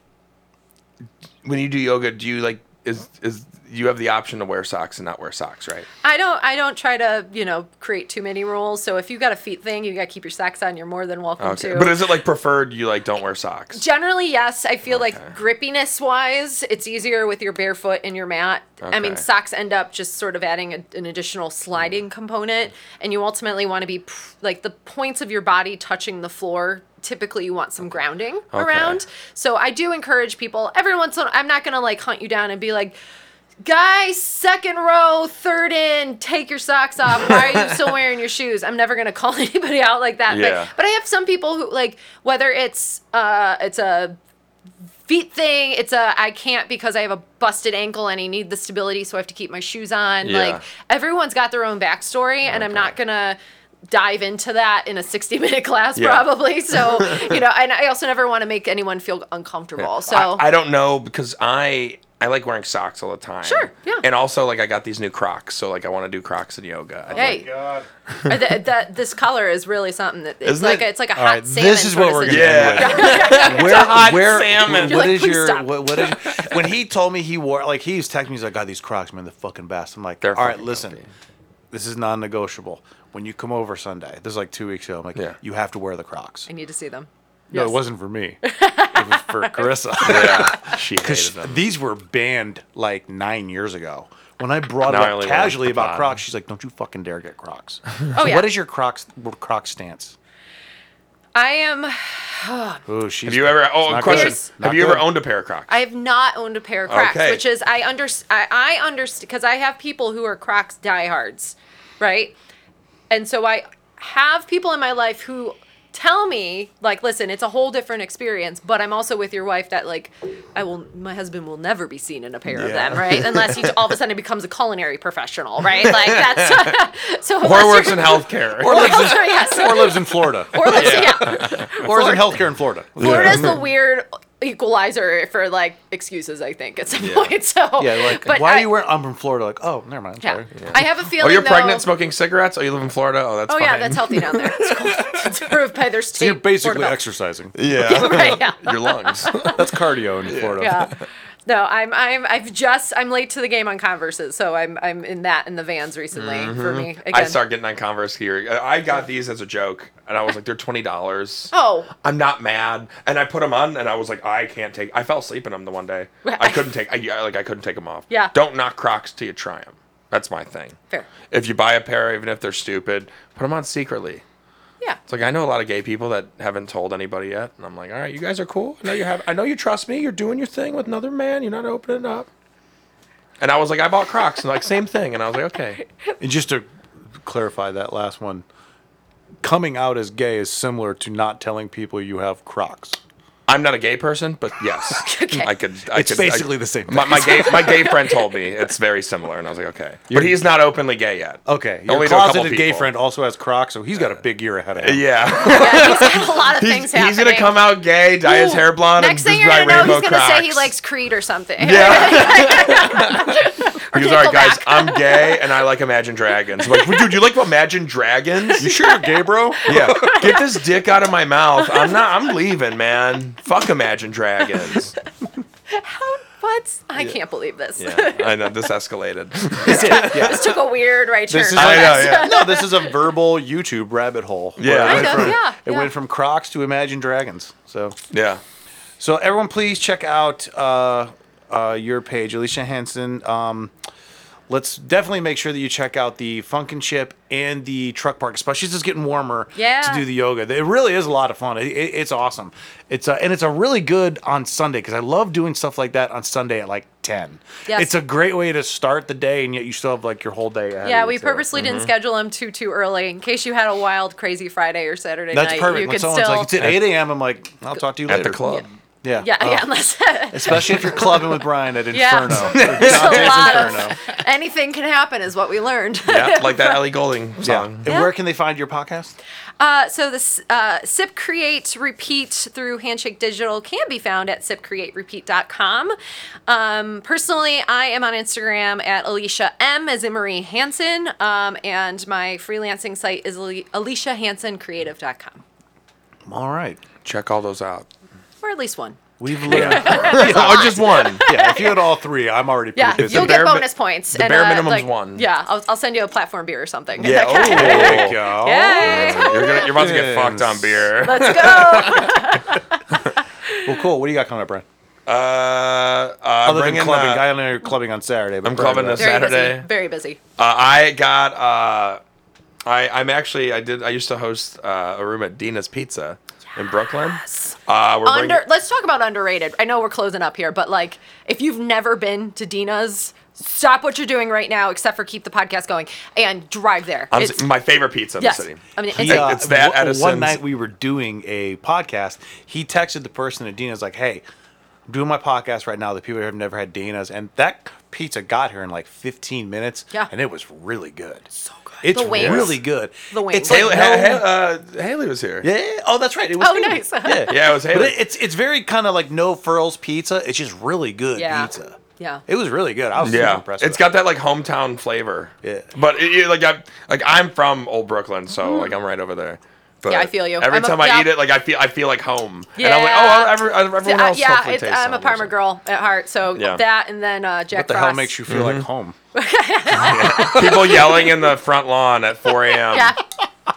[SPEAKER 1] when you do yoga, do you like is is you have the option to wear socks and not wear socks, right?
[SPEAKER 2] I don't. I don't try to, you know, create too many rules. So if you've got a feet thing, you got to keep your socks on. You're more than welcome
[SPEAKER 1] Okay.
[SPEAKER 2] to.
[SPEAKER 1] But is it like preferred you like don't wear socks?
[SPEAKER 2] Generally, yes. I feel like
[SPEAKER 1] Okay.
[SPEAKER 2] grippiness wise, it's easier with your barefoot and your mat. I mean, socks end up just sort of adding a, an additional sliding component, and you ultimately want to be pr- like the points of your body touching the floor. Typically, you want some grounding around. So I do encourage people every once in. a while, I'm not gonna like hunt you down and be like. Guys, second row, third in, take your socks off. Why are you still wearing your shoes? I'm never gonna call anybody out like that.
[SPEAKER 1] Yeah.
[SPEAKER 2] But but I have some people who like whether it's uh it's a feet thing, it's a I can't because I have a busted ankle and I need the stability, so I have to keep my shoes on.
[SPEAKER 1] Yeah.
[SPEAKER 2] Like everyone's got their own backstory, and I'm not gonna dive into that in a 60 minute class
[SPEAKER 1] Yeah.
[SPEAKER 2] probably so you know and i also never want to make anyone feel uncomfortable so
[SPEAKER 1] I, I don't know because I I like wearing socks all the time.
[SPEAKER 2] Sure, yeah.
[SPEAKER 1] And also like I got these new Crocs, so like I want to do Crocs in yoga. I
[SPEAKER 2] hey oh uh,
[SPEAKER 1] think-
[SPEAKER 3] God.
[SPEAKER 2] or th- that this color is really something that it's
[SPEAKER 1] Isn't
[SPEAKER 2] like
[SPEAKER 1] it?
[SPEAKER 2] a, it's like a
[SPEAKER 3] All
[SPEAKER 2] hot
[SPEAKER 3] right,
[SPEAKER 2] salmon
[SPEAKER 3] this is what we're
[SPEAKER 2] situ-
[SPEAKER 3] getting
[SPEAKER 1] Yeah.
[SPEAKER 3] Where,
[SPEAKER 1] hot
[SPEAKER 3] where,
[SPEAKER 1] salmon.
[SPEAKER 3] What
[SPEAKER 2] You're like,
[SPEAKER 3] is your
[SPEAKER 2] stop."
[SPEAKER 3] what, what is when he told me he wore like he was texting me he's like God these Crocs man the fucking best I'm like
[SPEAKER 1] They're
[SPEAKER 3] all right listen
[SPEAKER 1] comfy.
[SPEAKER 3] this is non-negotiable when you come over Sunday this is like two weeks ago I'm like
[SPEAKER 1] Yeah.
[SPEAKER 3] you have to wear the Crocs
[SPEAKER 2] i need to see them
[SPEAKER 3] no
[SPEAKER 2] Yes.
[SPEAKER 3] it wasn't for me it was for Carissa
[SPEAKER 1] Yeah. She hated them.
[SPEAKER 3] these were banned like nine years ago when I brought
[SPEAKER 1] Now
[SPEAKER 3] it
[SPEAKER 1] only
[SPEAKER 3] up
[SPEAKER 1] wear
[SPEAKER 3] casually
[SPEAKER 1] the
[SPEAKER 3] about
[SPEAKER 1] bottom.
[SPEAKER 3] Crocs she's like don't you fucking dare get Crocs
[SPEAKER 2] oh yeah
[SPEAKER 3] what is your Crocs Crocs stance
[SPEAKER 2] i am
[SPEAKER 3] oh she's
[SPEAKER 1] Have you ever? Oh,
[SPEAKER 3] not
[SPEAKER 1] question.
[SPEAKER 3] good.
[SPEAKER 1] Have
[SPEAKER 3] Not
[SPEAKER 1] you ever
[SPEAKER 3] good.
[SPEAKER 1] owned a pair of Crocs?
[SPEAKER 2] I have not owned a pair of Crocs,
[SPEAKER 1] Okay.
[SPEAKER 2] which is I under I, I understand because I have people who are Crocs diehards, right? And so I have people in my life who tell me like, listen, it's a whole different experience, but I'm also with your wife that like, I will, my husband will never be seen in a pair of them, right? Unless he all of a sudden becomes a culinary professional, right? Like that's so.
[SPEAKER 1] or
[SPEAKER 2] unless
[SPEAKER 1] works in healthcare.
[SPEAKER 3] or lives in,
[SPEAKER 2] yes.
[SPEAKER 3] or lives in Florida
[SPEAKER 2] Or lives, yeah.
[SPEAKER 3] or is in healthcare in Florida
[SPEAKER 2] Florida's the weird equalizer for like excuses, I think, at some point. So
[SPEAKER 3] Yeah, like
[SPEAKER 2] but
[SPEAKER 3] why
[SPEAKER 2] I,
[SPEAKER 3] are you wearing? I'm from Florida. Like, oh, never mind. I'm
[SPEAKER 2] Yeah. I have a oh, feeling.
[SPEAKER 1] Oh, you're
[SPEAKER 2] though,
[SPEAKER 1] pregnant smoking cigarettes? Oh, you live in Florida? Oh, that's
[SPEAKER 2] Oh
[SPEAKER 1] fine.
[SPEAKER 2] yeah, that's healthy down there. It's cool. It's approved by their state.
[SPEAKER 3] You're basically exercising.
[SPEAKER 1] Yeah.
[SPEAKER 2] right, yeah.
[SPEAKER 1] Your lungs.
[SPEAKER 3] That's cardio in Florida.
[SPEAKER 2] Yeah. No, I'm I'm I've just I'm late to the game on Converses, so I'm I'm in that in the vans recently for me. Again.
[SPEAKER 1] Mm-hmm. I start getting on Converse here. I got these as a joke, and I was like, they're twenty dollars.
[SPEAKER 2] Oh,
[SPEAKER 1] I'm not mad, and I put them on, and I was like, I can't take. I fell asleep in them the one day. I couldn't take. I, I- like I couldn't take them off.
[SPEAKER 2] Yeah.
[SPEAKER 1] Don't knock Crocs till you try them. That's my thing.
[SPEAKER 2] fair.
[SPEAKER 1] If you buy a pair, even if they're stupid, put them on secretly.
[SPEAKER 2] Yeah.
[SPEAKER 1] It's like I know a lot of gay people that haven't told anybody yet, and I'm like, all right, you guys are cool. I know you have. I know you trust me. You're doing your thing with another man. You're not opening up. And I was like, I bought Crocs, and like same thing, and I was like, okay.
[SPEAKER 3] And just to clarify that last one, coming out as gay is similar to not telling people you have Crocs.
[SPEAKER 1] I'm not a gay person, but yes,
[SPEAKER 2] Okay.
[SPEAKER 1] I could. I
[SPEAKER 3] It's
[SPEAKER 1] could,
[SPEAKER 3] basically
[SPEAKER 1] I,
[SPEAKER 3] the same
[SPEAKER 1] My, my gay my gay friend told me it's very similar, and I was like, okay. But he's not openly gay yet.
[SPEAKER 3] Okay, your
[SPEAKER 1] Only to a couple
[SPEAKER 3] closeted gay friend also has Crocs, so he's got a big year ahead of him.
[SPEAKER 1] Yeah,
[SPEAKER 2] Yeah, he's got a lot of
[SPEAKER 1] he's,
[SPEAKER 2] things
[SPEAKER 1] he's
[SPEAKER 2] happening.
[SPEAKER 1] gonna come out gay, dye his hair blonde,
[SPEAKER 2] Next
[SPEAKER 1] and
[SPEAKER 2] thing you're gonna know, he's gonna say he likes Creed or something.
[SPEAKER 1] Yeah, He goes, all right,
[SPEAKER 2] go
[SPEAKER 1] guys,
[SPEAKER 2] back."
[SPEAKER 1] I'm gay and I like Imagine Dragons. I'm like, dude, you like Imagine Dragons?
[SPEAKER 3] You sure you're gay, bro?
[SPEAKER 1] yeah, get this dick out of my mouth. I'm not. I'm leaving, man. Fuck Imagine Dragons.
[SPEAKER 2] How? What? I can't believe this.
[SPEAKER 1] Yeah, I know this escalated.
[SPEAKER 2] this took a weird right turn.
[SPEAKER 3] This is
[SPEAKER 1] I know, yeah.
[SPEAKER 3] no, this is a verbal YouTube rabbit hole.
[SPEAKER 1] Yeah.
[SPEAKER 3] it
[SPEAKER 1] Kind
[SPEAKER 3] went
[SPEAKER 2] of,
[SPEAKER 3] from,
[SPEAKER 2] yeah,
[SPEAKER 3] It
[SPEAKER 2] yeah.
[SPEAKER 3] went from Crocs to Imagine Dragons. So,
[SPEAKER 1] Yeah,
[SPEAKER 3] so everyone, please check out uh, uh, your page, Alicia Hansen. Um, let's definitely make sure that you check out the Phunkenship and the Truck Park, especially as it's getting warmer.
[SPEAKER 2] Yeah.
[SPEAKER 3] To do the yoga, it really is a lot of fun. It, it- it's awesome. It's a, and it's a really good on Sunday because I love doing stuff like that on Sunday at like ten.
[SPEAKER 2] Yes.
[SPEAKER 3] It's a great way to start the day, and yet you still have like your whole day. Ahead
[SPEAKER 2] Yeah, we
[SPEAKER 3] you, too.
[SPEAKER 2] purposely didn't schedule them too too early in case you had a wild, crazy Friday or Saturday
[SPEAKER 3] That's
[SPEAKER 2] night.
[SPEAKER 3] perfect.
[SPEAKER 2] You
[SPEAKER 3] when
[SPEAKER 2] could
[SPEAKER 3] someone's
[SPEAKER 2] still.
[SPEAKER 3] like, it's at 8 a.m., I'm like, I'll talk to you
[SPEAKER 1] at
[SPEAKER 3] later.
[SPEAKER 1] the club.
[SPEAKER 3] Yeah.
[SPEAKER 2] Yeah,
[SPEAKER 3] Oh,
[SPEAKER 2] yeah, unless
[SPEAKER 3] Especially if you're clubbing with Brian at
[SPEAKER 2] Yeah.
[SPEAKER 3] Inferno.
[SPEAKER 2] It's a
[SPEAKER 3] Dante's
[SPEAKER 2] lot
[SPEAKER 3] Inferno.
[SPEAKER 2] of anything can happen, is what we learned.
[SPEAKER 1] Yeah, like that Ellie Goulding
[SPEAKER 3] Yeah.
[SPEAKER 1] song.
[SPEAKER 3] And
[SPEAKER 2] Yeah.
[SPEAKER 3] where can they find your podcast?
[SPEAKER 2] Uh, so this uh, Sip Create Repeat through Handshake Digital can be found at sipcreaterepeat.com. Um, personally, I am on Instagram at Alicia M as in Marie Hansen, um, and my freelancing site is Ali- AliciaHansenCreative.com,
[SPEAKER 3] All right.
[SPEAKER 1] Check all those out.
[SPEAKER 2] Or at least one.
[SPEAKER 3] We've learned.
[SPEAKER 1] oh, just one.
[SPEAKER 3] yeah, if you had all three, I'm already pretty
[SPEAKER 2] Yeah,
[SPEAKER 3] busy.
[SPEAKER 2] you'll
[SPEAKER 1] bare
[SPEAKER 2] get
[SPEAKER 1] mi-
[SPEAKER 2] bonus points.
[SPEAKER 1] the
[SPEAKER 2] and,
[SPEAKER 1] bare
[SPEAKER 2] uh,
[SPEAKER 1] minimum's
[SPEAKER 2] like,
[SPEAKER 1] one.
[SPEAKER 2] Yeah, I'll, I'll send you a platform beer or something.
[SPEAKER 1] Yeah. Oh,
[SPEAKER 3] There you go.
[SPEAKER 2] Yay!
[SPEAKER 1] you're gonna you're about to get fucked on beer.
[SPEAKER 2] Let's go.
[SPEAKER 3] Well, cool. What do you got coming up, Brian?
[SPEAKER 1] Uh, uh
[SPEAKER 3] Other than clubbing.
[SPEAKER 1] uh,
[SPEAKER 3] I know you're clubbing on Saturday. But
[SPEAKER 1] I'm
[SPEAKER 3] Brian,
[SPEAKER 1] clubbing this-
[SPEAKER 2] Very
[SPEAKER 1] Saturday.
[SPEAKER 2] busy. Very busy.
[SPEAKER 1] Uh, I got. Uh, I I'm actually I did I used to host uh, a room at Dina's Pizza in Brooklyn. Uh, we're bringing-
[SPEAKER 2] Under. Let's talk about underrated. I know we're closing up here, but like, if you've never been to Dina's, stop what you're doing right now, except for keep the podcast going and drive there.
[SPEAKER 1] I'm,
[SPEAKER 2] It's-
[SPEAKER 1] my favorite pizza in
[SPEAKER 2] yes.
[SPEAKER 1] the city.
[SPEAKER 2] I mean, it's
[SPEAKER 3] He, uh,
[SPEAKER 1] it's that
[SPEAKER 3] one- One night we were doing a podcast. He texted the person at Dina's like, "Hey, I'm doing my podcast right now. The people have never had Dina's, and that pizza got here in like 15 minutes.
[SPEAKER 2] Yeah.
[SPEAKER 3] and it was really good. So good. It's
[SPEAKER 2] The wings.
[SPEAKER 3] really good.
[SPEAKER 2] The wings.
[SPEAKER 3] It's like
[SPEAKER 1] Haley,
[SPEAKER 3] no-
[SPEAKER 1] Ha- Ha- uh, Haley was here.
[SPEAKER 3] yeah. Oh, that's right. It was.
[SPEAKER 2] Oh,
[SPEAKER 3] Haley.
[SPEAKER 2] nice.
[SPEAKER 3] Yeah.
[SPEAKER 1] Yeah, it was
[SPEAKER 3] But
[SPEAKER 1] Haley.
[SPEAKER 3] it, it's it's very kind of like no frills pizza. It's just really good
[SPEAKER 2] Yeah.
[SPEAKER 3] pizza.
[SPEAKER 2] Yeah.
[SPEAKER 3] It was really good. I was super
[SPEAKER 1] yeah,
[SPEAKER 3] impressed.
[SPEAKER 1] it's
[SPEAKER 3] with
[SPEAKER 1] got that like hometown flavor.
[SPEAKER 3] Yeah.
[SPEAKER 1] but it, it- like I like I'm from Old Brooklyn, so like I'm right over there. But
[SPEAKER 2] Mm-hmm. Yeah, I feel you.
[SPEAKER 1] Every
[SPEAKER 2] I'm a-
[SPEAKER 1] time I
[SPEAKER 2] yeah.
[SPEAKER 1] eat it, like I feel I feel like home.
[SPEAKER 2] Yeah.
[SPEAKER 1] And I'm like, oh, every, everyone else
[SPEAKER 2] yeah,
[SPEAKER 1] hopefully
[SPEAKER 2] it's,
[SPEAKER 1] tastes
[SPEAKER 2] I'm a Parma
[SPEAKER 1] so-
[SPEAKER 2] girl at heart, so
[SPEAKER 1] Yeah.
[SPEAKER 2] that and then uh, Jack
[SPEAKER 3] What the
[SPEAKER 2] Frost.
[SPEAKER 3] hell makes you feel
[SPEAKER 1] Mm-hmm.
[SPEAKER 3] like home?
[SPEAKER 1] People yelling in the front lawn at 4 a.m.
[SPEAKER 2] Yeah,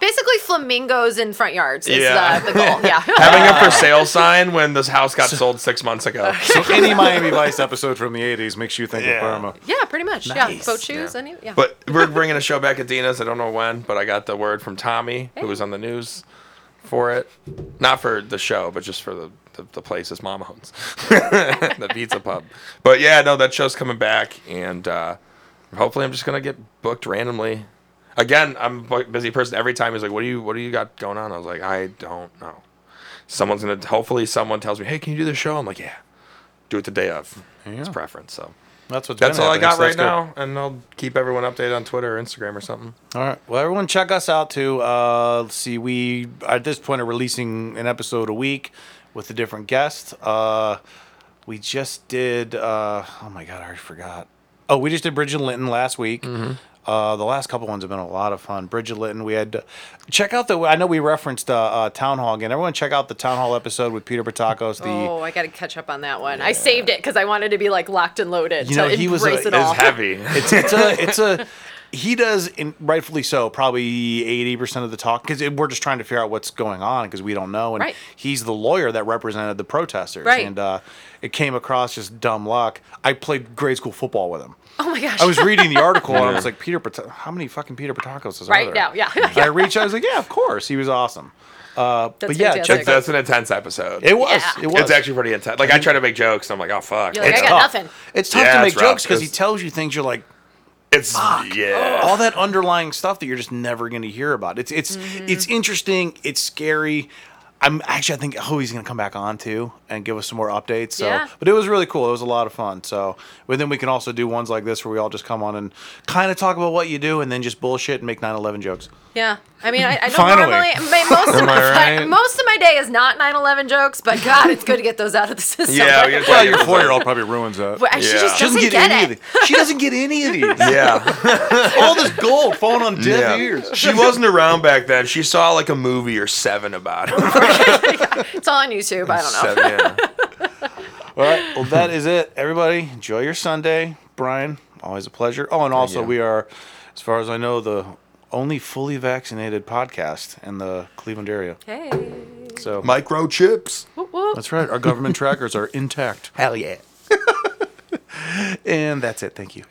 [SPEAKER 2] basically flamingos in front yards is
[SPEAKER 1] Yeah.
[SPEAKER 2] uh, the goal. Yeah.
[SPEAKER 1] Having a for sale sign when this house got sold six months ago.
[SPEAKER 3] So any Miami Vice episode from the '80s makes you think
[SPEAKER 1] Yeah.
[SPEAKER 3] of Parma.
[SPEAKER 2] yeah, pretty much. Yeah,
[SPEAKER 3] Nice.
[SPEAKER 2] boat shoes.
[SPEAKER 1] Yeah.
[SPEAKER 2] Any, yeah.
[SPEAKER 1] But we're bringing a show back at Dina's. I don't know when, but I got the word from Tommy, who was on the news for it. Not for the show, but just for the, the, the place his mom owns, the pizza pub. But yeah, no, that show's coming back, and uh, hopefully I'm just gonna get booked randomly. Again, I'm a busy person. Every time he's like, "What do you What do you got going on?" I was like, "I don't know." Someone's gonna. Hopefully, someone tells me, "Hey, can you do this show?" I'm like, "Yeah." Do it the day of. It's preference. So
[SPEAKER 3] That's what's
[SPEAKER 1] that's all I got
[SPEAKER 3] so
[SPEAKER 1] right now, and I'll keep everyone updated on Twitter or Instagram or something.
[SPEAKER 3] All right. Well, everyone, check us out too. Uh, let's see, we at this point are releasing an episode a week with a different guest. Uh, we just did. Uh, oh my god, I already forgot. Oh, we just did Bridget Linton last week.
[SPEAKER 1] Mm-hmm.
[SPEAKER 3] Uh, the last couple ones have been a lot of fun. Bridget Linton, we had check out the. I know we referenced uh, uh, Town Hall again. Everyone, check out the Town Hall episode with Peter Pattakos. The
[SPEAKER 2] oh, I got to catch up on that one. I saved it because I wanted to be like locked and loaded
[SPEAKER 3] You
[SPEAKER 2] to
[SPEAKER 3] know, he was a-
[SPEAKER 2] embrace it
[SPEAKER 3] is
[SPEAKER 2] all.
[SPEAKER 1] It's heavy.
[SPEAKER 3] it's it's a it's a he does in, rightfully so probably 80% of the talk because we're just trying to figure out what's going on because we don't know and
[SPEAKER 2] Right.
[SPEAKER 3] he's the lawyer that represented the protesters
[SPEAKER 2] Right.
[SPEAKER 3] and uh, it came across just dumb luck i played grade school football with him
[SPEAKER 2] Oh my gosh.
[SPEAKER 3] i was reading the article and i was like peter Pat- how many fucking peter Pattakos is
[SPEAKER 2] right
[SPEAKER 3] there?
[SPEAKER 2] now. Yeah.
[SPEAKER 3] And i reached out i was like yeah of course he was awesome uh, but
[SPEAKER 2] That's
[SPEAKER 3] yeah
[SPEAKER 2] fantastic.
[SPEAKER 3] check
[SPEAKER 1] that's an intense episode.
[SPEAKER 3] it was
[SPEAKER 2] Yeah.
[SPEAKER 3] it was
[SPEAKER 1] It's actually pretty intense. Like I try to make jokes, and I'm like, oh fuck.
[SPEAKER 2] You're like,
[SPEAKER 3] it's
[SPEAKER 2] I got
[SPEAKER 3] tough.
[SPEAKER 2] nothing.
[SPEAKER 3] it's tough
[SPEAKER 1] Yeah,
[SPEAKER 3] to make jokes because he tells you things you're like
[SPEAKER 1] it's yeah.
[SPEAKER 3] all that underlying stuff that you're just never going to hear about. It's it's
[SPEAKER 2] Mm-hmm.
[SPEAKER 3] it's interesting. It's scary. I'm actually I think oh he's going to come back on too and give us some more updates. So,
[SPEAKER 2] Yeah.
[SPEAKER 3] but it was really cool. It was a lot of fun. So, but then we can also do ones like this where we all just come on and kind of talk about what you do and then just bullshit and make 9/11 jokes.
[SPEAKER 2] Yeah. I mean, I, I don't
[SPEAKER 3] Finally.
[SPEAKER 2] normally. My, most of my
[SPEAKER 1] right?
[SPEAKER 2] most of my day is not 9/11 jokes, but God, it's good to get those out of the system.
[SPEAKER 1] Yeah, we
[SPEAKER 3] Well,
[SPEAKER 1] take
[SPEAKER 3] your four year old probably ruins that.
[SPEAKER 2] Well, she
[SPEAKER 1] Yeah.
[SPEAKER 2] just
[SPEAKER 3] She doesn't
[SPEAKER 2] doesn't
[SPEAKER 3] get,
[SPEAKER 2] get,
[SPEAKER 3] any
[SPEAKER 2] it.
[SPEAKER 3] of these. She doesn't get any of these.
[SPEAKER 1] Yeah.
[SPEAKER 3] All this gold falling on deaf
[SPEAKER 1] yeah.
[SPEAKER 3] ears.
[SPEAKER 1] She wasn't around back then. She saw like a movie or seven about him.
[SPEAKER 2] It's all on YouTube. I don't know.
[SPEAKER 1] Seven, yeah.
[SPEAKER 3] All right. Well, that is it. Everybody, enjoy your Sunday. Brian, always a pleasure. Oh, and also,
[SPEAKER 1] you.
[SPEAKER 3] we are, as far as I know, the only fully vaccinated podcast in the Cleveland area.
[SPEAKER 2] Hey.
[SPEAKER 3] So
[SPEAKER 1] Microchips.
[SPEAKER 2] Whoop, whoop.
[SPEAKER 3] that's right. Our government trackers are intact.
[SPEAKER 1] Hell yeah.
[SPEAKER 3] And that's it. Thank you.